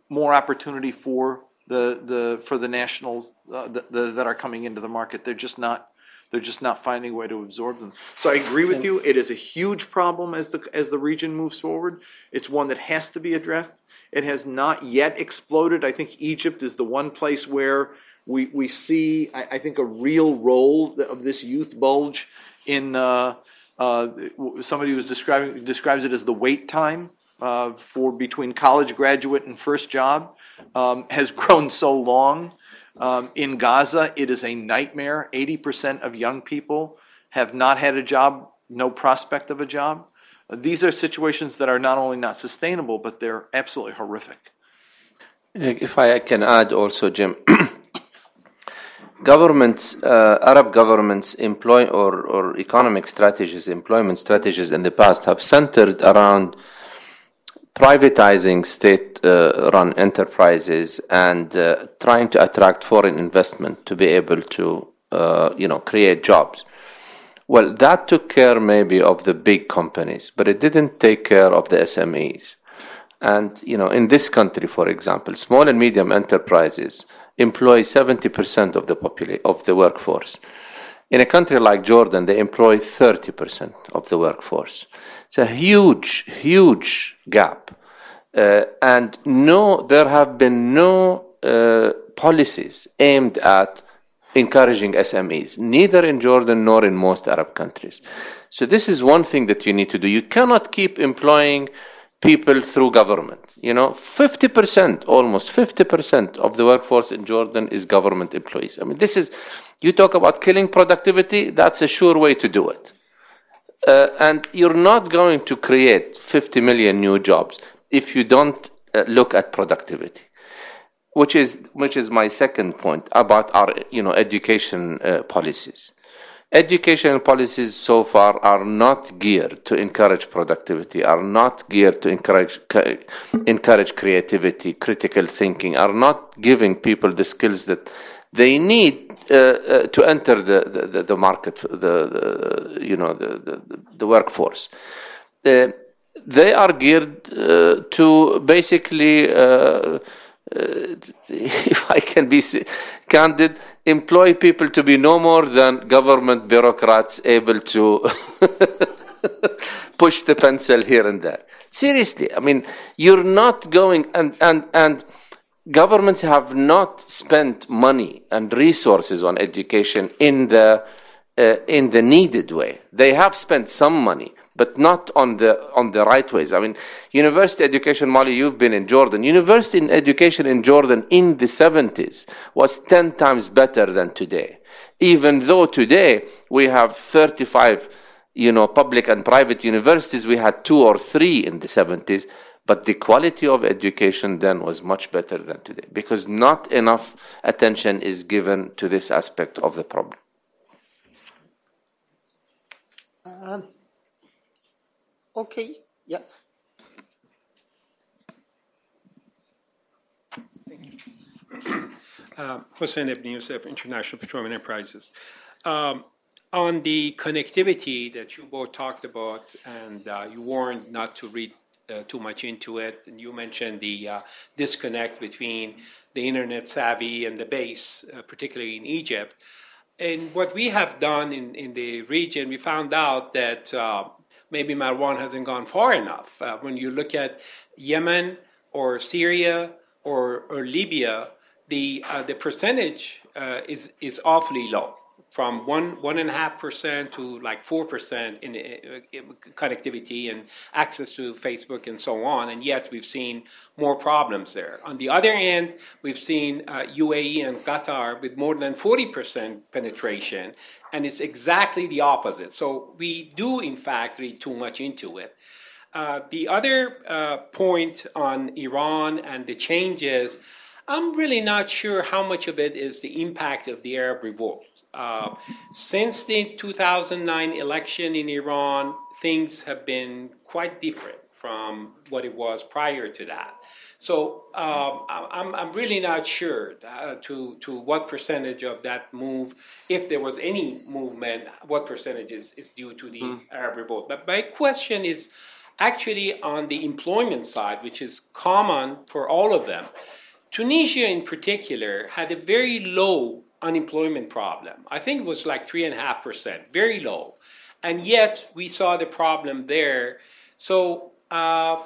more opportunity for the the for the nationals uh, the, the, that are coming into the market. They're just not they're just not finding a way to absorb them. So I agree with you. It is a huge problem as the as the region moves forward. It's one that has to be addressed. It has not yet exploded. I think Egypt is the one place where we we see I, I think a real role of this youth bulge in. Uh, uh, somebody was describing describes it as the wait time uh, for between college graduate and first job um, has [laughs] grown so long. Um, in Gaza, it is a nightmare. 80% of young people have not had a job, no prospect of a job. These are situations that are not only not sustainable, but they're absolutely horrific. If I can add also, Jim, [coughs] governments, uh, Arab governments employ or, or economic strategies, employment strategies in the past have centered around privatizing state-run enterprises and uh, trying to attract foreign investment to be able to, uh, you know, create jobs. Well, that took care maybe of the big companies, but it didn't take care of the SMEs. And you know, in this country, for example, small and medium enterprises employ 70% of the popula- of the workforce. In a country like Jordan, they employ 30% of the workforce. It's a huge, huge gap. Uh, and no, there have been no uh, policies aimed at encouraging SMEs, neither in Jordan nor in most Arab countries. So this is one thing that you need to do. You cannot keep employing people through government. You know, 50%, almost 50% of the workforce in Jordan is government employees. I mean, this is, you talk about killing productivity, that's a sure way to do it. Uh, and you're not going to create 50 million new jobs if you don't uh, look at productivity which is which is my second point about our you know education uh, policies education policies so far are not geared to encourage productivity are not geared to encourage encourage creativity critical thinking are not giving people the skills that they need uh, uh, to enter the, the, the, market the, the you know the, the, the workforce. Uh, they are geared uh, to basically, uh, [laughs] if I can be candid, employ people to be no more than government bureaucrats able to [laughs] push the pencil here and there. Seriously, I mean, you're not going and and and governments have not spent money and resources on education in the uh, in the needed way. They have spent some money, but not on the on the right ways. I mean, university education, Molly, you've been in Jordan. University education in Jordan in the 70s was 10 times better than today. Even though today we have 35 you know, public and private universities, we had two or three in the 70s, but the quality of education then was much better than today because not enough attention is given to this aspect of the problem. Um, Okay, yes. Um, Hussein Ibn Yusuf, International Petroleum Enterprises. Um, on the connectivity that you both talked about, and uh, you warned not to read uh, too much into it, and you mentioned the uh, disconnect between the internet savvy and the base, uh, particularly in Egypt. And what we have done in, in the region, we found out that uh, maybe Marwan hasn't gone far enough. Uh, when you look at Yemen or Syria or, or Libya, the, uh, the percentage uh, is, is awfully low, from one, one and a half percent to like four percent in, uh, in connectivity and access to Facebook and so on, and yet we've seen more problems there. On the other end, we've seen uh, UAE and Qatar with more than 40% penetration, and it's exactly the opposite. So we do, in fact, read too much into it. Uh, the other uh, point on Iran and the changes, I'm really not sure how much of it is the impact of the Arab revolt. Uh, since the 2009 election in Iran, things have been quite different from what it was prior to that. So um, I'm, I'm really not sure uh, to, to what percentage of that move, if there was any movement, what percentage is, is due to the Arab revolt. But my question is actually on the employment side, which is common for all of them. Tunisia, in particular, had a very low unemployment problem. I think it was like three and a half percent, very low, and yet we saw the problem there. So, uh,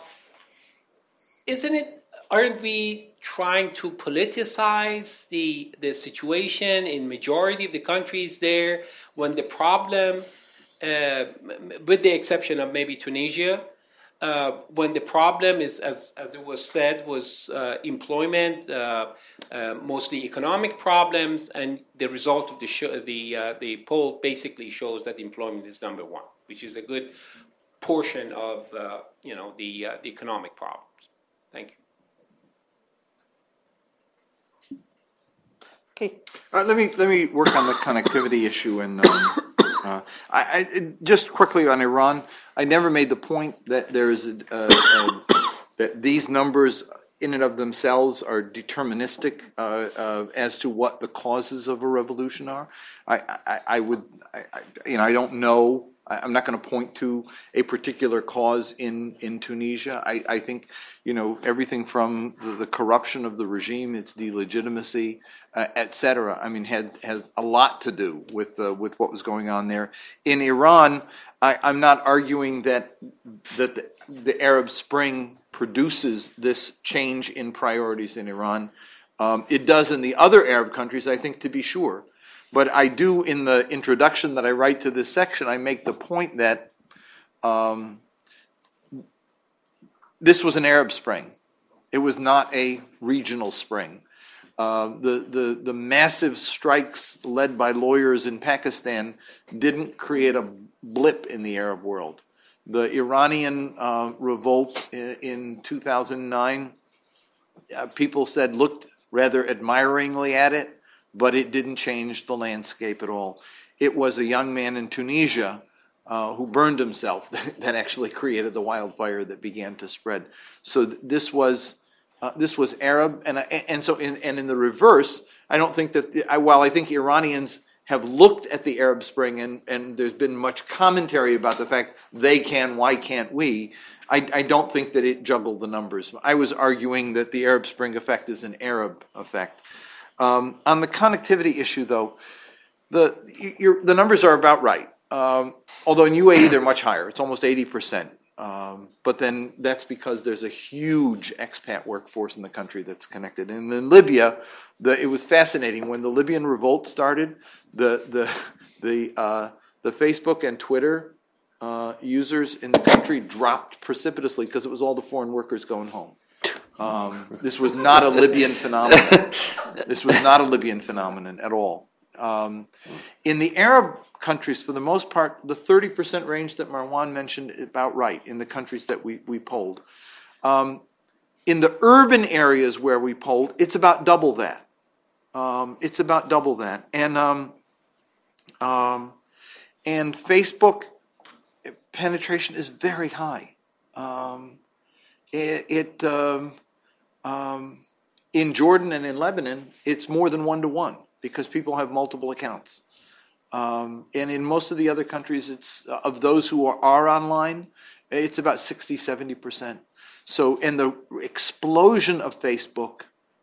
isn't it? Aren't we trying to politicize the the situation in majority of the countries there when the problem, uh, with the exception of maybe Tunisia, uh, when the problem is, as, as it was said, was uh, employment, uh, uh, mostly economic problems, and the result of the show, the uh, the poll basically shows that employment is number one, which is a good portion of uh, you know the uh, the economic problems. Thank you. Okay. Uh, let me, let me work on the connectivity issue and, um, uh, I, I, just quickly on Iran, I never made the point that there is, a- a- that these numbers in and of themselves are deterministic, uh, uh, as to what the causes of a revolution are. I, I, I would, I, you know, I don't know, I'm not gonna point to a particular cause in, in Tunisia. I, I think, you know, everything from the, the corruption of the regime, its delegitimacy, uh, et cetera, I mean, had, has a lot to do with, uh, with what was going on there. In Iran, I, I'm not arguing that, that the, the Arab Spring produces this change in priorities in Iran. Um, it does in the other Arab countries, I think, to be sure. But I do, in the introduction that I write to this section, I make the point that um, this was an Arab Spring. It was not a regional spring. Uh, the, the, the massive strikes led by lawyers in Pakistan didn't create a blip in the Arab world. The Iranian uh, revolt in, in 2009, uh, people said, looked rather admiringly at it, but it didn't change the landscape at all. It was a young man in Tunisia uh, who burned himself [laughs] that, actually created the wildfire that began to spread. So th- this was uh, this was Arab, and I- and so in, and in the reverse, I don't think that the, I, while I think Iranians have looked at the Arab Spring, and, and there's been much commentary about the fact they can, why can't we? I, I don't think that it juggled the numbers. I was arguing that the Arab Spring effect is an Arab effect. Um, on the connectivity issue, though, the your, the numbers are about right. Um, although in UAE they're much higher; it's almost eighty percent. Um, but then that's because there's a huge expat workforce in the country that's connected. And in Libya, the, it was fascinating when the Libyan revolt started. The the the uh, the Facebook and Twitter uh, users in the country dropped precipitously because it was all the foreign workers going home. Um, this was not a Libyan phenomenon. this was not a Libyan phenomenon at all. Um, in the Arab countries, for the most part, the 30% range that Marwan mentioned is about right in the countries that we, we polled. Um, in the urban areas where we polled, it's about double that. Um, it's about double that. And, um, um, and Facebook penetration is very high. It, it um, in Jordan and in Lebanon, it's more than one to one because people have multiple accounts. Um, and in most of the other countries, it's uh, of those who are, are online, it's about 60, 70%. So, and the explosion of Facebook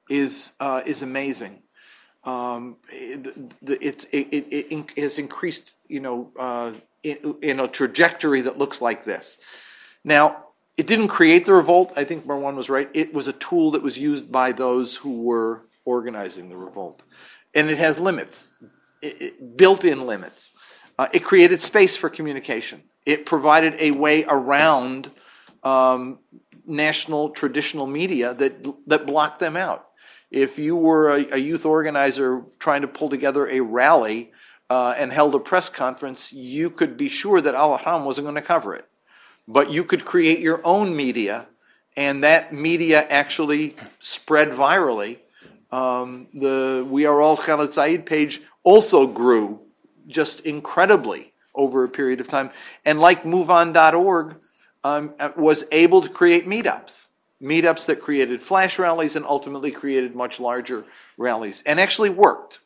is, uh, is amazing. Um, it, it, it, it, has increased, you know, uh, in, in a trajectory that looks like this. Now, it didn't create the revolt. I think Marwan was right. It was a tool that was used by those who were organizing the revolt. And it has limits, built in limits. Uh, it created space for communication. It provided a way around um, national traditional media that, that blocked them out. If you were a, a youth organizer trying to pull together a rally uh, and held a press conference, you could be sure that Al Ahram wasn't going to cover it but you could create your own media, and that media actually spread virally. Um, the We Are All Khaled Said page also grew just incredibly over a period of time. And like MoveOn.org, um, was able to create meetups, meetups that created flash rallies and ultimately created much larger rallies, and actually worked.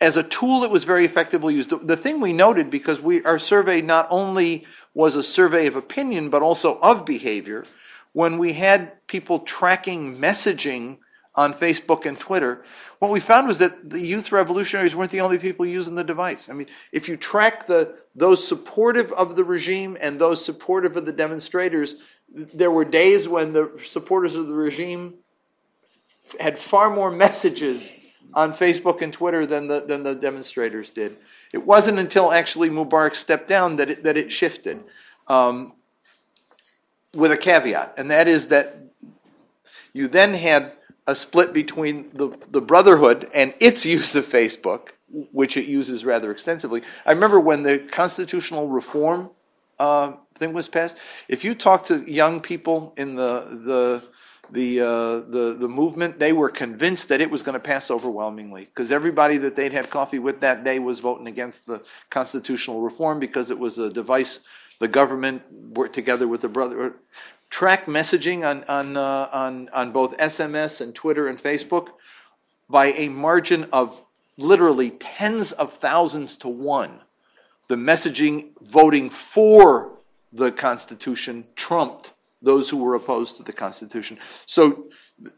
As a tool, it was very effectively used. The thing we noted, because we our survey not only was a survey of opinion, but also of behavior. When we had people tracking messaging on Facebook and Twitter, what we found was that the youth revolutionaries weren't the only people using the device. I mean, if you track the those supportive of the regime and those supportive of the demonstrators, there were days when the supporters of the regime had far more messages on Facebook and Twitter than the than the demonstrators did. It wasn't until actually Mubarak stepped down that it, that it shifted, um, with a caveat, and that is that you then had a split between the, the Brotherhood and its [laughs] use of Facebook, which it uses rather extensively. I remember when the constitutional reform uh, thing was passed. If you talk to young people in the the the uh, the the movement, they were convinced that it was going to pass overwhelmingly because everybody that they'd had coffee with that day was voting against the constitutional reform because it was a device the government worked together with the brother track messaging on on uh, on on both SMS and Twitter and Facebook by a margin of literally tens of thousands to one. The messaging voting for the Constitution trumped those who were opposed to the Constitution. So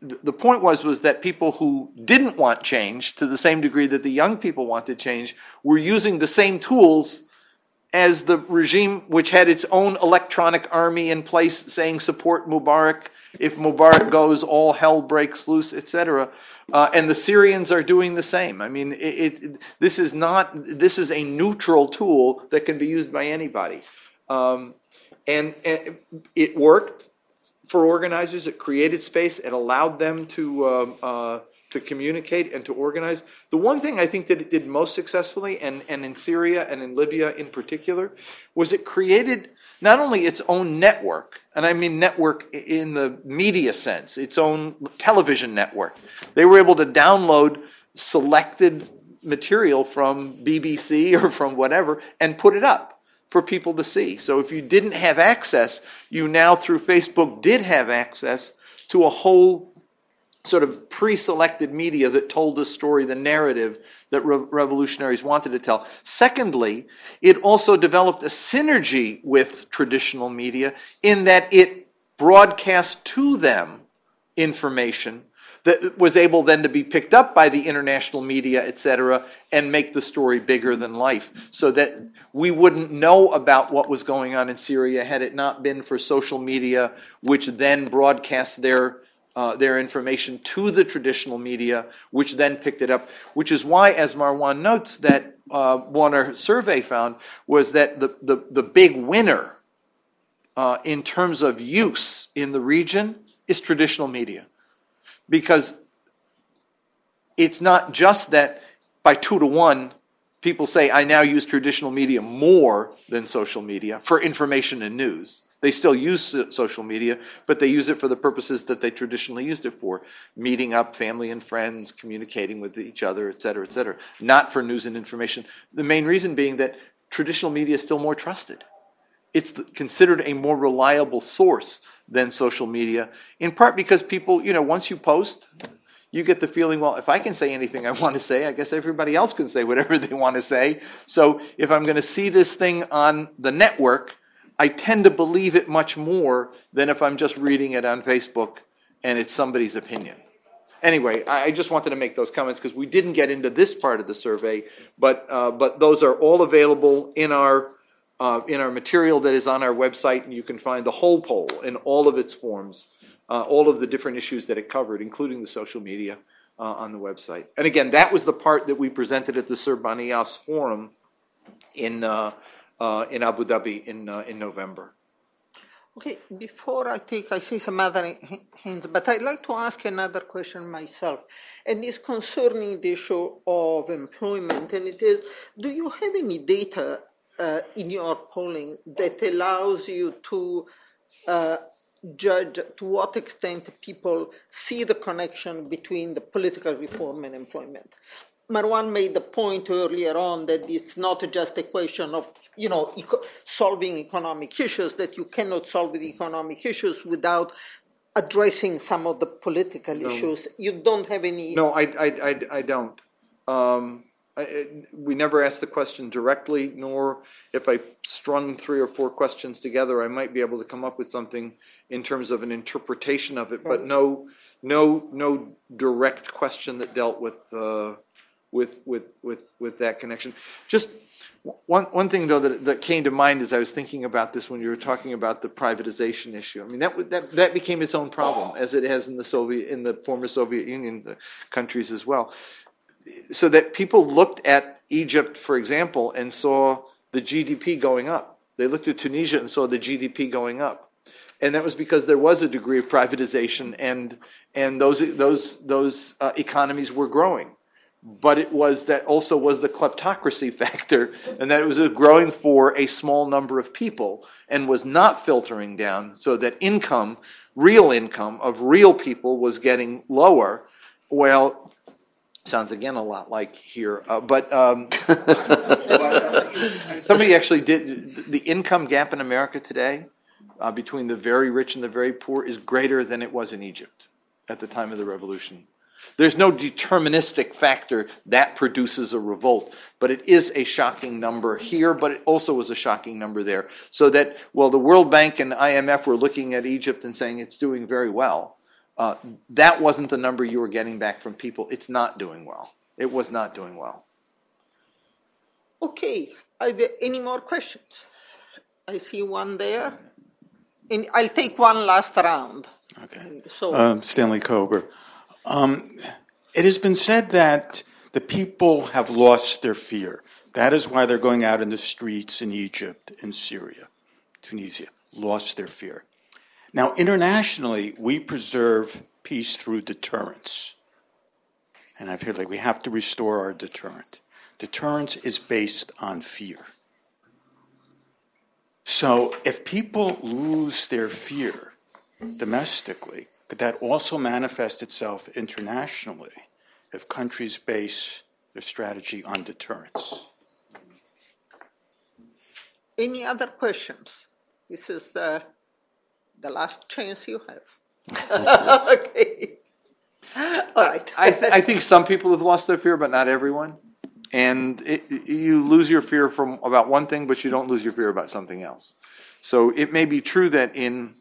the point was was that people who didn't want change to the same degree that the young people wanted change were using the same tools as the regime which had its own electronic army in place saying support Mubarak. If Mubarak goes all hell breaks loose etc uh, and the Syrians are doing the same. I mean it, it, this is not this is a neutral tool that can be used by anybody. Um, and, and it worked for organizers. It created space. It allowed them to um, uh, to communicate and to organize. The one thing I think that it did most successfully, and, and in Syria and in Libya in particular, was it created not only its own network, and I mean network in the media sense, its own television network. They were able to download selected material from BBC [laughs] or from whatever and put it up for people to see. So if you didn't have access, you now through Facebook did have access to a whole sort of pre-selected media that told the story, the narrative that re- revolutionaries wanted to tell. Secondly, it also developed a synergy with traditional media in that it broadcast to them information that was able then to be picked up by the international media, et cetera, and make the story bigger than life. So that we wouldn't know about what was going on in Syria had it not been for social media, which then broadcast their uh, their information to the traditional media, which then picked it up. Which is why, as Marwan notes, that uh, our survey found was that the, the, the big winner uh, in terms of use in the region is traditional media. Because it's not just that by two to one, people say, I now use traditional media more than social media for information and news. They still use social media, but they use it for the purposes that they traditionally used it for meeting up family and friends, communicating with each other, et cetera, et cetera, not for news and information. The main reason being that traditional media is still more trusted. It's considered a more reliable source than social media, in part because people, you know, once you post, you get the feeling, well, if I can say anything I [laughs] want to say, I guess everybody else can say whatever [laughs] they want to say. So if I'm going to see this thing on the network, I tend to believe it much more than if I'm just reading it on Facebook and it's somebody's opinion. Anyway, I just wanted to make those comments because we didn't get into this part of the survey, but, uh, but those are all available in our, uh, in our material that is on our website, and you can find the whole poll in all of its forms, uh, all of the different issues that it covered, including the social media, uh, on the website. And again, that was the part that we presented at the Sir Forum in, uh, uh, in Abu Dhabi in, uh, in November. Okay, before I take, I see some other hands, but I'd like to ask another question myself. And it's concerning the issue of employment. And it is, do you have any data uh, in your polling that allows you to uh, judge to what extent people see the connection between the political reform and employment? Marwan made the point earlier on that it's not just a question of you know eco- solving economic issues that you cannot solve the economic issues without addressing some of the political No. issues. You don't have any. No, I, I, I, I don't. Um, I, I- we never asked the question directly, nor if I strung three or four questions together, I might be able to come up with something in terms of an interpretation of it, but no, no, no direct question that dealt with, uh, with, with, with, with that connection. Just one, one thing though that, that came to mind as I was thinking about this when you were talking about the privatization issue. I mean, that, that, that became its own problem, as it has in the Soviet, in the former Soviet Union countries as well so that people looked at Egypt, for example, and saw the GDP going up. They looked at Tunisia and saw the GDP going up. And that was because there was a degree of privatization and, and those, those, those uh, economies were growing. But it was that also was the kleptocracy [laughs] factor, and that it was growing for a small number of people and was not filtering down so that income, real income of real people was getting lower. Well, sounds again a lot like here, uh, but, um, [laughs] somebody actually did, the income gap in America today uh, between the very rich and the very poor is greater than it was in Egypt at the time of the revolution. There's no deterministic factor that produces a revolt, but it is a shocking number here, but it also was a shocking number there. So that, well, the World Bank and IMF were looking at Egypt and saying it's doing very well. Uh, that wasn't the number you were getting back from people. It's not doing well. It was not doing well. Okay, are there any more questions? I see one there. And I'll take one last round. Okay. So. Um, Stanley Kober. Um, it has been said that the people have lost their fear. That is why they're going out in the streets in Egypt, in Syria, Tunisia, lost their fear. Now, internationally, we preserve peace through deterrence. And I feel like we have to restore our deterrent. Deterrence is based on fear. So if people lose their fear domestically, could that also manifest itself internationally if countries base their strategy on deterrence? Any other questions? This is the, the last chance you have. [laughs] [laughs] okay. I, th- I think some people have lost their fear, but not everyone. And it, you lose your fear from about one thing, but you don't lose your fear about something else. So it may be true that in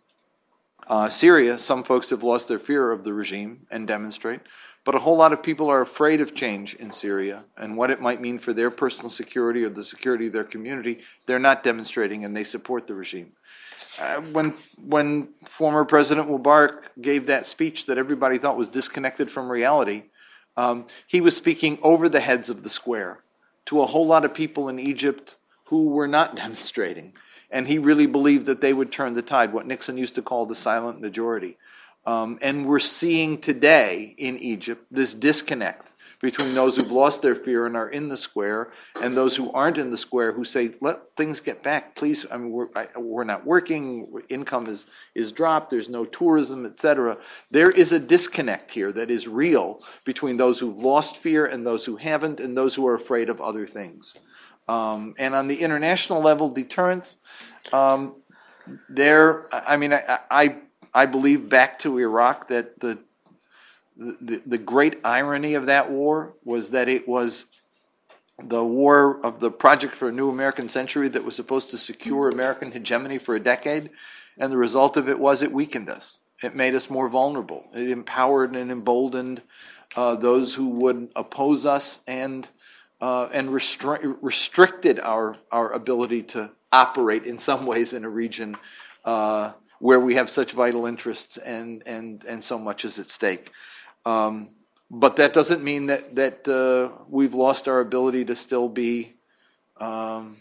uh, Syria, some folks have lost their fear of the regime and demonstrate, but a whole lot of people are afraid of change in Syria and what it might mean for their personal security or the security of their community. They're not demonstrating and they support the regime. Uh, when when former President Mubarak gave that speech that everybody thought was disconnected from reality, um, he was speaking over the heads of the square to a whole lot of people in Egypt who were not [laughs] demonstrating, and he really believed that they would turn the tide, what Nixon used to call the silent majority. Um, and we're seeing today in Egypt this disconnect between those who've lost their fear and are in the square and those who aren't in the square who say, let things get back, please. I mean, we're, I, we're not working, income is, is dropped, there's no tourism, etc. There is a disconnect here that is real between those who've lost fear and those who haven't and those who are afraid of other things. Um, and on the international level, deterrence, um, there, I mean, I, I, I believe back to Iraq that the the, the great irony of that war was that it was the war of the Project for a New American Century that was supposed to secure American hegemony for a decade, and the result of it was it weakened us. It made us more vulnerable. It empowered and emboldened uh, those who would oppose us and uh, and restri- restricted our our ability to operate in some ways in a region uh, where we have such vital interests and and and so much is at stake. Um, but that doesn't mean that that uh, we've lost our ability to still be um,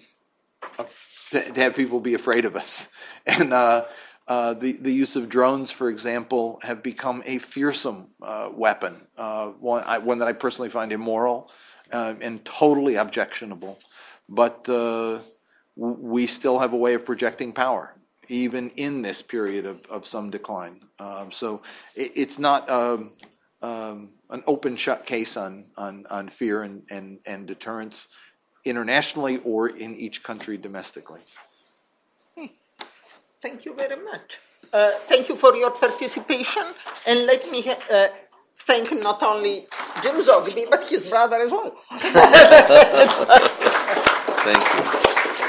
to, have people be afraid of us. [laughs] And uh, uh, the the use of drones, for example, have become a fearsome uh, weapon. Uh, one I, one that I personally find immoral uh, and totally objectionable. But we still have a way of projecting power even in this period of, of some decline. Um, so it, it's not um, um, an open shut case on, on, on fear and, and, and deterrence internationally or in each country domestically. [laughs] Thank you very much. Uh, thank you for your participation, and let me uh, thank not only Jim Zogby but his brother as well. thank [laughs] [laughs] you.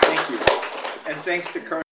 Thank you. And thanks to Colonel.